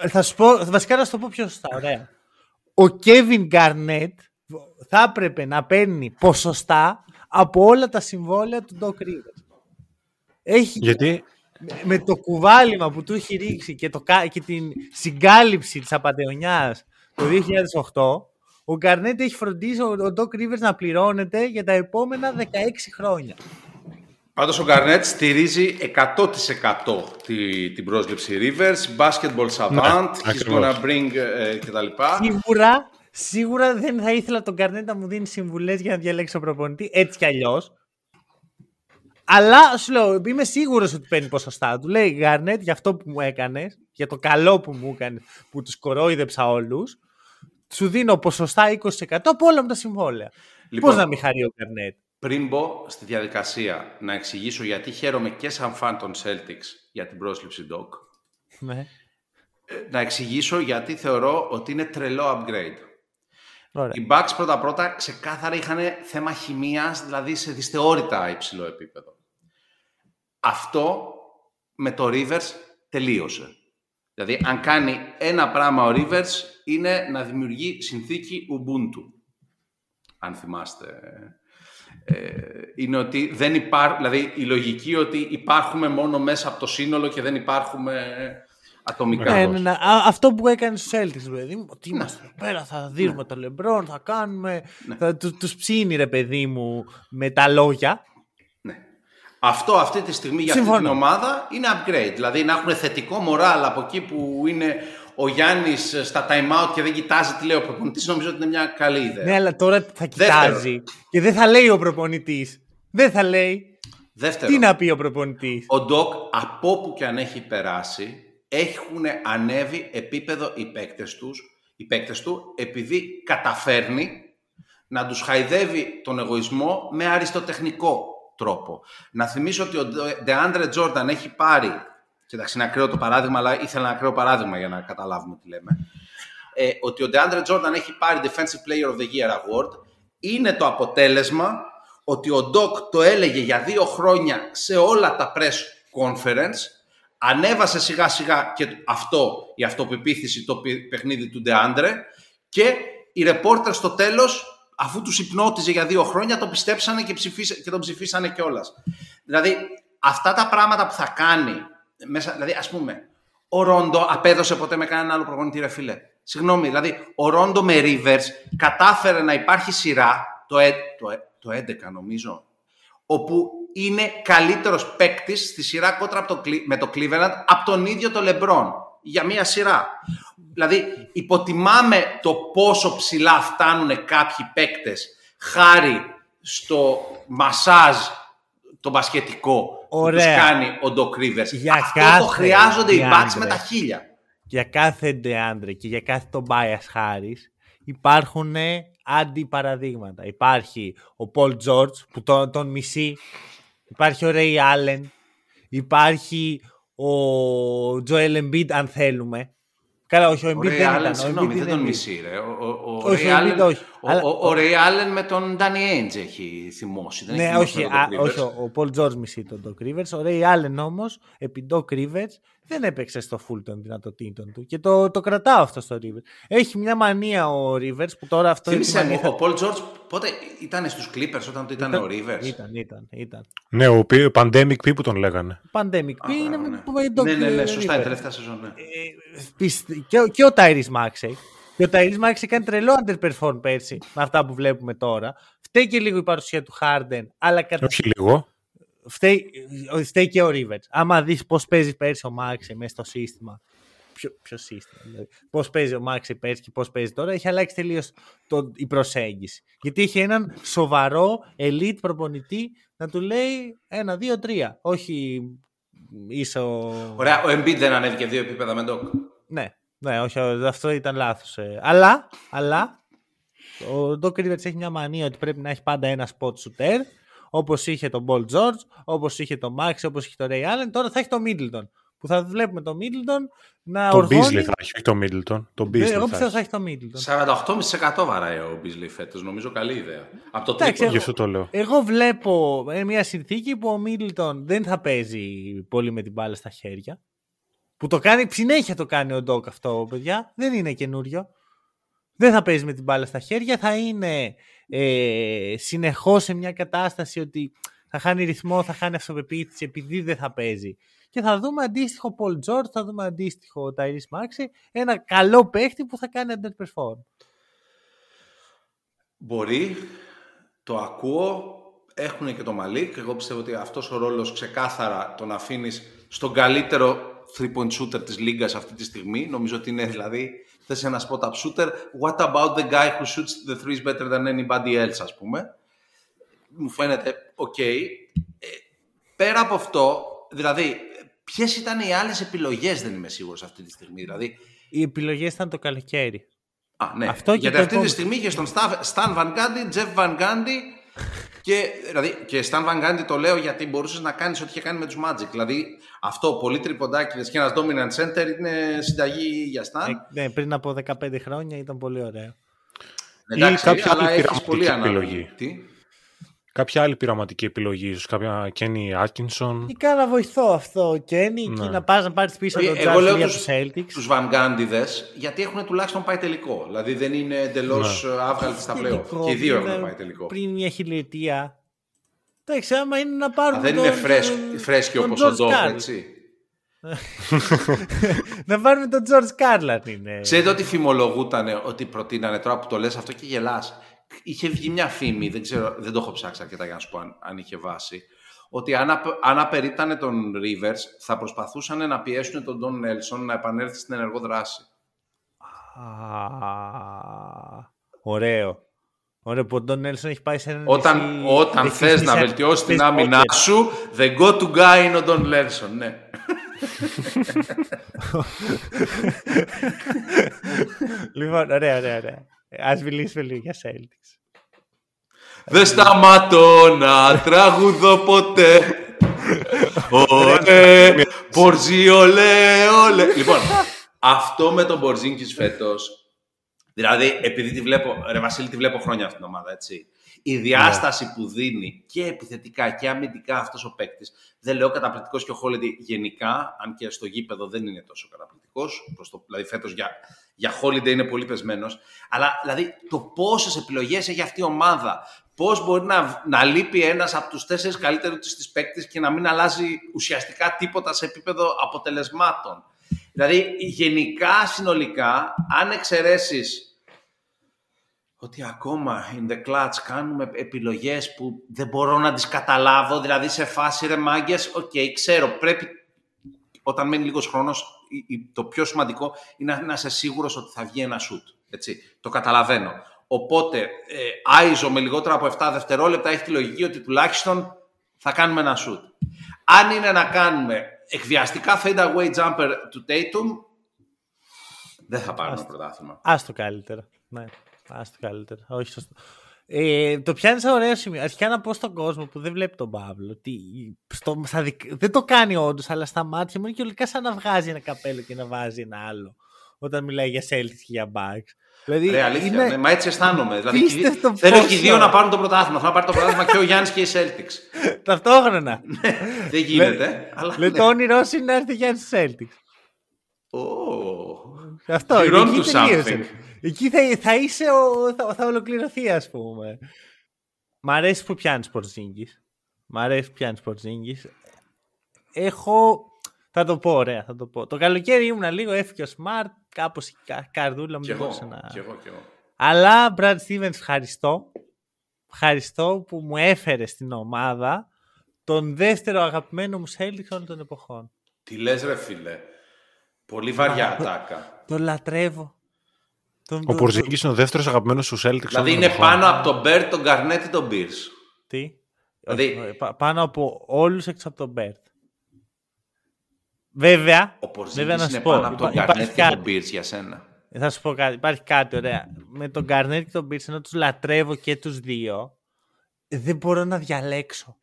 Ε, Θα σου πω, βασικά να σου το πω πιο σωστά. Ωραία. Ο Kevin Garnett θα έπρεπε να παίρνει ποσοστά από όλα τα συμβόλαια του Doc Rivers. Έχει, γιατί; με- με το κουβάλιμα που του έχει ρίξει και, το, κα- και την συγκάλυψη της απατεωνιάς το 2008, ο Γκαρνέτ έχει φροντίσει ο, ο Doc Rivers να πληρώνεται για τα επόμενα 16 χρόνια. Πάντως ο Γκαρνέτ στηρίζει 100% τη, την πρόσληψη Rivers, basketball savant, he's ακριβώς. gonna bring ε, κτλ. Σίγουρα, σίγουρα δεν θα ήθελα τον Γκαρνέτ να μου δίνει συμβουλές για να διαλέξω προπονητή, έτσι κι αλλιώς. Αλλά σου λέω, είμαι σίγουρος ότι παίρνει ποσοστά. Του λέει Γκαρνέτ για αυτό που μου έκανες, για το καλό που μου έκανες, που τους κορόιδεψα όλους, σου δίνω ποσοστά 20% από όλα μου τα συμβόλαια. Λοιπόν. Πώ να μην χαρεί ο Γκαρνέτ. Πριν μπω στη διαδικασία να εξηγήσω γιατί χαίρομαι και σαν φαν των Celtics για την πρόσληψη Doc, Ναι. να εξηγήσω γιατί θεωρώ ότι είναι τρελό upgrade. Ωραία. Οι Bucks πρώτα-πρώτα ξεκάθαρα είχαν θέμα χημίας, δηλαδή σε δυσθεώρητα υψηλό επίπεδο. Αυτό με το Rivers τελείωσε. Δηλαδή, αν κάνει ένα πράγμα ο Rivers, είναι να δημιουργεί συνθήκη Ubuntu. Αν θυμάστε. Ε, είναι ότι δεν υπάρχει, δηλαδή η λογική ότι υπάρχουμε μόνο μέσα από το σύνολο και δεν υπάρχουμε ατομικά. Ναι, ναι, ναι. Α, αυτό που έκανε στους Celtics, παιδί μου. Ότι είμαστε εδώ πέρα, θα δίνουμε το LeBron, θα κάνουμε. Θα, του, τους ψήνει, ρε παιδί μου, με τα λόγια. Ναι. Αυτό αυτή τη στιγμή για αυτή Συμφωνώ. την ομάδα είναι upgrade. Δηλαδή να έχουν θετικό μοράλ από εκεί που είναι ο Γιάννης στα time out και δεν κοιτάζει τι λέει ο προπονητής, νομίζω ότι είναι μια καλή ιδέα. Ναι, αλλά τώρα θα Δεύτερο. κοιτάζει και δεν θα λέει ο προπονητής. Δεν θα λέει. Δεύτερο, Τι να πει ο προπονητής; ο Ντοκ από όπου και αν έχει περάσει έχουν ανέβει επίπεδο οι παίκτες, τους, οι παίκτες του επειδή καταφέρνει να τους χαϊδεύει τον εγωισμό με αριστοτεχνικό τρόπο. Να θυμίσω ότι ο DeAndre Jordan έχει πάρει, κοιτάξτε είναι ακραίο το παράδειγμα, αλλά ήθελα ένα ακραίο παράδειγμα για να καταλάβουμε τι λέμε, ε, ότι ο DeAndre Jordan έχει πάρει Defensive Player of the Year Award, είναι το αποτέλεσμα ότι ο Doc το έλεγε για δύο χρόνια σε όλα τα press conference, ανέβασε σιγά σιγά και αυτό, η αυτοπεποίθηση, το πι- παιχνίδι του DeAndre και οι reporters στο τέλος, αφού τους υπνώτιζε για δύο χρόνια, το πιστέψανε και, ψηφίσα, και τον ψηφίσανε κιόλας. Δηλαδή, αυτά τα πράγματα που θα κάνει, μέσα, δηλαδή ας πούμε, ο Ρόντο απέδωσε ποτέ με κανέναν άλλο προπονητή, ρε φίλε. Συγγνώμη, δηλαδή, ο Ρόντο με Rivers κατάφερε να υπάρχει σειρά, το, ε, το, ε- το 11 νομίζω, όπου είναι καλύτερος παίκτης στη σειρά κόντρα από το, Cle- με το Cleveland από τον ίδιο το LeBron για μία σειρά. Δηλαδή, υποτιμάμε το πόσο ψηλά φτάνουν κάποιοι παίκτες χάρη στο μασάζ το μπασκετικό Ωραία. που τους κάνει ο Doc Rivers. Για Αυτό κάθε το χρειάζονται οι Bucks DeAndre. με τα χίλια. Για κάθε Ντεάντρε και για κάθε τον Bias Harris υπάρχουν αντιπαραδείγματα. Υπάρχει ο Paul George που τον, τον μισεί. Υπάρχει ο Ray Allen. Υπάρχει ο Joel Embiid αν θέλουμε. Καλά, όχι, ο Embiid Ο δεν Ray ήταν. Allen, ο συγγνώμη, Embiid δεν είναι τον Embiid. μισεί, ρε. Ο, ο, ο, Όχι, Ray ο Allen- Embiid όχι. ο- Αλλά- ο- ο Ray Allen με τον Danny Ainge έχει θυμώσει. Δεν έχει Ναι, θυμώσει όχι, με τον α, Doc Rivers. όχι, ο Paul George μισεί τον Doc Rivers. Ο Ray Allen όμως, επί Doc Rivers, δεν έπαιξε στο full των δυνατοτήτων του. Και το, το κρατάω αυτό στο Rivers. Έχει μια μανία ο Rivers που τώρα αυτό έχει Θύμισε μανία μου, ο Paul George πότε ήταν στους Clippers όταν το ήταν, ο Rivers; Ήταν, ήταν, ήταν. Ναι, ο P- Pandemic P που τον λέγανε. Pandemic P Α, είναι μπράβο, με, ναι. με Doc Ναι, ναι, ναι, Rivers. σωστά, η τελευταία σεζόν, ναι. Ε, πιστε- και, ο- και ο Tyrese Maxey. Και ο Tyrese Maxey κάνει τρελό underperform πέρσι με αυτά που βλέπουμε τώρα. Φταίει και λίγο η παρουσία του Harden, αλλά κατά... Όχι λίγο. Φταίει, φταίει και ο Rivers. Άμα δεις πώς παίζει πέρσι ο Maxey μέσα στο σύστημα, ποιο, ποιο σύστημα. Δηλαδή. Πώς παίζει ο Μάξι πέρσι και πώς παίζει τώρα, έχει αλλάξει τελείως η προσέγγιση. Γιατί έχει έναν σοβαρό elite προπονητή να του λέει ένα, δύο, τρία. Όχι ίσο. Ωραία, ο Embiid δεν ανέβηκε δύο επίπεδα με Doc. Ναι, ναι, όχι, αυτό ήταν λάθος. Ε. Αλλά, αλλά ο Doc Rivers έχει μια μανία ότι πρέπει να έχει πάντα ένα spot shooter. Όπως είχε τον Paul George, όπως είχε τον Max, όπως είχε τον Ray Allen. Τώρα θα έχει τον Middleton. Που θα βλέπουμε τον Middleton να Το οργώνει. Beasley θα έχει, όχι το Middleton. Το Beasley Ε, Εγώ θα πιστεύω έχει. θα έχει τον Middleton. 48,5% βαράει ο Beasley φέτος. Νομίζω καλή ιδέα. Από το Εντάξει, τρίποντο. Γι' αυτό το λέω. Εγώ βλέπω ε, μια συνθήκη που ο Middleton δεν θα παίζει πολύ με την μπάλα στα χέρια. Που το κάνει, συνέχεια το κάνει ο Doc αυτό, παιδιά. Δεν είναι καινούριο. Δεν θα παίζεις με την μπάλα στα χέρια. Θα είναι ε, συνεχώς σε μια κατάσταση ότι θα χάνει ρυθμό, θα χάνει αυτοπεποίθηση επειδή δεν θα παίζει. Και θα δούμε αντίστοιχο Paul George, θα δούμε αντίστοιχο Tyrese Maxey. Ένα καλό παίχτη που θα κάνει underperform. Μπορεί, το ακούω, έχουν και το Μαλίκ. Εγώ πιστεύω ότι αυτός ο ρόλος ξεκάθαρα τον αφήνεις στον καλύτερο 3-point shooter της λίγκας αυτή τη στιγμή. Νομίζω ότι είναι δηλαδή, θες ένα spot-up shooter. What about the guy who shoots the threes better than anybody else, ας πούμε; Μου φαίνεται οκ. Ε, πέρα από αυτό, δηλαδή, ποιες ήταν οι άλλες επιλογές δεν είμαι σίγουρος αυτή τη στιγμή. Δηλαδή, Οι επιλογές ήταν το καλοκαίρι. Α, ναι. Αυτό και Γιατί το αυτή επόμενο. τη στιγμή είχε στον Stan Van Gundy, Jeff Van Gundy και, δηλαδή, και Stan Van Gundy το λέω γιατί μπορούσες να κάνεις ό,τι είχε κάνει με τους Magic. Δηλαδή αυτό, πολύ τριποντάκιδες και ένας dominant center είναι συνταγή για Stan. Ε, ναι, πριν από 15 χρόνια ήταν πολύ ωραίο. Εντάξει, κάποια αλλά άλλη έχεις πειραματική πολύ ανάγκη. επιλογή. Τι; Κάποια άλλη πειραματική επιλογή, ίσως κάποια Kenny Atkinson. Ή κάνα βοηθό αυτό, Κένι, Ναι. και να πας να πάρεις πίσω τον Ε, Εγώ λέω Τζάρλ για τους, τους Celtics. τους Van Gundy'δες γιατί έχουν τουλάχιστον πάει τελικό. Δηλαδή δεν είναι εντελώς Ναι. άβγαλτοι στα πλέον. Τελικό, Και οι δύο πριν- έχουν πάει τελικό. Πριν μια χιλιετία. Εντάξει, άμα είναι να πάρουν. Α, δεν είναι φρέσκ- φρέσκιο όπως ο Ντόκ, έτσι. <laughs> να πάρουμε τον George Κάρλαν είναι. Ξέρετε ότι φημολογούταν ότι προτείνανε τώρα που το λες αυτό και γελάς. Είχε βγει μια φήμη, δεν, ξέρω, δεν το έχω ψάξει αρκετά για να σου πω αν, αν είχε βάση, ότι αν, απ- αν απερίτανε τον Rivers θα προσπαθούσαν να πιέσουν τον Don Nelson να επανέλθει στην ενεργό δράση. Α, ωραίο. Ωραίο που ο Ντόν Νέλσον έχει πάει σε ένα Όταν, νησί- όταν έχει θες στήσει να σε- βελτιώσεις την παίζει άμυνά πόκερ. σου, the go-to guy είναι ο Don Nelson, ναι. <laughs> λοιπόν, ωραία, ωραία, ωραία. Ας μιλήσουμε λίγο για Celtics. Δεν σταματώ να τραγουδώ ποτέ. Ωλέ, Μπορζί, ολέ, ολέ. Λοιπόν, αυτό με τον Μπορζίνκης φέτος, δηλαδή επειδή τη βλέπω, ρε Βασίλη, τη βλέπω χρόνια αυτήν την ομάδα, έτσι. Η διάσταση που δίνει και επιθετικά και αμυντικά αυτός ο παίκτης. Δεν λέω καταπληκτικός και ο Holiday γενικά, αν και στο γήπεδο δεν είναι τόσο καταπληκτικός. προς το, δηλαδή φέτος για, για Holiday είναι πολύ πεσμένος. Αλλά δηλαδή το πόσες επιλογές έχει αυτή η ομάδα. Πώς μπορεί να, να λείπει ένας από τους τέσσερις καλύτερους της της παίκτης και να μην αλλάζει ουσιαστικά τίποτα σε επίπεδο αποτελεσμάτων. Δηλαδή γενικά, συνολικά, αν εξαιρέσεις ότι ακόμα in the clutch κάνουμε επιλογές που δεν μπορώ να τις καταλάβω, δηλαδή σε φάση ρε μάγκες, οκ, ξέρω, πρέπει όταν μένει λίγος χρόνος, η- η- το πιο σημαντικό είναι να- να είσαι σίγουρος ότι θα βγει ένα σουτ. Έτσι, το καταλαβαίνω. Οπότε, ε, iso με λιγότερα από 7 δευτερόλεπτα έχει τη λογική ότι τουλάχιστον θα κάνουμε ένα σουτ. Αν είναι να κάνουμε εκβιαστικά fade away jumper του Tatum, δεν θα πάρουμε πρωτάθλημα. Ας το καλύτερο. Ναι, ας το καλύτερο. Όχι σωστό. Ε, το πιάνεις σε ωραίο σημείο. Αρχικά να πω στον κόσμο που δεν βλέπει τον Παύλο ότι στο, στα δικ- δεν το κάνει όντως, αλλά στα μάτια μου είναι και ολικά σαν να βγάζει ένα καπέλο και να βάζει ένα άλλο. Όταν μιλάει για Celtics και για Bucks. Δηλαδή, Ρε, αλήθεια, είναι- ναι, μα έτσι αισθάνομαι. Δηλαδή, Πίστευτο θέλω πόσο. και οι δύο να πάρουν το πρωτάθλημα. Θέλω να πάρει το πρωτάθλημα και ο Γιάννης και οι Celtics. <laughs> Ταυτόχρονα. <laughs> Δεν γίνεται. αλλά Λέει ναι. το όνειρό σου είναι να έρθει για του Celtics. Ω. Αυτό. You're on εκεί to τελείωσε. something. Εκεί θα, θα είσαι, ο, θα, θα ολοκληρωθεί, ας πούμε. Μ' αρέσει που πιάνεις Πορζίνγκης. Μ' αρέσει που πιάνεις Πορζίνγκης. Έχω. Θα το πω, ωραία, θα το πω. Το καλοκαίρι ήμουν λίγο έφυγε ο Smart, κάπως η κα- καρδούλα μου Κι δεν εγώ, μπορούσε να. κι εγώ, κι εγώ. Αλλά, Brad Stevens, ευχαριστώ. Ευχαριστώ που μου έφερε στην ομάδα τον δεύτερο αγαπημένο μου Celtics όλων των εποχών. Τι λες ρε φίλε. Πολύ βαριά <laughs> ατάκα. Το λατρεύω. Τον- Ο τον- Πορζίνγκη είναι ο δεύτερος αγαπημένος του Celtics. Δηλαδή όλων είναι των πάνω χρόνων. από τον Bird, τον Γκαρνέτ ή τον Pierce. Τι; Δηλαδή- Ε, πα- πάνω από όλους έξω από τον Bird. Βέβαια, Ο βέβαια Πορζίνγκης να σου είναι πω, πάνω από τον υπά- Γκαρνέτ υπάρχει και τον κάτι. Pierce για σένα. Θα σου πω κάτι. Υπάρχει κάτι ωραία. Με τον Γκαρνέτ και τον Pierce, ενώ τους λατρεύω και τους δύο, δεν μπορώ να διαλέξω.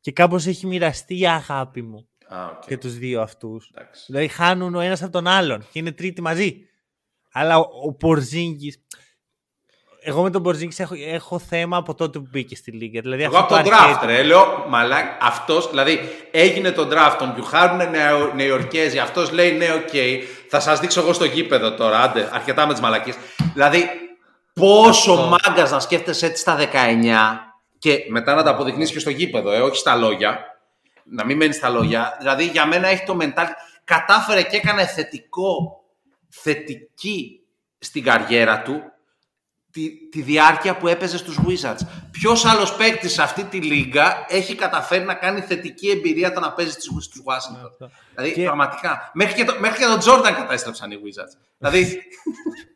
Και κάπως έχει μοιραστεί η αγάπη μου Α, οκ. για τους δύο αυτούς. Εντάξει. Δηλαδή χάνουν ο ένας από τον άλλον και είναι τρίτη μαζί. Αλλά ο, ο Πορζίνγκης... Εγώ με τον Πορζίνγκης έχω, έχω θέμα από τότε που μπήκε στη Λίγκα. Δηλαδή Εγώ από αυτό τον το draft, αρχέτυπο- ρε. Λέω, μαλάκ, αυτός, δηλαδή έγινε τον draft, τον γιουχάρουν Νεο, Νεοϊορκέζοι, αυτός λέει ναι, οκ, θα σας δείξω εγώ στο γήπεδο τώρα, άντε, αρκετά με τις μαλακίες. Δηλαδή, πόσο μάγκας να σκέφτεσαι έτσι στα 19 και μετά να τα αποδεικνύεις και στο γήπεδο, ε, όχι στα λόγια, να μην μένεις στα λόγια. Δηλαδή, για μένα έχει το mental, κατάφερε και έκανε θετικό, θετική στην καριέρα του, τη, τη διάρκεια που έπαιζε στους Wizards. Ποιος άλλος παίκτης σε αυτή τη λίγα έχει καταφέρει να κάνει θετική εμπειρία το να παίζει στους, στους Washington; Αυτό. Δηλαδή, Και- πραγματικά. Μέχρι και, το, μέχρι και τον Jordan κατέστρεψαν οι Wizards. δηλαδή,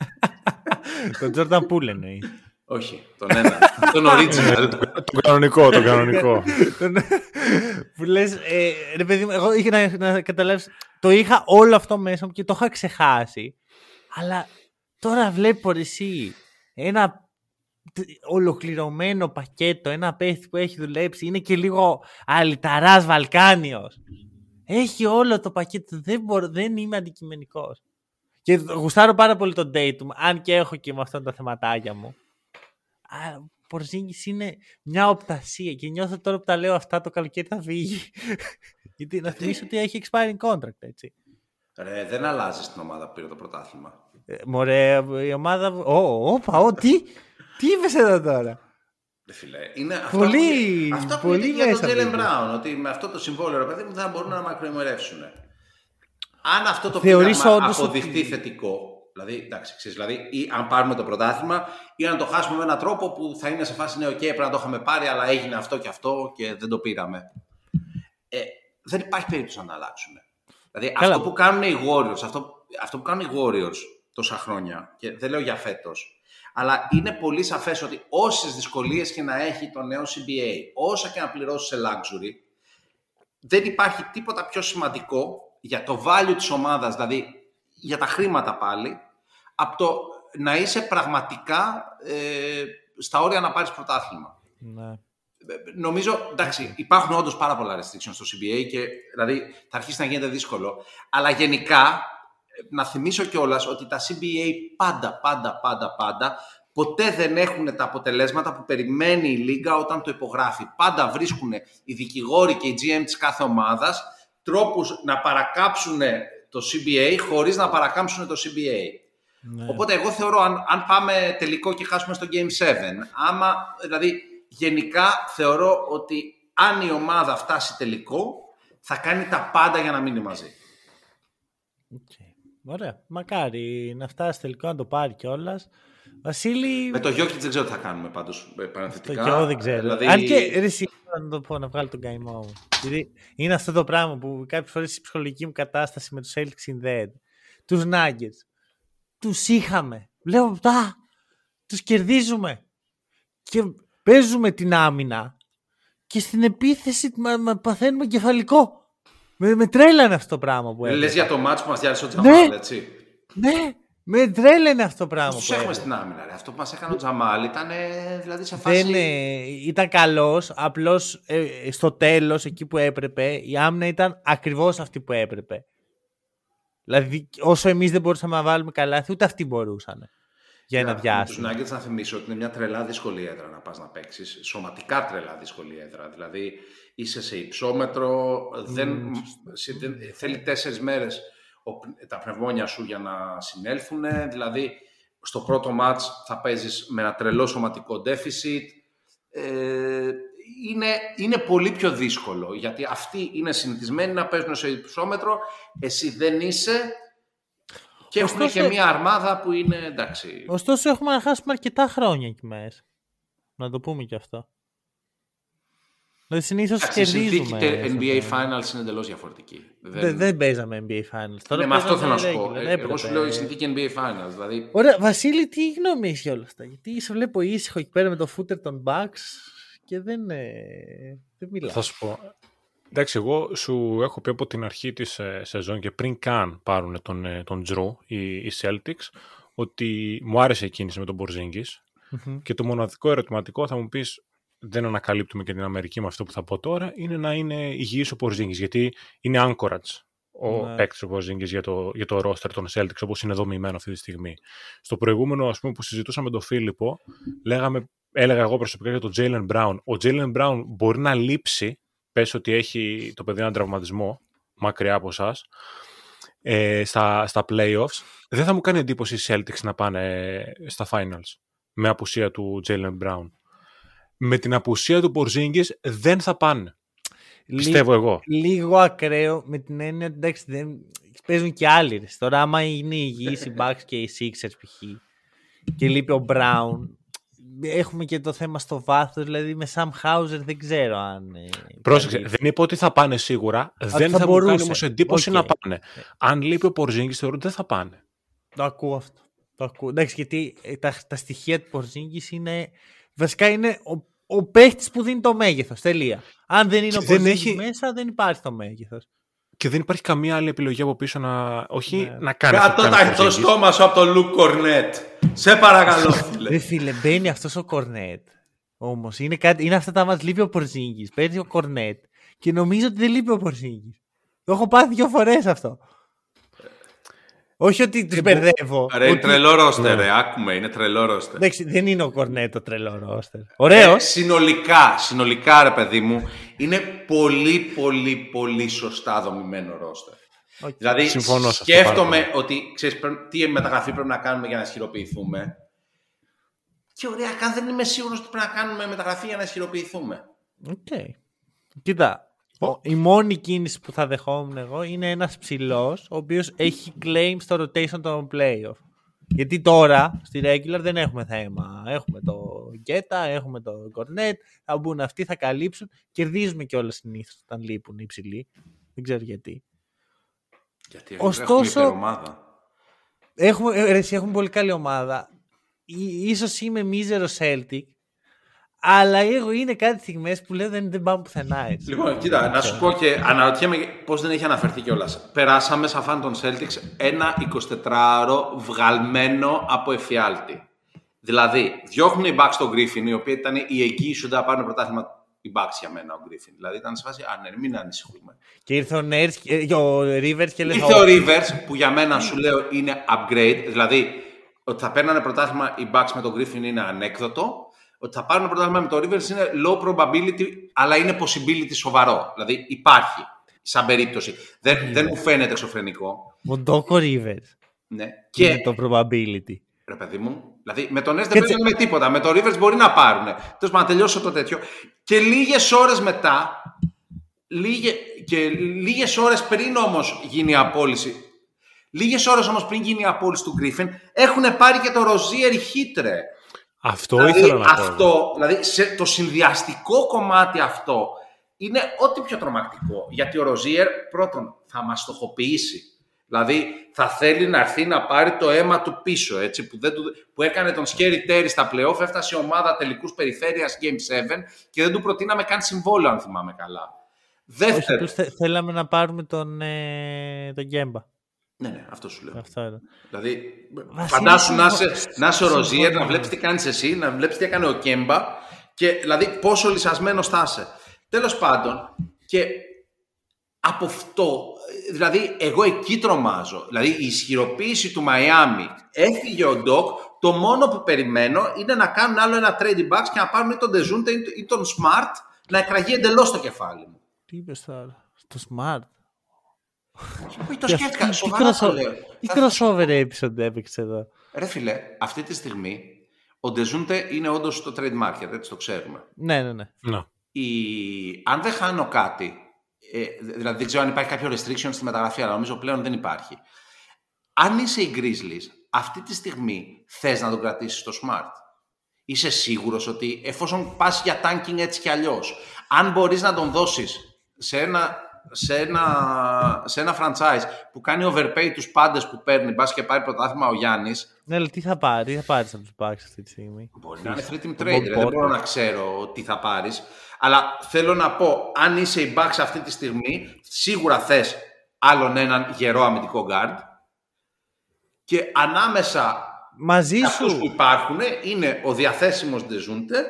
<laughs> Τον Τζόρνταν Πούλ εννοεί. Όχι, τον ένα. <laughs> τον original. Το κανονικό, το κανονικό. Τον- που λες, ε, ρε παιδί μου, εγώ είχα να, να καταλάβεις, το είχα όλο αυτό μέσα μου και το είχα ξεχάσει. Αλλά τώρα βλέπω ρε εσύ ένα τ- ολοκληρωμένο πακέτο, ένα παίχτη που έχει δουλέψει, είναι και λίγο αλυταράς Βαλκάνιος. Έχει όλο το πακέτο, δεν, μπορώ, δεν είμαι αντικειμενικός. Και γουστάρω πάρα πολύ τον Tatum, αν και έχω και με αυτά τα θεματάκια μου. Α, ο Πορζίνγκης είναι μια οπτασία και νιώθω τώρα που τα λέω αυτά το καλοκαίρι θα φύγει. <laughs> Γιατί να θυμίσω ότι έχει expiring contract, έτσι. Ρε, δεν αλλάζεις την ομάδα που πήρε το πρωτάθλημα. Ε, μωρέ, η ομάδα... Ω, όπα, ω, τι, τι είπες εδώ τώρα; Ρε φίλε, είναι αυτό Πολύ- που, αυτό που πολύ είναι για τον μέσα Τζέλεν πήγε. Μπράουν, ότι με αυτό το συμβόλαιο, ρε παιδί μου, δεν θα μπορούν να μακροημερεύσουν. Αν αυτό το Θεωρείς πείραμα όντως αποδειχτεί ότι- θετικό, δηλαδή, εντάξει, ξέρεις, δηλαδή, ή αν πάρουμε το πρωτάθλημα, ή αν το χάσουμε με έναν τρόπο που θα είναι σε φάση, ναι, οκ, πρέπει να το είχαμε πάρει, αλλά έγινε αυτό και αυτό και δεν το πήραμε. Ε, δεν υπάρχει περίπτωση να αλλάξουν. Δηλαδή, Καλά. αυτό που κάνουν οι Warriors, αυτό, αυτό που κάνουν οι Warriors τόσα χρόνια, και δεν λέω για φέτος, αλλά είναι πολύ σαφές ότι όσες δυσκολίες και να έχει το νέο CBA, όσα και να πληρώσει σε luxury, δεν υπάρχει τίποτα πιο σημαντικό για το value της ομάδας, δηλαδή για τα χρήματα πάλι, από το να είσαι πραγματικά ε, στα όρια να πάρεις πρωτάθλημα. Ναι. Νομίζω, εντάξει, υπάρχουν όντως πάρα πολλά restrictions στο CBA και δηλαδή θα αρχίσει να γίνεται δύσκολο. Αλλά γενικά, ε, να θυμίσω κιόλας ότι τα CBA πάντα, πάντα, πάντα, πάντα ποτέ δεν έχουν τα αποτελέσματα που περιμένει η Λίγκα όταν το υπογράφει. Πάντα βρίσκουν οι δικηγόροι και οι GM της κάθε ομάδας τρόπους να παρακάμψουν το CBA χωρίς να παρακάμψουν το CBA. ναι. Οπότε εγώ θεωρώ αν, αν πάμε τελικό και χάσουμε στο Game 7, άμα, δηλαδή γενικά θεωρώ ότι αν η ομάδα φτάσει τελικό, θα κάνει τα πάντα για να μείνει μαζί. Οκ. Ωραία. Μακάρι να φτάσει τελικό να το πάρει κιόλας. Βασίλη. Με το Jokic δεν ξέρω τι θα κάνουμε πάντως ε, Το παρενθετικά. κι εγώ δεν ξέρω. Δηλαδή, Αν και ρε, εσύ, να το πω, να βγάλω τον καημό μου. Γιατί είναι αυτό το πράγμα που κάποιες φορές η ψυχολογική μου κατάσταση με τους Celtics συνδέεται. Τους Nuggets. Τους είχαμε. Λέω, α, τους κερδίζουμε. Και παίζουμε την άμυνα. Και στην επίθεση μα, μα παθαίνουμε κεφαλικό. Με, με τρέλανε αυτό το πράγμα που Λες έβλεπα. για το μάτς που μας διάλυσε ο Τζαμάλ, έτσι. Ναι, με τρέλανε αυτό το πράγμα Τους που έχουμε έβλεπα. στην άμυνα. Ρε. Αυτό που μας έκανε ο Τζαμάλ ήταν ε, δηλαδή σε φάση... Δεν ε, ήταν καλός, απλώς ε, στο τέλος, εκεί που έπρεπε, η άμυνα ήταν ακριβώς αυτή που έπρεπε. Δηλαδή, όσο εμείς δεν μπορούσαμε να βάλουμε καλά, ούτε αυτοί μπορούσαν για ένα Τους διάστημα. Nuggets να θυμίσω ότι είναι μια τρελά δύσκολη έδρα να πας να παίξεις. Σωματικά τρελά δύσκολη έδρα. Δηλαδή είσαι σε υψόμετρο, δεν, σε- δεν- θέλει τέσσερις μέρες ο- τα πνευμόνια σου για να συνέλθουν. Δηλαδή στο πρώτο μάτς θα παίζεις με ένα τρελό σωματικό deficit. Ε, είναι, είναι πολύ πιο δύσκολο γιατί αυτοί είναι συνηθισμένοι να παίζουν σε υψόμετρο, εσύ δεν είσαι και έχουν Ωστόσο- και μια αρμάδα που είναι εντάξει. Ωστόσο, έχουμε να χάσουμε αρκετά χρόνια εκεί μέσα. Να το πούμε και αυτό. Δηλαδή συνήθως Εντάξει, η συνθήκη κερδίζουμε. τε- στο NBA τέλος. Finals είναι εντελώς διαφορετική. Δεν, δεν παίζαμε NBA Finals. Τώρα ναι, με αυτό θέλω παίζαμε να σου πω. regular, Ε, Εγώ έπρεπε. σου λέω η συνθήκη NBA Finals. Δηλαδή, Ωραία, Βασίλη, τι γνώμη έχει για όλα αυτά; Γιατί σε βλέπω ήσυχο εκεί πέρα με το footer των Bucks και δεν, ε, δεν μιλάς. Θα σου πω. Εντάξει, εγώ σου έχω πει από την αρχή της ε, σεζόν και πριν καν πάρουν τον, ε, τον Drew, οι, οι Celtics, ότι μου άρεσε η κίνηση με τον Porzingis Μμμ. και το μοναδικό ερωτηματικό θα μου πεις δεν ανακαλύπτουμε και την Αμερική με αυτό που θα πω τώρα, είναι να είναι υγιής ο Porzingis, γιατί είναι anchorage ο Ναι. παίκτης ο Porzingis για το, για το roster των Celtics, όπως είναι δομημένο αυτή τη στιγμή. Στο προηγούμενο, ας πούμε, που συζητούσαμε με τον Φίλιππο, λέγαμε, έλεγα εγώ προσωπικά για τον Jalen Brown. Ο Jalen Brown μπορεί να λείψει, πες ότι έχει το παιδί έναν τραυματισμό, μακριά από εσάς, ε, στα, στα playoffs, δεν θα μου κάνει εντύπωση οι Celtics να πάνε ε, στα finals με απουσία του Jalen Brown. Με την απουσία του Porzingis δεν θα πάνε. Πιστεύω εγώ. Λίγο ακραίο με την έννοια ότι εντάξει, δεν... παίζουν και άλλοι. ρε. Τώρα, άμα είναι υγιείς οι Bucks και οι Sixers π.χ. και λείπει ο Brown, έχουμε και το θέμα στο βάθος, δηλαδή με Sam Hauser δεν ξέρω αν... ε, Πρόσεξε, καλύπτει. δεν είπα ότι θα πάνε σίγουρα. δεν θα θα, μου κάνει μπορούσε. όμως εντύπωση Οκ. να πάνε. Αν λείπει ο Porzingis θεωρώ ότι δεν θα πάνε. Το ακούω αυτό. Το ακούω. Εντάξει, γιατί ε, τα, τα στοιχεία του Porzingis είναι... Βασικά είναι ο, ο παίχτης που δίνει το μέγεθος, τελεία. Αν δεν είναι Και ο δεν Porzingis έχει- μέσα, δεν υπάρχει το μέγεθος. Και δεν υπάρχει καμία άλλη επιλογή από πίσω να. Όχι Ναι. να κάνει. αυτό που κάτω κάνει ο τα- το Porzingis. στόμα σου από τον Λουκ Κορνέτ. Σε παρακαλώ, <laughs> φίλε. Ρε φίλε, μπαίνει αυτός ο Κορνέτ. Όμως είναι, κάτι- είναι αυτά τα μας λείπει ο Πορζίνγκης. Παίρνει ο Κορνέτ και νομίζω ότι δεν λείπει ο Πορζίνγκης. Το έχω πάθει δύο φορές αυτό. Όχι ότι τους μπερδεύω. Ρε, είναι ότι- τρελό ρόστερ, ρε. Άκου με, είναι τρελό ρόστερ. Εντάξει, δεν είναι ο Κορνέτ το τρελό ρόστερ. Ωραίος. Ε, συνολικά, συνολικά, ρε παιδί μου, είναι πολύ, πολύ, πολύ σωστά δομημένο ρόστερ. Οκ. Δηλαδή, Συμφωνώ σε αυτό σκέφτομαι πάρα ότι ξέρεις, πρέπει- τι μεταγραφή πρέπει να κάνουμε για να ισχυροποιηθούμε. Και ωραία, καν δεν είμαι σίγουρος ότι πρέπει να κάνουμε μεταγραφή για να ισχυροποιηθούμε. Οκ. Κοίτα, ο- η μόνη κίνηση που θα δεχόμουν εγώ είναι ένας ψηλός ο οποίος έχει claim στο rotation των playoff. Γιατί τώρα στη regular δεν έχουμε θέμα. Έχουμε το Queta, έχουμε το Κορνέτ, θα μπουν αυτοί, θα καλύψουν. Κερδίζουμε και όλα συνήθως όταν λείπουν οι ψηλοί. Δεν ξέρω γιατί. Γιατί Ωστόσο- έχουμε υπερομάδα. Έχουμε, ε, ρε, εσύ, έχουμε πολύ καλή ομάδα. Ί- Ίσως είμαι μίζερο Celtic, αλλά εγώ είναι κάτι στιγμές που λέω δεν, δεν πάμε πουθενά έτσι. Λοιπόν, κοίτα, να σου πω και αναρωτιέμαι πώς δεν έχει αναφερθεί κιόλας. Περάσαμε σαν φαν των Celtics ένα 24ωρο βγαλμένο από εφιάλτη. Δηλαδή, διώχνουν οι Bucks τον Griffin, η οποία ήταν η εγγύηση ότι θα πάρουν πρωτάθλημα οι Bucks για μένα, ο Griffin. Δηλαδή, ήταν σε φάση, α, ναι, μην ανησυχούμε. Και ήρθε ο Nerds, και- ο Rivers και λέει Ήρθε ο Rivers, που για μένα σου λέω είναι upgrade, δηλαδή ότι θα παίρνανε πρωτάθλημα οι Bucks με τον Griffin είναι ανέκδοτο, ότι θα πάρουν πρωτάθλημα με τον Rivers είναι low probability, αλλά είναι possibility σοβαρό. Δηλαδή υπάρχει σαν περίπτωση. Δεν, δεν μου φαίνεται εξωφρενικό. Ο Ντόκο Rivers. Ναι. Και Και, το probability. ρε παιδί μου, δηλαδή με τον Nets δεν Και παίζουν με τίποτα. Με τον Rivers μπορεί να πάρουν. Τέλος πάντων, να τελειώσω το τέτοιο. Και λίγες ώρες μετά, λίγε, και λίγες ώρες πριν όμως γίνει η απόλυση, λίγες ώρες όμως πριν γίνει η απόλυση του Griffin, έχουν πάρει και το Rozier Hit, ρε. Αυτό Δηλαδή, ήθελα να πω. αυτό, δηλαδή σε, το συνδυαστικό κομμάτι αυτό είναι ό,τι πιο τρομακτικό. Γιατί ο Ροζίερ πρώτον θα μας στοχοποιήσει. Δηλαδή θα θέλει να έρθει να πάρει το αίμα του πίσω, έτσι, που, δεν του, που έκανε τον Scary Terry στα playoff, έφτασε η ομάδα τελικούς περιφέρειας Game 7 και δεν του προτείναμε καν συμβόλαιο, αν θυμάμαι καλά. Όχι, Δεύτερο. απλώς θε- θέλαμε να πάρουμε τον, ε, τον Γκέμπα. Ναι, ναι, αυτό σου λέω. Αυτό ήταν. Δηλαδή, Βασίλη, φαντάσου να συμφω- είσαι, να είσαι ο Ροζίερ, συμφωνώ. να βλέπεις τι κάνεις εσύ, να βλέπεις τι έκανε ο Κέμπα και δηλαδή πόσο λυσασμένος θα είσαι. Τέλος πάντων, και από αυτό, δηλαδή εγώ εκεί τρομάζω. Δηλαδή η ισχυροποίηση του Μαϊάμι έφυγε ο Ντοκ. Το μόνο που περιμένω είναι να κάνουν άλλο ένα trading backs και να πάρουν ή τον Ντεζούντε ή τον Smart να εκραγεί εντελώς το κεφάλι μου. Τι είπες τώρα, στο Smart; Όχι, το Τι- σκέφτηκα. τι- Σοβαρά τι το crossover- λέω. Τι Θα- crossover episode έπαιξε εδώ; Ρε φίλε, αυτή τη στιγμή ο Ντεζούντε είναι όντως στο trade market, έτσι το ξέρουμε. Ναι, ναι, ναι. Να. Η... Αν δεν χάνω κάτι, ε, δηλαδή δεν ξέρω αν υπάρχει κάποιο restriction στη μεταγραφή, αλλά νομίζω πλέον δεν υπάρχει. Αν είσαι η Grizzlies, αυτή τη στιγμή θες να τον κρατήσεις στο Smart; Είσαι σίγουρος ότι εφόσον πας για tanking έτσι κι αλλιώς, Αν μπορείς να τον δώσεις σε ένα, σε ένα, σε ένα franchise που κάνει overpay τους πάντες που παίρνει, μπας και πάρει πρωτάθλημα ο Γιάννης, Ναι, αλλά τι θα πάρει, τι θα πάρεις από τους Bucks αυτή τη στιγμή; Μπορεί να είναι free team Τον trade, Bob ρε, δεν Porter. μπορώ να ξέρω τι θα πάρεις. Αλλά θέλω να πω, αν είσαι η Bucks αυτή τη στιγμή, σίγουρα θες άλλον έναν γερό αμυντικό guard. Και ανάμεσα Μαζί σε αυτούς σου. που υπάρχουν είναι ο διαθέσιμος Ντεζούντε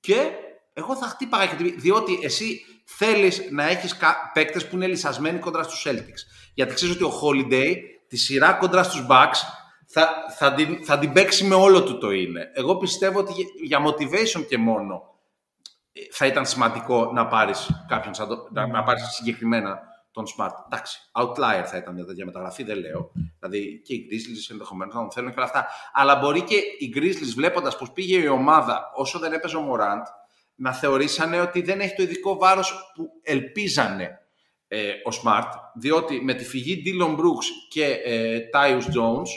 και εγώ θα χτύπαγα και τη- διότι εσύ θέλεις να έχεις κα... παίκτες που είναι λυσασμένοι κοντρα στους Celtics. Γιατί ξέρεις ότι ο Holiday τη σειρά κοντρα στους Bucks θα, θα, την, θα την παίξει με όλο του το είναι. Εγώ πιστεύω ότι για- για motivation και μόνο ε, θα ήταν σημαντικό να πάρεις κάποιον σαν το, να, να πάρεις συγκεκριμένα τον Smart. Εντάξει, outlier θα ήταν μια τέτοια μεταγραφή, δεν λέω. Δηλαδή και οι Grizzlies ενδεχομένως να τον θέλουν και όλα αυτά. Αλλά μπορεί και οι Grizzlies βλέποντας πώ πήγε η ομάδα όσο δεν έπαιζε ο Morant, να θεωρήσανε ότι δεν έχει το ειδικό βάρος που ελπίζανε ε, ο Smart. Διότι με τη φυγή Dylan Brooks και ε, Tyus Jones.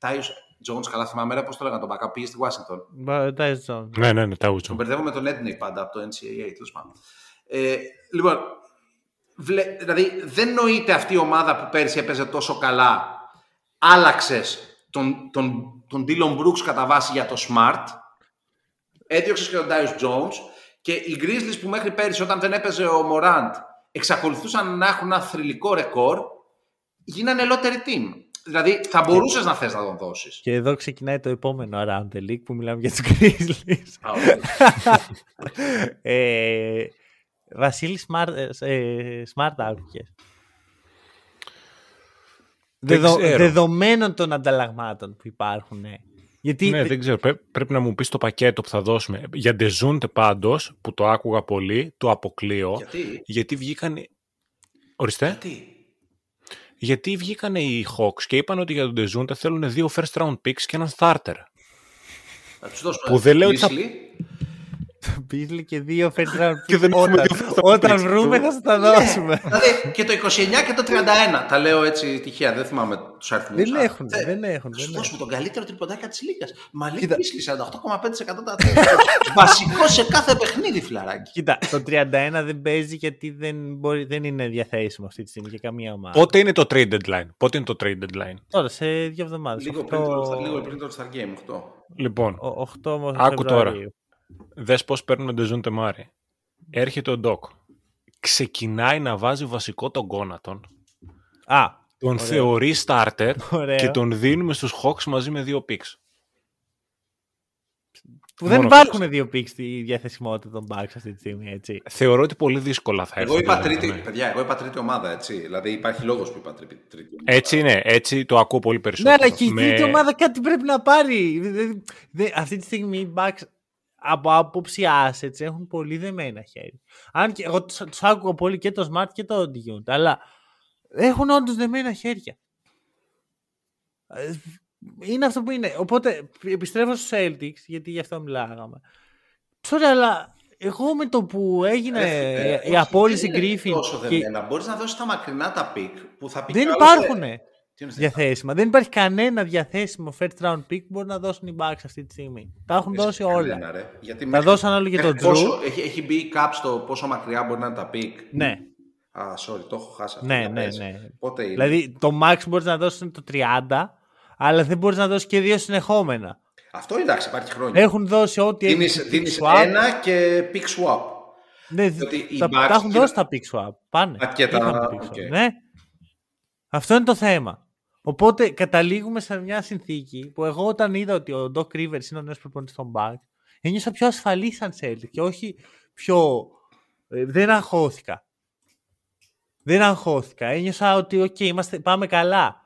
Tyus Jones, καλά θυμάμαι, ρε, πώς το λέγανε τον backup, πήγε στη Washington. Μπα- Tyus Jones. Ναι, ναι, ναι, τα Τον ούτσο. μπερδεύω με τον Έντνεϊ πάντα από το NCAA, τέλος πάντων. Ε, λοιπόν, βλε, δηλαδή δεν νοείται αυτή η ομάδα που πέρυσι έπαιζε τόσο καλά, άλλαξες τον, τον, τον Dylan Brooks κατά βάση για το Smart, έδιωξες και τον Darius Jones και οι Grizzlies που μέχρι πέρυσι όταν δεν έπαιζε ο Morant εξακολουθούσαν να έχουν ένα θρηλυκό ρεκόρ, γίνανε λότερη team. Δηλαδή θα μπορούσες να θες να τον δώσεις. Και εδώ ξεκινάει το επόμενο Around the League που μιλάμε για τους Grizzlies. Α, ωραία. <laughs> ε, Βασίλης Smart, ε, smart άκουγες. Δεν Δεδο, ξέρω. δεδομένων των ανταλλαγμάτων που υπάρχουν. Ε. Γιατί Ναι, δεν ξέρω. Πρέ- πρέπει να μου πεις το πακέτο που θα δώσουμε. Για Ντεζούντε πάντως, που το άκουγα πολύ, το αποκλείω. Γιατί, Γιατί βγήκαν... Ορίστε. γιατί; Γιατί βγήκαν οι Hawks και είπαν ότι για τον Ντεζούντε θέλουν δύο first round picks και έναν starter. Να τους δώσουμε Που δεν λέω ότι θα- Grizzly. Beasley και δύο first <laughs> round Και δεν έχουμε όταν, δύο first round όταν picks. βρούμε θα σου τα δώσουμε. Δηλαδή και το 29 και το 31. Τα λέω έτσι τυχαία, δεν θυμάμαι τους αριθμούς. δεν έχουν, δεν έχουν. Θα σου δεν δώσουμε τον καλύτερο τριποντάκια της Λίγκα. Μαλή Κοίτα. πίσλη 48,5% τα <laughs> Βασικό σε κάθε παιχνίδι, φιλαράκι. Κοίτα, το 31 δεν παίζει γιατί δεν, μπορεί, δεν είναι διαθέσιμο αυτή τη στιγμή για καμία ομάδα. Πότε είναι το trade deadline; Πότε είναι το trade deadline; Τώρα, σε δύο εβδομάδες. Λίγο πριν το- λίγο πριν το Star Game 8. Λοιπόν, 8 Άκου τώρα. Δες πώς παίρνουν Ντεζούντε Μάρι. Έρχεται ο Ντοκ. Ξεκινάει να βάζει βασικό τον Κόνατον. Α, Τον Ωραίο. θεωρεί starter Ωραίο. και τον δίνουμε στους Hawks μαζί με δύο picks. που δεν μόνο υπάρχουν δύο picks στη διαθεσιμότητα των Bucks αυτή τη στιγμή, έτσι. Θεωρώ ότι πολύ δύσκολα θα έρθει. Εγώ είπα το τρίτη, Ντεζούντε. παιδιά, εγώ είπα τρίτη ομάδα, έτσι. Δηλαδή υπάρχει λόγος που είπα τρίτη. τρίτη ομάδα. Έτσι είναι, έτσι το ακούω πολύ Ναι, περισσότερο. αλλά και η Με- τρίτη ομάδα κάτι πρέπει να πάρει. Δεν- δεν- αυτή τη στιγμή οι Bucks από άποψη assets έχουν πολύ δεμένα χέρια. Αν και εγώ τους, τους άκουγα πολύ και το Smart και το Dion, αλλά έχουν όντως δεμένα χέρια. Ε, Είναι αυτό που είναι. Οπότε επιστρέφω στους Celtics, γιατί γι' αυτό μιλάγαμε. Sorry, αλλά εγώ με το που έγινε Ε, η όχι, απόλυση δεν είναι Griffin Τόσο και δεμένα. Μπορείς να δώσεις τα μακρινά τα πικ που θα πει δεν κι άλλος, υπάρχουν ε, τι είναι διαθέσιμα. Δεν υπάρχει κανένα διαθέσιμο first round pick που μπορεί να δώσουν οι Bucks αυτή τη στιγμή. Τα έχουν Πες δώσει κανένα, όλα. ρε. Γιατί Τα μέχρι- δώσαν όλοι και μέχρι τον πόσο- Drew. Έχει, έχει μπει η cap στο πόσο μακριά μπορεί να είναι τα πικ. Ναι, Α, sorry, το έχω χάσει. αυτό. ναι, Για ναι, πες. ναι. Πότε είναι; Δηλαδή το max μπορείς να δώσεις το 30, αλλά δεν μπορείς να δώσεις και δύο συνεχόμενα. Αυτό εντάξει, υπάρχει χρόνια. Έχουν δώσει ό,τι Δίνεις, έχει δίνεις pick swap. ένα και pick swap. Ναι, διότι οι τα, Bucks τα έχουν και- δώσει τα pick swap. Πάνε. Α, και τα- Είχαν pick swap. οκ. Ναι. Αυτό είναι το θέμα. Οπότε καταλήγουμε σε μια συνθήκη που εγώ όταν είδα ότι ο Doc Rivers είναι ο νέος προπονητής των Bucks ένιωσα πιο ασφαλής σαν Celtic και όχι πιο... ε, δεν αγχώθηκα. Δεν αγχώθηκα. Ένιωσα ότι οκ, είμαστε, πάμε καλά.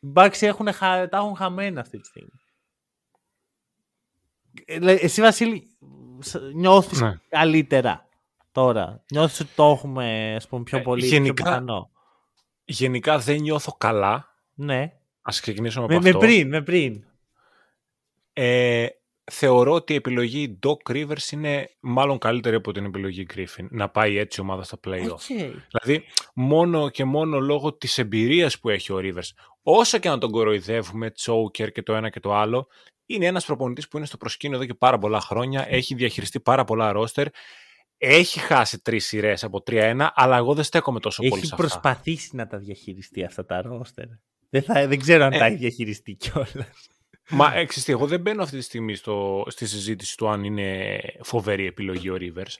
Οι Bucks έχουν, χα- τα έχουν χαμένα αυτή τη στιγμή. Ε, λέ- Εσύ Βασίλη σ- νιώθεις Ναι. καλύτερα τώρα; Νιώθεις ότι το έχουμε ας πούμε, πιο Ε, πολύ γενικά- πιο πιθανό; Γενικά δεν νιώθω καλά. Ναι. Ας ξεκινήσουμε από Με, με αυτό. πριν, με πριν. Ε, θεωρώ ότι η επιλογή Doc Rivers είναι μάλλον καλύτερη από την επιλογή Griffin. Να πάει έτσι η ομάδα στα play-off. Ok. Δηλαδή, μόνο και μόνο λόγω της εμπειρίας που έχει ο Rivers. Όσο και να τον κοροϊδεύουμε, τσόκερ και το ένα και το άλλο, είναι ένας προπονητής που είναι στο προσκήνιο εδώ και πάρα πολλά χρόνια, έχει διαχειριστεί πάρα πολλά ρόστερ, έχει χάσει τρεις σειρές από 3-1, αλλά εγώ δεν στέκομαι τόσο πολύ σε Έχει αυτά. προσπαθήσει να τα διαχειριστεί αυτά τα ρόστερ. Δεν, θα, δεν ξέρω αν Ε. τα έχει διαχειριστεί κιόλας. Μα εξής, εγώ δεν μπαίνω αυτή τη στιγμή στο, στη συζήτηση του αν είναι φοβερή επιλογή ο Rivers.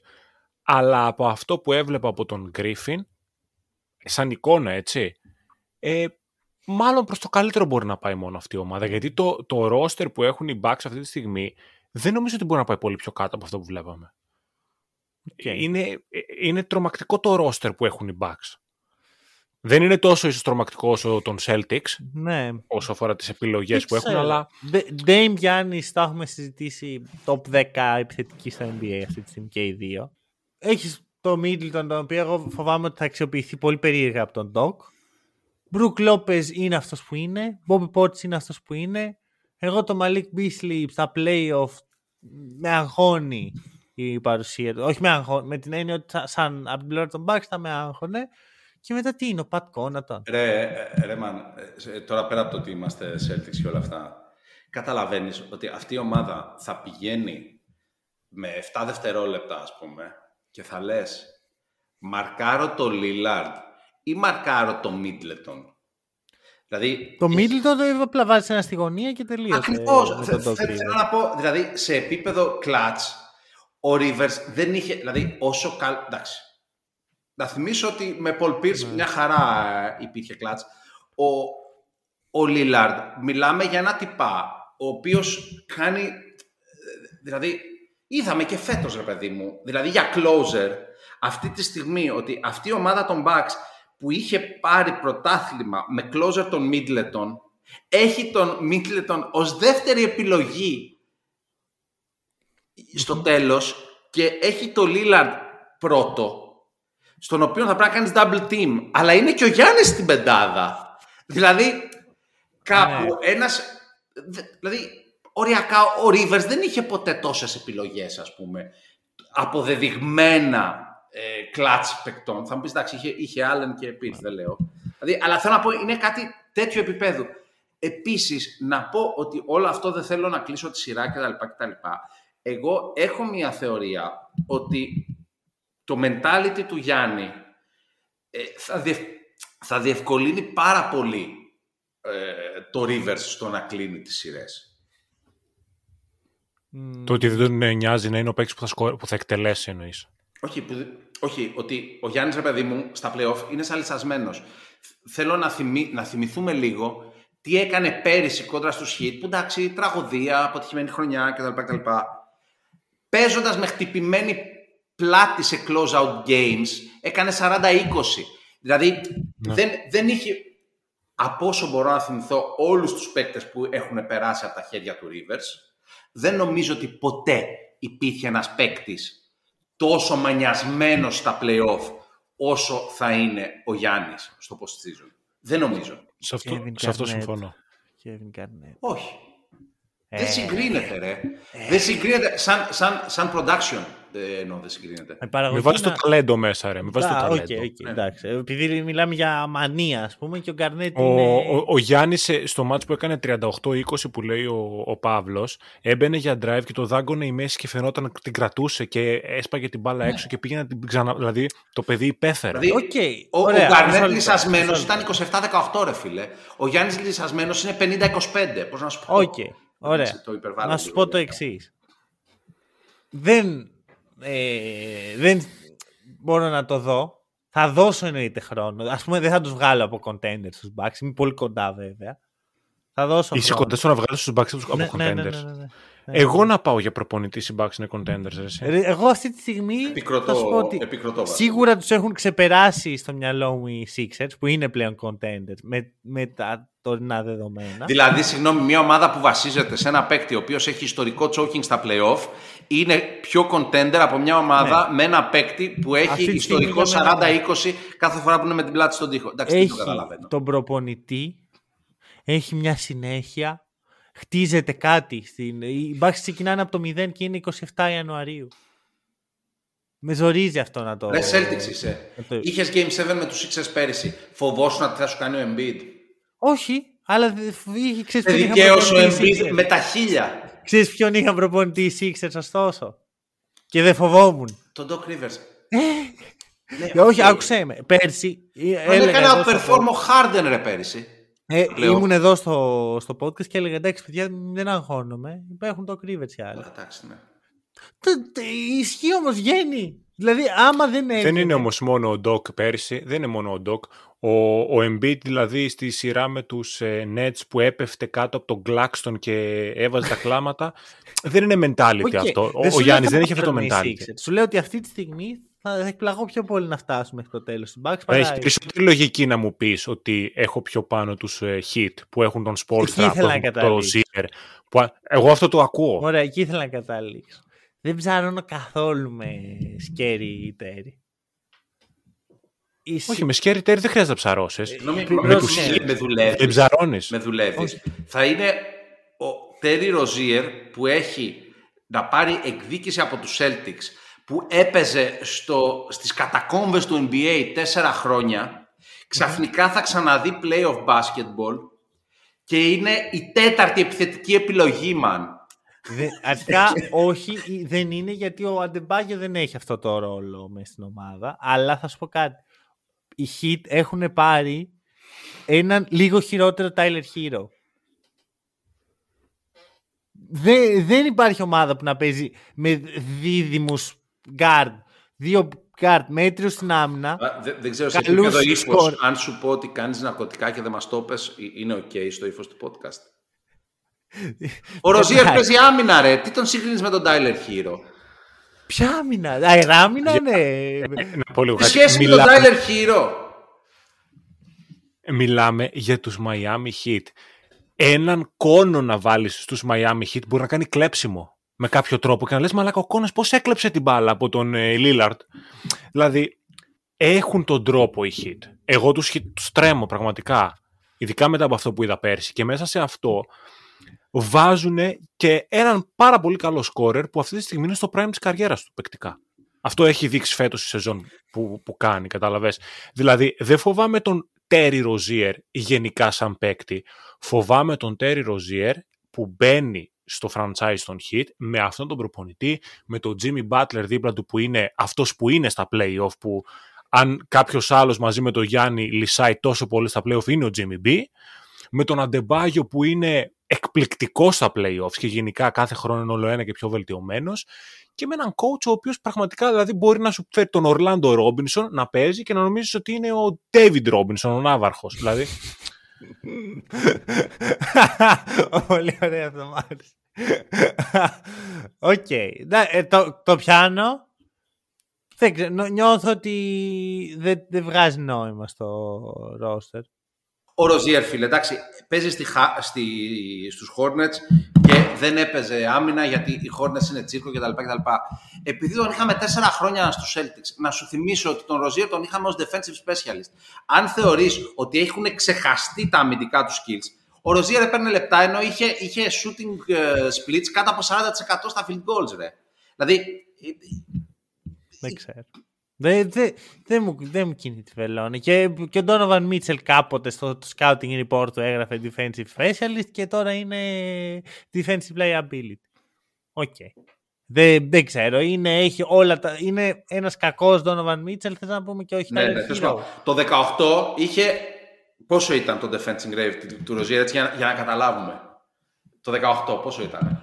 Αλλά από αυτό που έβλεπα από τον Griffin, σαν εικόνα έτσι, ε, μάλλον προς το καλύτερο μπορεί να πάει μόνο αυτή η ομάδα. Γιατί το, το roster που έχουν οι Bucks αυτή τη στιγμή δεν νομίζω ότι μπορεί να πάει πολύ πιο κάτω από αυτό που βλέπαμε. Είναι, ε, είναι τρομακτικό το roster που έχουν οι Bucks. Δεν είναι τόσο ίσως τρομακτικό όσο των Celtics, Ναι. όσο αφορά τις επιλογές Δεν που έχουν, ξέρω. αλλά Δε- Dame Giannis, τα έχουμε συζητήσει top 10 επιθετική στο NBA αυτή τη στιγμή και οι δύο. Έχεις το Middleton, τον οποίο εγώ φοβάμαι ότι θα αξιοποιηθεί πολύ περίεργα από τον Doc. Brook Lopez είναι αυτός που είναι. Bobby Portis είναι αυτός που είναι. Εγώ το Malik Beasley στα playoff με αγχώνει η παρουσία του. Όχι με αγχώνει, με την έννοια ότι θα- σαν από την πλευρά των Bucks θα με άγχωνε. Και μετά τι είναι, ο Pat Connaughton. Ρε, ε, ρε man, ε, τώρα πέρα από το ότι είμαστε Celtics και όλα αυτά, καταλαβαίνεις ότι αυτή η ομάδα θα πηγαίνει με 7 δευτερόλεπτα, ας πούμε, και θα λες μαρκάρω το Lillard ή μαρκάρω το Middleton. Δηλαδή, Το Middleton το απλά βάζεις ένα στη γωνία και τελείωσε. Ακριβώς. με Θε- τον θε- Doc Θέλω Rivers. να πω, δηλαδή, σε επίπεδο clutch, ο Rivers δεν είχε, δηλαδή, όσο καλ... Εντάξει. Να θυμίσω ότι με Paul Pierce Ναι. μια χαρά ε, υπήρχε clutch. Ο, ο Lillard, μιλάμε για ένα τυπά, ο οποίος κάνει, ε, δηλαδή, είδαμε και φέτος, ρε παιδί μου, δηλαδή για closer, αυτή τη στιγμή, ότι αυτή η ομάδα των Bucks που είχε πάρει πρωτάθλημα με closer τον Middleton, έχει τον Middleton ως δεύτερη επιλογή στο τέλος και έχει το Lillard πρώτο, στον οποίο θα πρέπει να κάνεις double team. Αλλά είναι και ο Γιάννης στην πεντάδα. Δηλαδή, κάπου Ναι. ένας... δε- Δηλαδή, οριακά ο Rivers δεν είχε ποτέ τόσες επιλογές, ας πούμε, αποδεδειγμένα ε, κλατς παικτών. Θα μου πεις, εντάξει, είχε, είχε Allen και Pierce, δεν λέω. Δηλαδή, αλλά θέλω να πω, είναι κάτι τέτοιο επίπεδου. Επίσης, να πω ότι όλο αυτό δεν θέλω να κλείσω τη σειρά κτλ. κτλ. Εγώ έχω μια θεωρία ότι το mentality του Γιάννη ε, θα, διευ- θα διευκολύνει πάρα πολύ ε, το Rivers στο να κλείνει τις σειρές. Μμ, το ότι δεν τον ε, νοιάζει να είναι ο παίκτης που, θα σκο- που θα εκτελέσει εννοείς. Όχι, που, δε- όχι, ότι ο Γιάννης, ρε παιδί μου, στα play-off είναι σαλισσασμένος. Θέλω να, θυμί, να θυμηθούμε λίγο τι έκανε πέρυσι κόντρα στους Heat, που εντάξει, τραγωδία, αποτυχημένη χρονιά κτλ. κτλ. Παίζοντας με χτυπημένη πλάτη σε close-out games, έκανε 40-20. Δηλαδή, δεν, δεν είχε, από όσο μπορώ να θυμηθώ, όλους τους παίκτες που έχουν περάσει από τα χέρια του Rivers, δεν νομίζω ότι ποτέ υπήρχε ένας παίκτης τόσο μανιασμένος στα play-off όσο θα είναι ο Γιάννης στο post-season. Δεν νομίζω. Σε αυτό, Kevin σε αυτό Garnett. συμφωνώ. Kevin Garnett. Όχι. Ε, Δεν συγκρίνεται, ρε. Δεν συγκρίνεται. Σαν, σαν, σαν production ε, εννοώ δεν συγκρίνεται. η παραγωγή Μην βάζει το να- ταλέντο μέσα, ρε. Μην βάζει το Α, ταλέντο. οκ, οκ, εντάξει. Επειδή μιλάμε για μανία, ας πούμε, και ο Γκαρνέτ Ο, είναι... ο, ο Γιάννης ε, στο μάτς που έκανε 38-20 που λέει ο, ο Παύλος έμπαινε για drive και το δάγκωνε η μέση και φαινόταν να την κρατούσε και έσπαγε την μπάλα έξω και πήγαινε να την ξανα... Δηλαδή το παιδί υπέφερε. Δηλαδή, Οκ, ο, ο ωραία, Γκαρνέτ μισό λεπτό, λυσασμένος μισό ήταν 27-18, ρε φίλε. Ο Γιάννης λυσασμένος είναι 50-25. Πώς να σου πω. Οκ, ωραία. Έτσι, το υπερβάλλω Να σου λίγο, πω το λίγο. εξής. Δεν, ε, δεν μπορώ να το δω. Θα δώσω εννοείται χρόνο. Α πούμε, δεν θα τους βγάλω από contenders στους Bucks. Είμαι πολύ κοντά βέβαια. Θα δώσω Είσαι χρόνο. κοντά στο να βγάλεις στους Bucks από Ναι, contenders. ναι, ναι, ναι, ναι, ναι. Εγώ να πάω για προπονητή οι Bucks είναι contenders. Ρε, εσύ. Ρε, Εγώ αυτή τη στιγμή Επικροτώ- θα σου πω ότι επικροτώ βασικά. σίγουρα τους έχουν ξεπεράσει στο μυαλό μου οι Sixers που είναι πλέον contenders με, με τα τωρινά δεδομένα. Δηλαδή, συγγνώμη, μια ομάδα που βασίζεται σε ένα παίκτη ο οποίος έχει ιστορικό choking στα playoff είναι πιο contender από μια ομάδα με ένα παίκτη που έχει Ναι. Αυτή τη ιστορικό στιγμή για μένα- 40-20 κάθε φορά που είναι με την πλάτη στον τοίχο. Εντάξει, δεν το έχει καταλαβαίνω. τον προπονητή, έχει μια συνέχεια, χτίζεται κάτι. Στην... Οι Bucks ξεκινάνε από το 0 και είναι 27 Ιανουαρίου. Με ζορίζει αυτό να το... Ρε Celtics είσαι. να το- Είχες Game 7 με τους Sixers πέρυσι. Φοβόσουν ότι θα σου κάνει ο Embiid. Όχι, αλλά δε- είχε ξέρεις Σε ποιον είχαν δικαίω ο προπονητή οι Embiid Sixers. με τα χίλια. Ξέρεις ποιον είχαν προπονητή οι Sixers ωστόσο. Και δεν φοβόμουν. Τον Doc Rivers. Ναι, ε, όχι, άκουσε με. Πέρσι. Ε, έλεγα έκανε ένα perform ο Harden ρε πέρσι. Ε, ήμουν εδώ στο, στο podcast και έλεγα εντάξει, παιδιά, δεν αγχώνομαι. Υπάρχουν το Rivers οι άλλοι. Εντάξει, ναι. Ισχύει όμως, βγαίνει. Δηλαδή, άμα δεν έχει. Δεν είναι όμως μόνο ο Doc πέρσι, δεν είναι μόνο ο Doc. Ο, ο Embiid δηλαδή στη σειρά με τους ε, Nets που έπεφτε κάτω από τον Glaxton και έβαζε τα κλάματα, <laughs> δεν είναι mentality αυτό. Ο, ο Γιάννης δεν έχει αυτό το mentality. Σου λέω ότι αυτή τη στιγμή θα εκπλαγώ πιο πολύ να φτάσουμε μέχρι το τέλος του Bucks. Έχεις περισσότερη λογική να μου πεις ότι έχω πιο πάνω τους uh, Hit που έχουν τον Spolstra, που έχουν το Zier. Που... Εγώ αυτό το ακούω. Ωραία, εκεί ήθελα να καταλήξω. Δεν ψάρωνω καθόλου με Scary Terry. Όχι, με Scary Terry δεν χρειάζεται να ψαρώσεις. Ε, με, τους με δουλεύεις. Δεν ψαρώνεις. Με δουλεύεις. Θα είναι ο Terry Rozier που έχει να πάρει εκδίκηση από τους Celtics που έπαιζε στο, στις κατακόμβες του NBA τέσσερα χρόνια, ξαφνικά θα ξαναδεί playoff basketball και είναι η τέταρτη επιθετική επιλογή, man. αρχικά όχι, δεν είναι γιατί ο Αντεμπάγιο δεν έχει αυτό το ρόλο μέσα στην ομάδα. Αλλά θα σου πω κάτι. Οι Heat έχουν πάρει έναν λίγο χειρότερο Tyler Hero. Δεν, δεν υπάρχει ομάδα που να παίζει με δίδυμους guard. Δύο guard μέτριος στην άμυνα. Δεν, δεν ξέρω σε ποιο ύφος. Αν σου πω ότι κάνεις ναρκωτικά και δεν μας το πες, ε, είναι OK στο ύφος του podcast. <laughs> Ο Ροζίερ παίζει άμυνα, ρε. Τι τον σύγκρινε με τον Τάιλερ Χείρο. Ποια άμυνα, αεράμυνα, ναι. Τι σχέση με τον Τάιλερ Χείρο. Μιλάμε για τους Miami Heat. Έναν κόνο να βάλεις στους Miami Heat μπορεί να κάνει κλέψιμο με κάποιο τρόπο και να λες μαλάκα ο Κόνας πώς έκλεψε την μπάλα από τον ε, Λίλαρτ. Δηλαδή έχουν τον τρόπο οι Heat. Εγώ τους, τους τρέμω πραγματικά. Ειδικά μετά από αυτό που είδα πέρσι. Και μέσα σε αυτό βάζουν και έναν πάρα πολύ καλό σκόρερ που αυτή τη στιγμή είναι στο prime της καριέρας του παικτικά. Αυτό έχει δείξει φέτος η σεζόν που, που κάνει, καταλαβες. Δηλαδή δεν φοβάμαι τον Τέρι Ροζίερ γενικά σαν παίκτη. Φοβάμαι τον Τέρι Ροζίερ που μπαίνει στο franchise των Heat με αυτόν τον προπονητή, με τον Jimmy Butler δίπλα του που είναι αυτός που είναι στα playoff που αν κάποιος άλλος μαζί με τον Γιάννη λυσάει τόσο πολύ στα playoff είναι ο Jimmy B, με τον Αντεμπάγιο που είναι εκπληκτικός στα playoffs και γενικά κάθε χρόνο είναι όλο ένα και πιο βελτιωμένος. Και με έναν coach ο οποίος πραγματικά δηλαδή μπορεί να σου φέρει τον Ορλάντο Ρόμπινσον να παίζει και να νομίζεις ότι είναι ο David Ρόμπινσον, ο Ναύαρχος. Δηλαδή. <laughs> Πολύ ωραία αυτό μ' Οκ. Ε, το πιάνω. Νιώθω ότι δεν βγάζει νόημα στο ρόστερ. Ο Ροζίερ, φίλε, εντάξει, παίζει στη, στη, στους Hornets και δεν έπαιζε άμυνα γιατί οι Hornets είναι τσίρκο κτλ. Επειδή τον είχαμε τέσσερα χρόνια στους Celtics, να σου θυμίσω ότι τον Ροζίερ τον είχαμε ως defensive specialist. Αν θεωρείς ότι έχουν ξεχαστεί τα αμυντικά του skills, ο Ροζίερ έπαιρνε λεπτά ενώ είχε, είχε shooting ε, splits κάτω από 40% στα field goals, ρε. Δηλαδή... Δεν ξέρω. Δεν δε, δε μου, δε μου κινεί τη βελόνη. Και, και ο Donovan Mitchell κάποτε στο scouting report του έγραφε defensive specialist και τώρα είναι defensive liability. Οκ. Okay. Δεν, δεν ξέρω. Είναι, έχει όλα τα, είναι ένας κακός Donovan Mitchell, θες να πούμε και όχι ναι, ναι, Το 18 είχε... Πόσο ήταν το defensive rate του Rozier, έτσι, για, για να καταλάβουμε. Το 18, πόσο ήταν;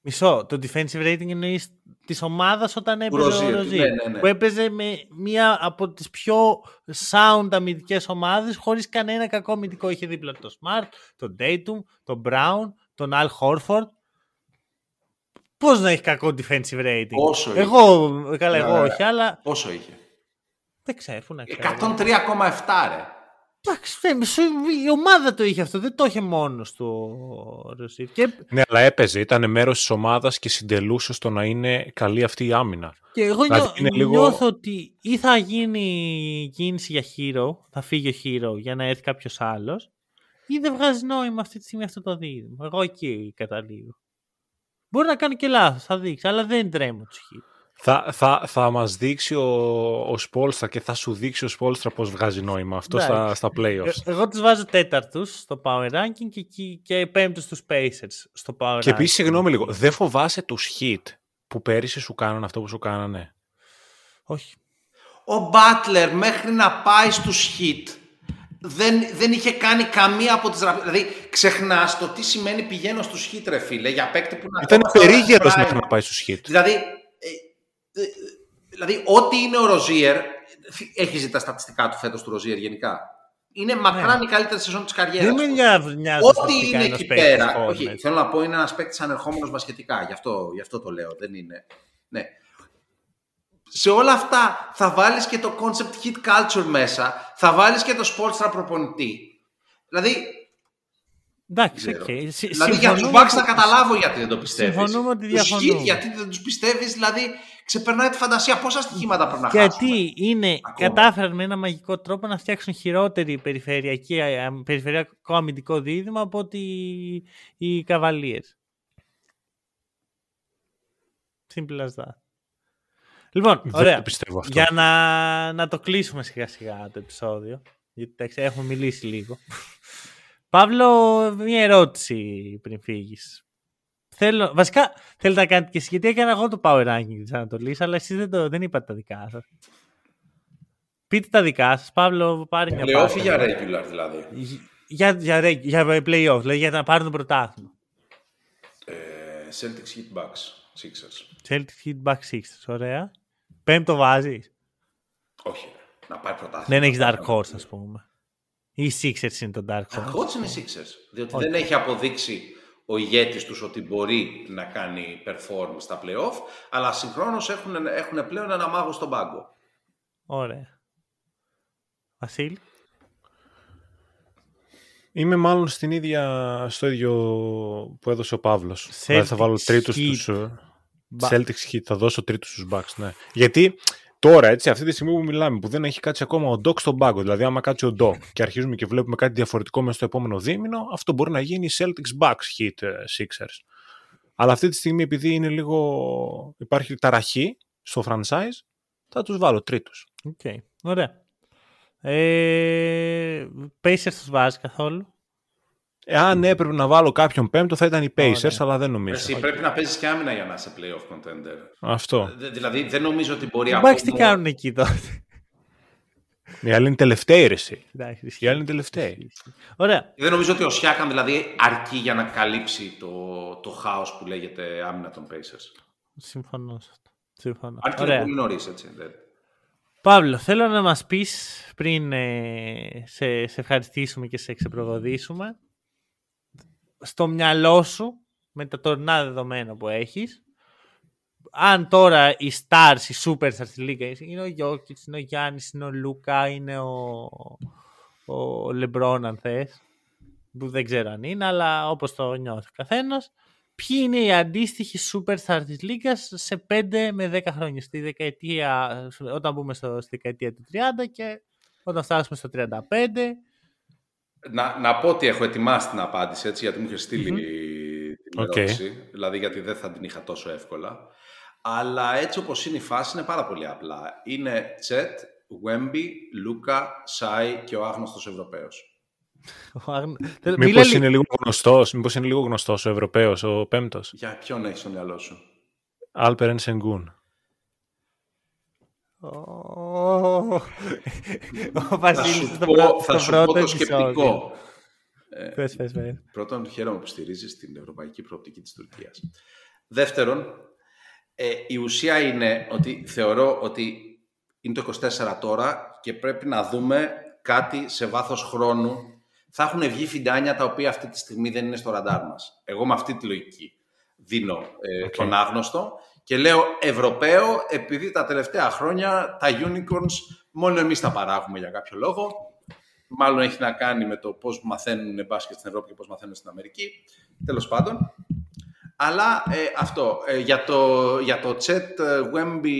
Μισό. Το defensive rating εννοείς της ομάδας όταν έπαιζε ο Ροζίρ. Ναι, ναι, ναι. Που έπαιζε με μία από τις πιο sound αμυντικές ομάδες χωρίς κανένα κακό αμυντικό. Είχε δίπλα το Smart, τον Dayton, τον Brown, τον Al Horford. Πώς να έχει κακό defensive rating; Πόσο εγώ, είχε. Καλά, εγώ ναι, όχι, αλλά. Πόσο είχε; Δεν ξέρω, να ξέρω. 103,7 ρε. Εντάξει, η ομάδα το είχε αυτό, δεν το είχε μόνος του Ρωσίφ. Και... Ναι, αλλά έπαιζε, ήταν μέρος της ομάδας και συντελούσε στο να είναι καλή αυτή η άμυνα. Και εγώ δηλαδή, νιώ, λίγο... νιώθω ότι ή θα γίνει κίνηση για χείρο, θα φύγει ο χείρο για να έρθει κάποιος άλλος, ή δεν βγάζει νόημα αυτή τη στιγμή αυτό το δίδυμο. Εγώ εκεί καταλήγω. Μπορεί να κάνει και λάθος, θα δείξει, αλλά δεν τρέμω τους χείρου. Θα, θα, θα μας δείξει ο, ο Σπόλστρα και θα σου δείξει ο Σπόλστρα πώς βγάζει νόημα αυτό στα, στα playoffs. Ε, εγώ τους βάζω τέταρτους στο power ranking και, και, και πέμπτους στους Pacers στο power Και επίσης, συγγνώμη λίγο, δεν φοβάσαι τους hit που πέρυσι σου κάνανε αυτό που σου κάνανε; Όχι. Ο Μπάτλερ μέχρι να πάει στους hit δεν, δεν είχε κάνει καμία από τις ραψίες. Δηλαδή ξεχνάς το τι σημαίνει πηγαίνω στους hit ρε φίλε για παίκτη που να... Ήταν ακόμα τώρα περίγερος prime. μέχρι να πάει στους hit. Δηλαδή, ε, ε, δηλαδή ό,τι είναι ο Ροζίερ, έχει δει τα στατιστικά του φέτος του Ροζίερ γενικά. Είναι μακράν η καλύτερη σεζόν της καριέρας Ναι. Δεν με του. νοιάζει- νοιάζει Ό,τι στατιστικά είναι ένας εκεί παίκτης πέρα. forward. Όχι, θέλω να πω είναι ένας παίκτης ανερχόμενος μπασκετικά. Γι' αυτό, γι' αυτό το λέω. Δεν είναι. Ναι. Σε όλα αυτά θα βάλεις και το concept hit culture μέσα, θα βάλεις και το sports προπονητή. Δηλαδή, Εντάξει, ξέρω. οκ. Συ- δηλαδή για τους συμφωνούμε Bucks θα ότι- καταλάβω γιατί δεν το πιστεύεις. Συμφωνούμε ότι Τους διαφωνούμε. Heat γιατί δεν τους πιστεύεις, δηλαδή ξεπερνάει τη φαντασία. Πόσα στοιχήματα πρέπει να χάσουμε. Γιατί είναι, Ακόμα. κατάφεραν με ένα μαγικό τρόπο να φτιάξουν χειρότερη περιφερειακή, α, περιφερειακό αμυντικό δίδυμο από ότι οι, οι Cavaliers. Simple as that. Λοιπόν, Δεν ωραία. το πιστεύω αυτό. Για να, να το κλείσουμε σιγά σιγά το επεισόδιο. Γιατί εντάξει, έχουμε μιλήσει λίγο. Παύλο, μία ερώτηση πριν φύγεις. Θέλω, βασικά θέλετε να κάνετε και εσείς, γιατί έκανα εγώ το power ranking της Ανατολής, αλλά εσείς δεν, το, δεν είπατε τα δικά σας. Πείτε τα δικά σας. Παύλο, πάρε μια Playoff πάσα. ή για regular δηλαδή; Για, για, reg- για playoff, δηλαδή για να πάρουν το πρωτάθλημα. Ε, Celtics Heat Bucks, Sixers. Celtics Heat Back Sixers, ωραία. Πέμπτο βάζεις; Όχι, να πάει πρωτάθλημα. Δεν έχεις Dark Horse, ας πούμε. Ή οι Sixers είναι το Dark Horse. Dark Horse είναι οι Sixers. Διότι δεν έχει αποδείξει ο ηγέτης τους ότι μπορεί να κάνει perform στα playoff, αλλά συγχρόνως έχουν, έχουν πλέον ένα μάγο στον πάγκο. Ωραία. Βασίλη. Είμαι μάλλον στην ίδια, στο ίδιο που έδωσε ο Παύλος. Δηλαδή θα βάλω Celtics τρίτους Heat. τους... ε, Ba- Celtics Heat, θα δώσω τρίτους στους Bucks, ναι. Γιατί τώρα, έτσι, αυτή τη στιγμή που μιλάμε, που δεν έχει κάτσει ακόμα ο Doc στον πάγκο, δηλαδή άμα κάτσει ο Doc και αρχίζουμε και βλέπουμε κάτι διαφορετικό μέσα στο επόμενο δίμηνο, αυτό μπορεί να γίνει Celtics Bucks Heat ε, Sixers. Αλλά αυτή τη στιγμή επειδή είναι λίγο, υπάρχει ταραχή στο franchise, θα τους βάλω τρίτους. Οκ. Ωραία. Ε, Pacers τους βάζει καθόλου. Εάν έπρεπε να βάλω κάποιον πέμπτο θα ήταν οι Pacers, Ωραία. αλλά δεν νομίζω. Εσύ πρέπει να παίζεις και άμυνα για να είσαι playoff contender. Αυτό. Δε- Δηλαδή δεν νομίζω ότι μπορεί Οι από Bucks τι μόνο- κάνουν εκεί τότε; Οι άλλοι είναι τελευταίοι, ρε, εσύ. Εντάξει, ισχύει. Οι άλλοι είναι τελευταίοι. Ωραία. Δεν νομίζω ότι ο Σιάκαν δηλαδή αρκεί για να καλύψει το, το χάος που λέγεται άμυνα των Pacers. Συμφωνώ σε αυτό. Συμφωνώ. Αν και είναι Ωραία. πολύ νωρίς, έτσι. δεν- Παύλο, θέλω να μας πεις πριν ε, σε, σε ευχαριστήσουμε και σε ξεπροβοδίσουμε στο μυαλό σου με τα τωρινά δεδομένα που έχεις αν τώρα οι stars, οι superstars στη Λίγκα είναι ο Γιώκητς, είναι ο Γιάννης, είναι ο Λούκα, είναι ο, ο Λεμπρόν αν θες που δεν ξέρω αν είναι αλλά όπως το νιώθει ο καθένας ποιοι είναι οι αντίστοιχοι superstars της Λίγκας σε 5 με 10 χρόνια στη δεκαετία, όταν μπούμε στο, στη δεκαετία του 30 και όταν φτάσουμε στο 35 Να, να πω ότι έχω ετοιμάσει την απάντηση, έτσι, γιατί μου είχε στείλει την Οκ. ερώτηση. Δηλαδή, γιατί δεν θα την είχα τόσο εύκολα. Αλλά έτσι όπως είναι η φάση, είναι πάρα πολύ απλά. Είναι Chet, Wemby, Λούκα, Σάι και ο άγνωστος Ευρωπαίος. ο Άγν- Θέλω- Μήπως μίλα λι- είναι λίγο γνωστός, μήπως είναι λίγο γνωστός ο Ευρωπαίος, ο πέμπτος; Για ποιον έχεις στο μυαλό σου; Άλπερεν Σενγκούν. Ω, Ο Θα Βασίλης σου στο πω, πρω- θα στο σου πρώτο πω το επεισόδιο. σκεπτικό. Πες, πες, πες. Πρώτον, χαίρομαι που στηρίζεις την ευρωπαϊκή προοπτική της Τουρκίας. Δεύτερον, ε, η ουσία είναι ότι θεωρώ ότι είναι το 24 τώρα και πρέπει να δούμε κάτι σε βάθος χρόνου. Θα έχουν βγει φιντάνια τα οποία αυτή τη στιγμή δεν είναι στο ραντάρ μας. Εγώ με αυτή τη λογική δίνω ε, Οκ. τον άγνωστο και λέω Ευρωπαίο επειδή τα τελευταία χρόνια τα unicorns μόνο εμείς τα παράγουμε για κάποιο λόγο. Μάλλον έχει να κάνει με το πώς μαθαίνουν μπάσκετ στην Ευρώπη και πώς μαθαίνουν στην Αμερική. Τέλος πάντων. Αλλά ε, αυτό, ε, για το, για το Τσέτ, Wemby,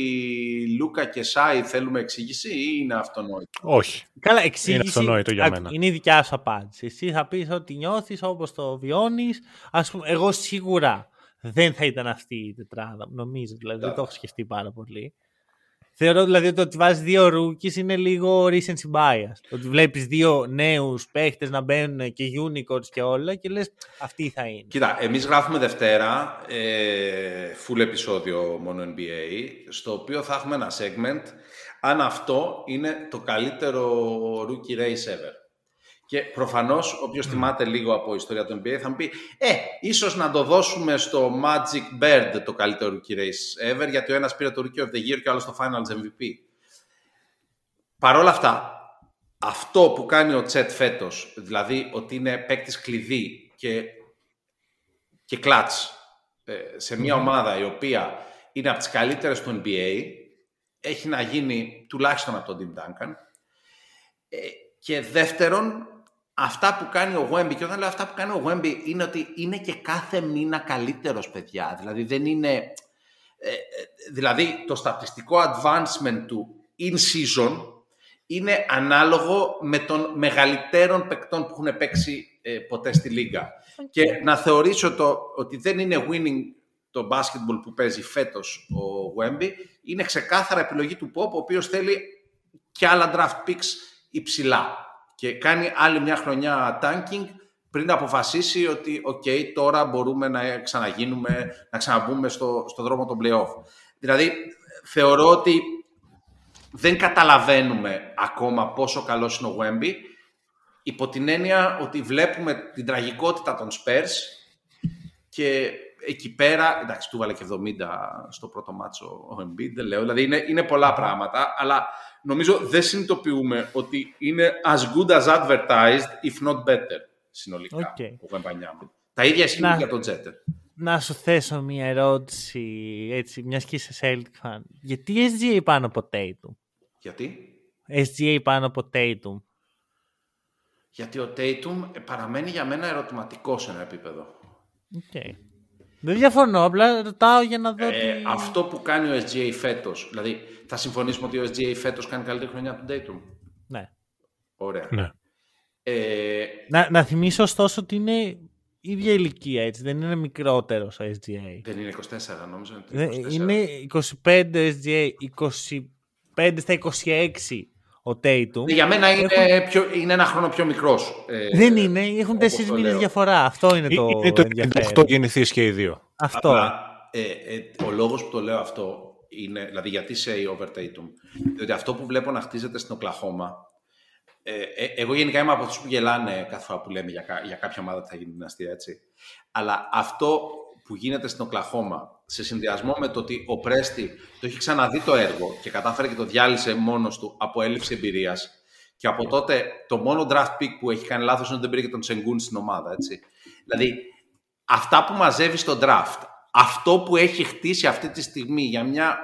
Λούκα και Σάι θέλουμε εξήγηση ή είναι αυτονόητο; Όχι. Καλά, εξήγηση. αυτονόητο για α, μένα. Είναι η δικιά σου απάντηση. Εσύ θα πεις ότι νιώθεις όπως το βιώνεις. Α πούμε, εγώ σίγουρα δεν θα ήταν αυτή η τετράδα. Νομίζω, δηλαδή δεν το έχω σκεφτεί πάρα πολύ. Θεωρώ δηλαδή ότι το ότι βάζεις δύο rookies είναι λίγο recency bias. Ότι βλέπεις δύο νέους παίχτες να μπαίνουν και unicorns και όλα και λες αυτή θα είναι. Κοίτα, εμείς γράφουμε Δευτέρα, ε, full επεισόδιο μόνο NBA, στο οποίο θα έχουμε ένα segment αν αυτό είναι το καλύτερο rookie race ever. Και προφανώς, όποιος θυμάται λίγο από ιστορία του NBA θα μου πει Ε, ίσως να το δώσουμε στο Magic Bird το καλύτερο rookie race ever, γιατί ο ένας πήρε το rookie of the year και ο άλλος το finals MVP. Παρ' όλα αυτά, αυτό που κάνει ο Τσέτ φέτος, δηλαδή ότι είναι παίκτης κλειδί και, και κλατς ε, σε μια ομάδα η οποία είναι από τις καλύτερες του NBA, έχει να γίνει τουλάχιστον από τον Tim Duncan. Ε, και δεύτερον, αυτά που κάνει ο Wemby, και όταν λέω αυτά που κάνει ο Wemby, είναι ότι είναι και κάθε μήνα καλύτερος, παιδιά. Δηλαδή, δεν είναι... Ε, ε, δηλαδή, το στατιστικό advancement του in season είναι ανάλογο με των μεγαλύτερων παικτών που έχουν παίξει ε, ποτέ στη Λίγκα. Και να θεωρήσω το, ότι δεν είναι winning το basketball που παίζει φέτος ο Wemby, είναι ξεκάθαρα επιλογή του Pop, ο οποίος θέλει και άλλα draft picks υψηλά και κάνει άλλη μια χρονιά tanking πριν αποφασίσει ότι οκ, τώρα μπορούμε να ξαναγίνουμε, να ξαναμπούμε στο, στο δρόμο των playoff. Δηλαδή, θεωρώ ότι δεν καταλαβαίνουμε ακόμα πόσο καλός είναι ο Wemby, υπό την έννοια ότι βλέπουμε την τραγικότητα των Spurs και εκεί πέρα, εντάξει, του βάλε και 70 στο πρώτο μάτσο ο Embiid, δεν λέω, δηλαδή είναι, είναι πολλά πράγματα, αλλά νομίζω δεν συνειδητοποιούμε ότι είναι as good as advertised, if not better, συνολικά, okay. ο Βεμπανιάμ. Τα ίδια ισχύουν για τον Τζέτερ. Να σου θέσω μια ερώτηση, έτσι, μιας και είσαι Celtic fan. Γιατί SGA πάνω από Tatum? Γιατί; SGA πάνω από Tatum. Γιατί ο Tatum παραμένει για μένα ερωτηματικός σε ένα επίπεδο. Okay. Δεν διαφωνώ, απλά ρωτάω για να δω. Ε, τι... Αυτό που κάνει ο SGA φέτος, δηλαδή θα συμφωνήσουμε ότι ο SGA φέτος κάνει καλύτερη χρονιά από τον Dayton. Ναι. Ωραία. Ναι. Ε, να, να θυμίσω ωστόσο ότι είναι ίδια ηλικία, έτσι. Δεν είναι μικρότερος ο SGA. Δεν είναι 24, νόμιζα. Είναι 25 SGA, 25 στα 26 ο Tatum. Για μένα είναι, έχουν... πιο, είναι ένα χρόνο πιο μικρός. Ε, δεν είναι, έχουν τέσσερις μήνες διαφορά. Αυτό είναι το. Είναι το 98 γεννηθείς και οι δύο. Αυτό. Αλλά, ε, ε, ο λόγος που το λέω αυτό είναι, δηλαδή γιατί σε over Tatum, διότι αυτό που βλέπω να χτίζεται στην Οκλαχώμα. Ε, ε, εγώ γενικά είμαι από αυτούς που γελάνε κάθε φορά που λέμε για, για κάποια ομάδα που θα γίνει δυναστεία, έτσι. Αλλά αυτό που γίνεται στην Οκλαχώμα σε συνδυασμό με το ότι ο Πρέστη το έχει ξαναδεί το έργο και κατάφερε και το διάλυσε μόνος του από έλλειψη εμπειρίας και από τότε το μόνο draft pick που έχει κάνει λάθος είναι ότι δεν πήρε και τον Τσενγκούν στην ομάδα, έτσι. Δηλαδή, αυτά που μαζεύεις στο draft, αυτό που έχει χτίσει αυτή τη στιγμή για μια,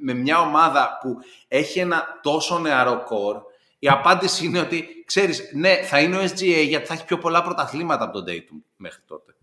με μια ομάδα που έχει ένα τόσο νεαρό κορ, η απάντηση είναι ότι, ξέρεις, ναι, θα είναι ο SGA γιατί θα έχει πιο πολλά πρωταθλήματα από τον Dayton μέχρι τότε.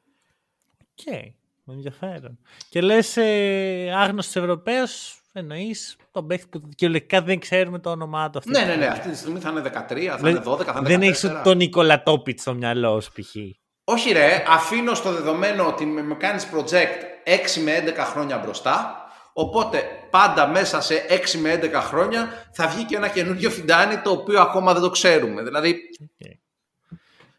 Okay ενδιαφέρον. Και λες, ε, άγνωστος Ευρωπαίος, εννοείς τον παίχτη που κυριολεκτικά δεν ξέρουμε το όνομά του. Αυτή ναι, ναι, ναι. Αυτή τη στιγμή θα είναι 13, θα είναι 12, θα είναι 14. Δεν έχεις τον Νίκολα Τόπιτ στο μυαλό σου, π.χ. Όχι, ρε. Αφήνω στο δεδομένο ότι με κάνεις project 6 με 11 χρόνια μπροστά. Οπότε πάντα μέσα σε 6 με 11 χρόνια θα βγει και ένα καινούργιο φιντάνι το οποίο ακόμα δεν το ξέρουμε. Δηλαδή, okay.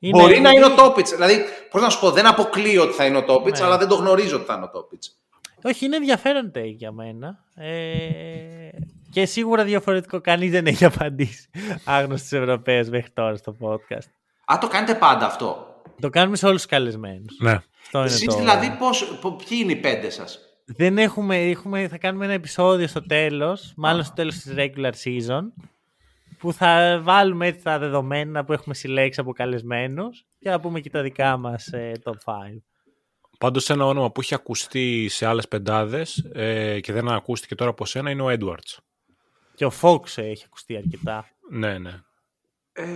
Είναι... Μπορεί να είναι ο Τόπιτς. Δηλαδή, πώς να σου πω, δεν αποκλείω ότι θα είναι ο Τόπιτς, ναι. αλλά δεν το γνωρίζω ότι θα είναι ο Τόπιτς. Όχι, είναι ενδιαφέρον take για μένα. Ε, και σίγουρα διαφορετικό. Κανεί δεν έχει απαντήσει άγνωστο Ευρωπαίου μέχρι τώρα στο podcast. Α, το κάνετε πάντα αυτό. Το κάνουμε σε όλους τους καλεσμένους. Ναι. Εσεί το... δηλαδή, πώς, ποιοι είναι οι πέντε σας; Δεν έχουμε, έχουμε, θα κάνουμε ένα επεισόδιο στο τέλος, μάλλον στο τέλος της regular season, που θα βάλουμε έτσι τα δεδομένα που έχουμε συλλέξει από καλεσμένους και θα πούμε και τα δικά μας ε, top 5. Πάντως ένα όνομα που έχει ακουστεί σε άλλες πεντάδες ε, και δεν ακούστηκε τώρα από σένα είναι ο Edwards. Και ο Fox έχει ακουστεί αρκετά. Ναι, ναι. Ε,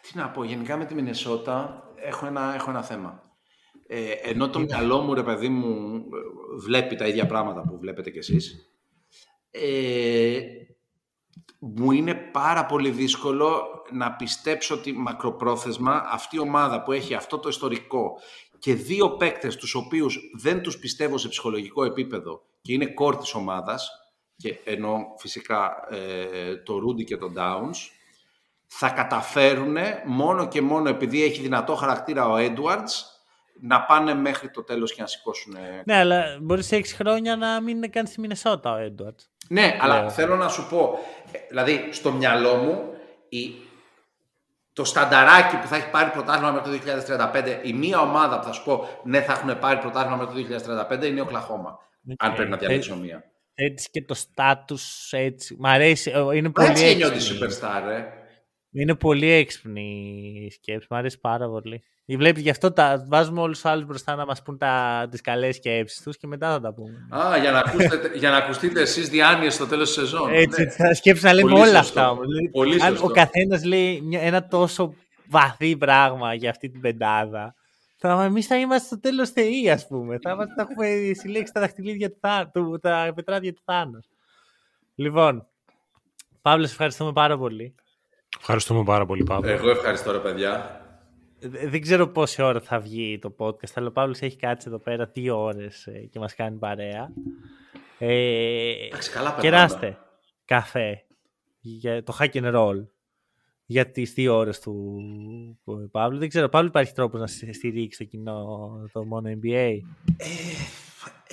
τι να πω, γενικά με τη Μινεσότα έχω ένα, έχω ένα θέμα. Ε, ενώ το μυαλό μου, ρε παιδί μου, βλέπει τα ίδια πράγματα που βλέπετε κι εσείς, ε, μου είναι πάρα πολύ δύσκολο να πιστέψω ότι μακροπρόθεσμα αυτή η ομάδα που έχει αυτό το ιστορικό και δύο παίκτες τους οποίους δεν τους πιστεύω σε ψυχολογικό επίπεδο και είναι κόρ της ομάδας, και ενώ φυσικά ε, το Ρούντι και το Downs, θα καταφέρουν μόνο και μόνο επειδή έχει δυνατό χαρακτήρα ο Edwards να πάνε μέχρι το τέλος και να σηκώσουν... Ναι, αλλά μπορείς σε έξι χρόνια να μην είναι καν στη Μινεσότα ο Edwards. Ναι, αλλά θέλω να σου πω, ε, δηλαδή στο μυαλό μου η, το στανταράκι που θα έχει πάρει πρωτάθλημα μέχρι το 2035, η μία ομάδα που θα σου πω ναι θα έχουν πάρει πρωτάθλημα μέχρι το 2035 είναι ο Κλαχώμα. Αν πρέπει να διαλέξω μία. Έτσι και το στάτους έτσι. Μ' αρέσει. ε, Είναι πολύ Έτσι νιώθει έξυπνη. superstar, ε. Είναι πολύ έξυπνη η σκέψη. Μ' αρέσει πάρα πολύ. Βλέπει γι' αυτό τα βάζουμε όλους τους άλλους μπροστά να μας πούν τα, τις καλές σκέψεις τους και μετά θα τα πούμε. Α, για να, ακούσετε, για να ακουστείτε εσείς διάνοιες στο τέλος της σεζόν. Έτσι, Ναι. θα σκέψεις να λέμε Πολύ όλα σωστό. αυτά. όμως. Δηλαδή, Πολύ αν σωστό. ο καθένας λέει μια- ένα τόσο βαθύ πράγμα για αυτή την πεντάδα, θα, εμείς θα είμαστε στο τέλος θεοί, ας πούμε. θα, είμαστε- θα έχουμε συλλέξει τα δαχτυλίδια του, Θά- του τα πετράδια του Θάνος. Λοιπόν, Παύλο, σε ευχαριστούμε πάρα πολύ. Ευχαριστούμε πάρα πολύ, Παύλο. Εγώ ευχαριστώ ρε παιδιά. Ε, Δεν ξέρω πόση ώρα θα βγει το podcast, αλλά ο Παύλος έχει κάτσει εδώ πέρα δύο ώρες ε, και μας κάνει παρέα. Ε, Εντάξει, καλά περνάμε. κεράστε καφέ για το hack and roll για τις δύο ώρες του του Παύλου. Δεν ξέρω, Παύλου υπάρχει τρόπος να σε- στηρίξεις το κοινό το μόνο NBA.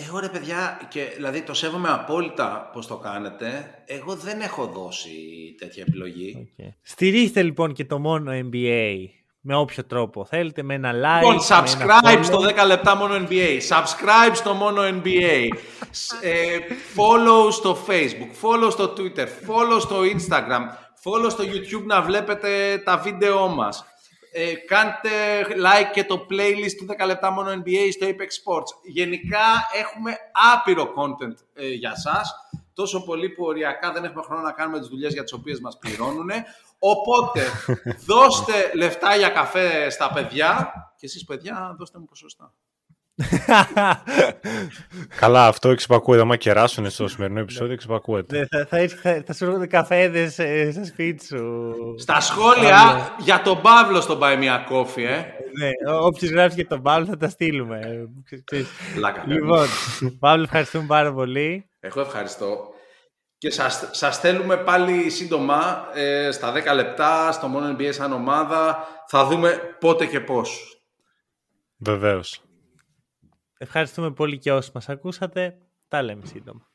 Εγώ ρε παιδιά, και, δηλαδή το σέβομαι απόλυτα πώς το κάνετε. Εγώ δεν έχω δώσει τέτοια επιλογή. Okay. Στηρίχτε λοιπόν και το μόνο NBA με όποιο τρόπο θέλετε, με ένα like. Λοιπόν, με ένα subscribe follow. στο 10 λεπτά μόνο NBA. Subscribe στο μόνο NBA. <laughs> Σ- ε, follow στο Facebook. Follow στο Twitter. Follow στο Instagram. Follow στο YouTube να βλέπετε τα βίντεό μας. Ε, κάντε like και το playlist του 10 λεπτά μόνο NBA στο Apex Sports. Γενικά έχουμε άπειρο content ε, για σας. Τόσο πολύ που οριακά δεν έχουμε χρόνο να κάνουμε τις δουλειές για τις οποίες μας πληρώνουν. Οπότε, <laughs> δώστε λεφτά για καφέ στα παιδιά και εσείς παιδιά δώστε μου ποσοστά. <laughs> Καλά, αυτό εξυπακούεται. Άμα κεράσουν στο σημερινό επεισόδιο, εξυπακούεται. Ναι, θα, θα, έρθει- θα, θα σου έρχονται καφέδες ε, στο σπίτι σου. Στα σχόλια για τον Παύλο στον Buy Me a Coffee, ε. Ναι, όποιος γράψει για τον Παύλο θα τα στείλουμε. Ε, ξέρεις. Πλάκα κάνω. λοιπόν, Παύλο, ευχαριστούμε πάρα πολύ. Εγώ ευχαριστώ. Και σας, σας θέλουμε πάλι σύντομα ε, στα 10 λεπτά, στο μόνο NBA σαν ομάδα. Θα δούμε πότε και πώς. Βεβαίως. Ευχαριστούμε πολύ και όσοι μας ακούσατε. Τα λέμε σύντομα.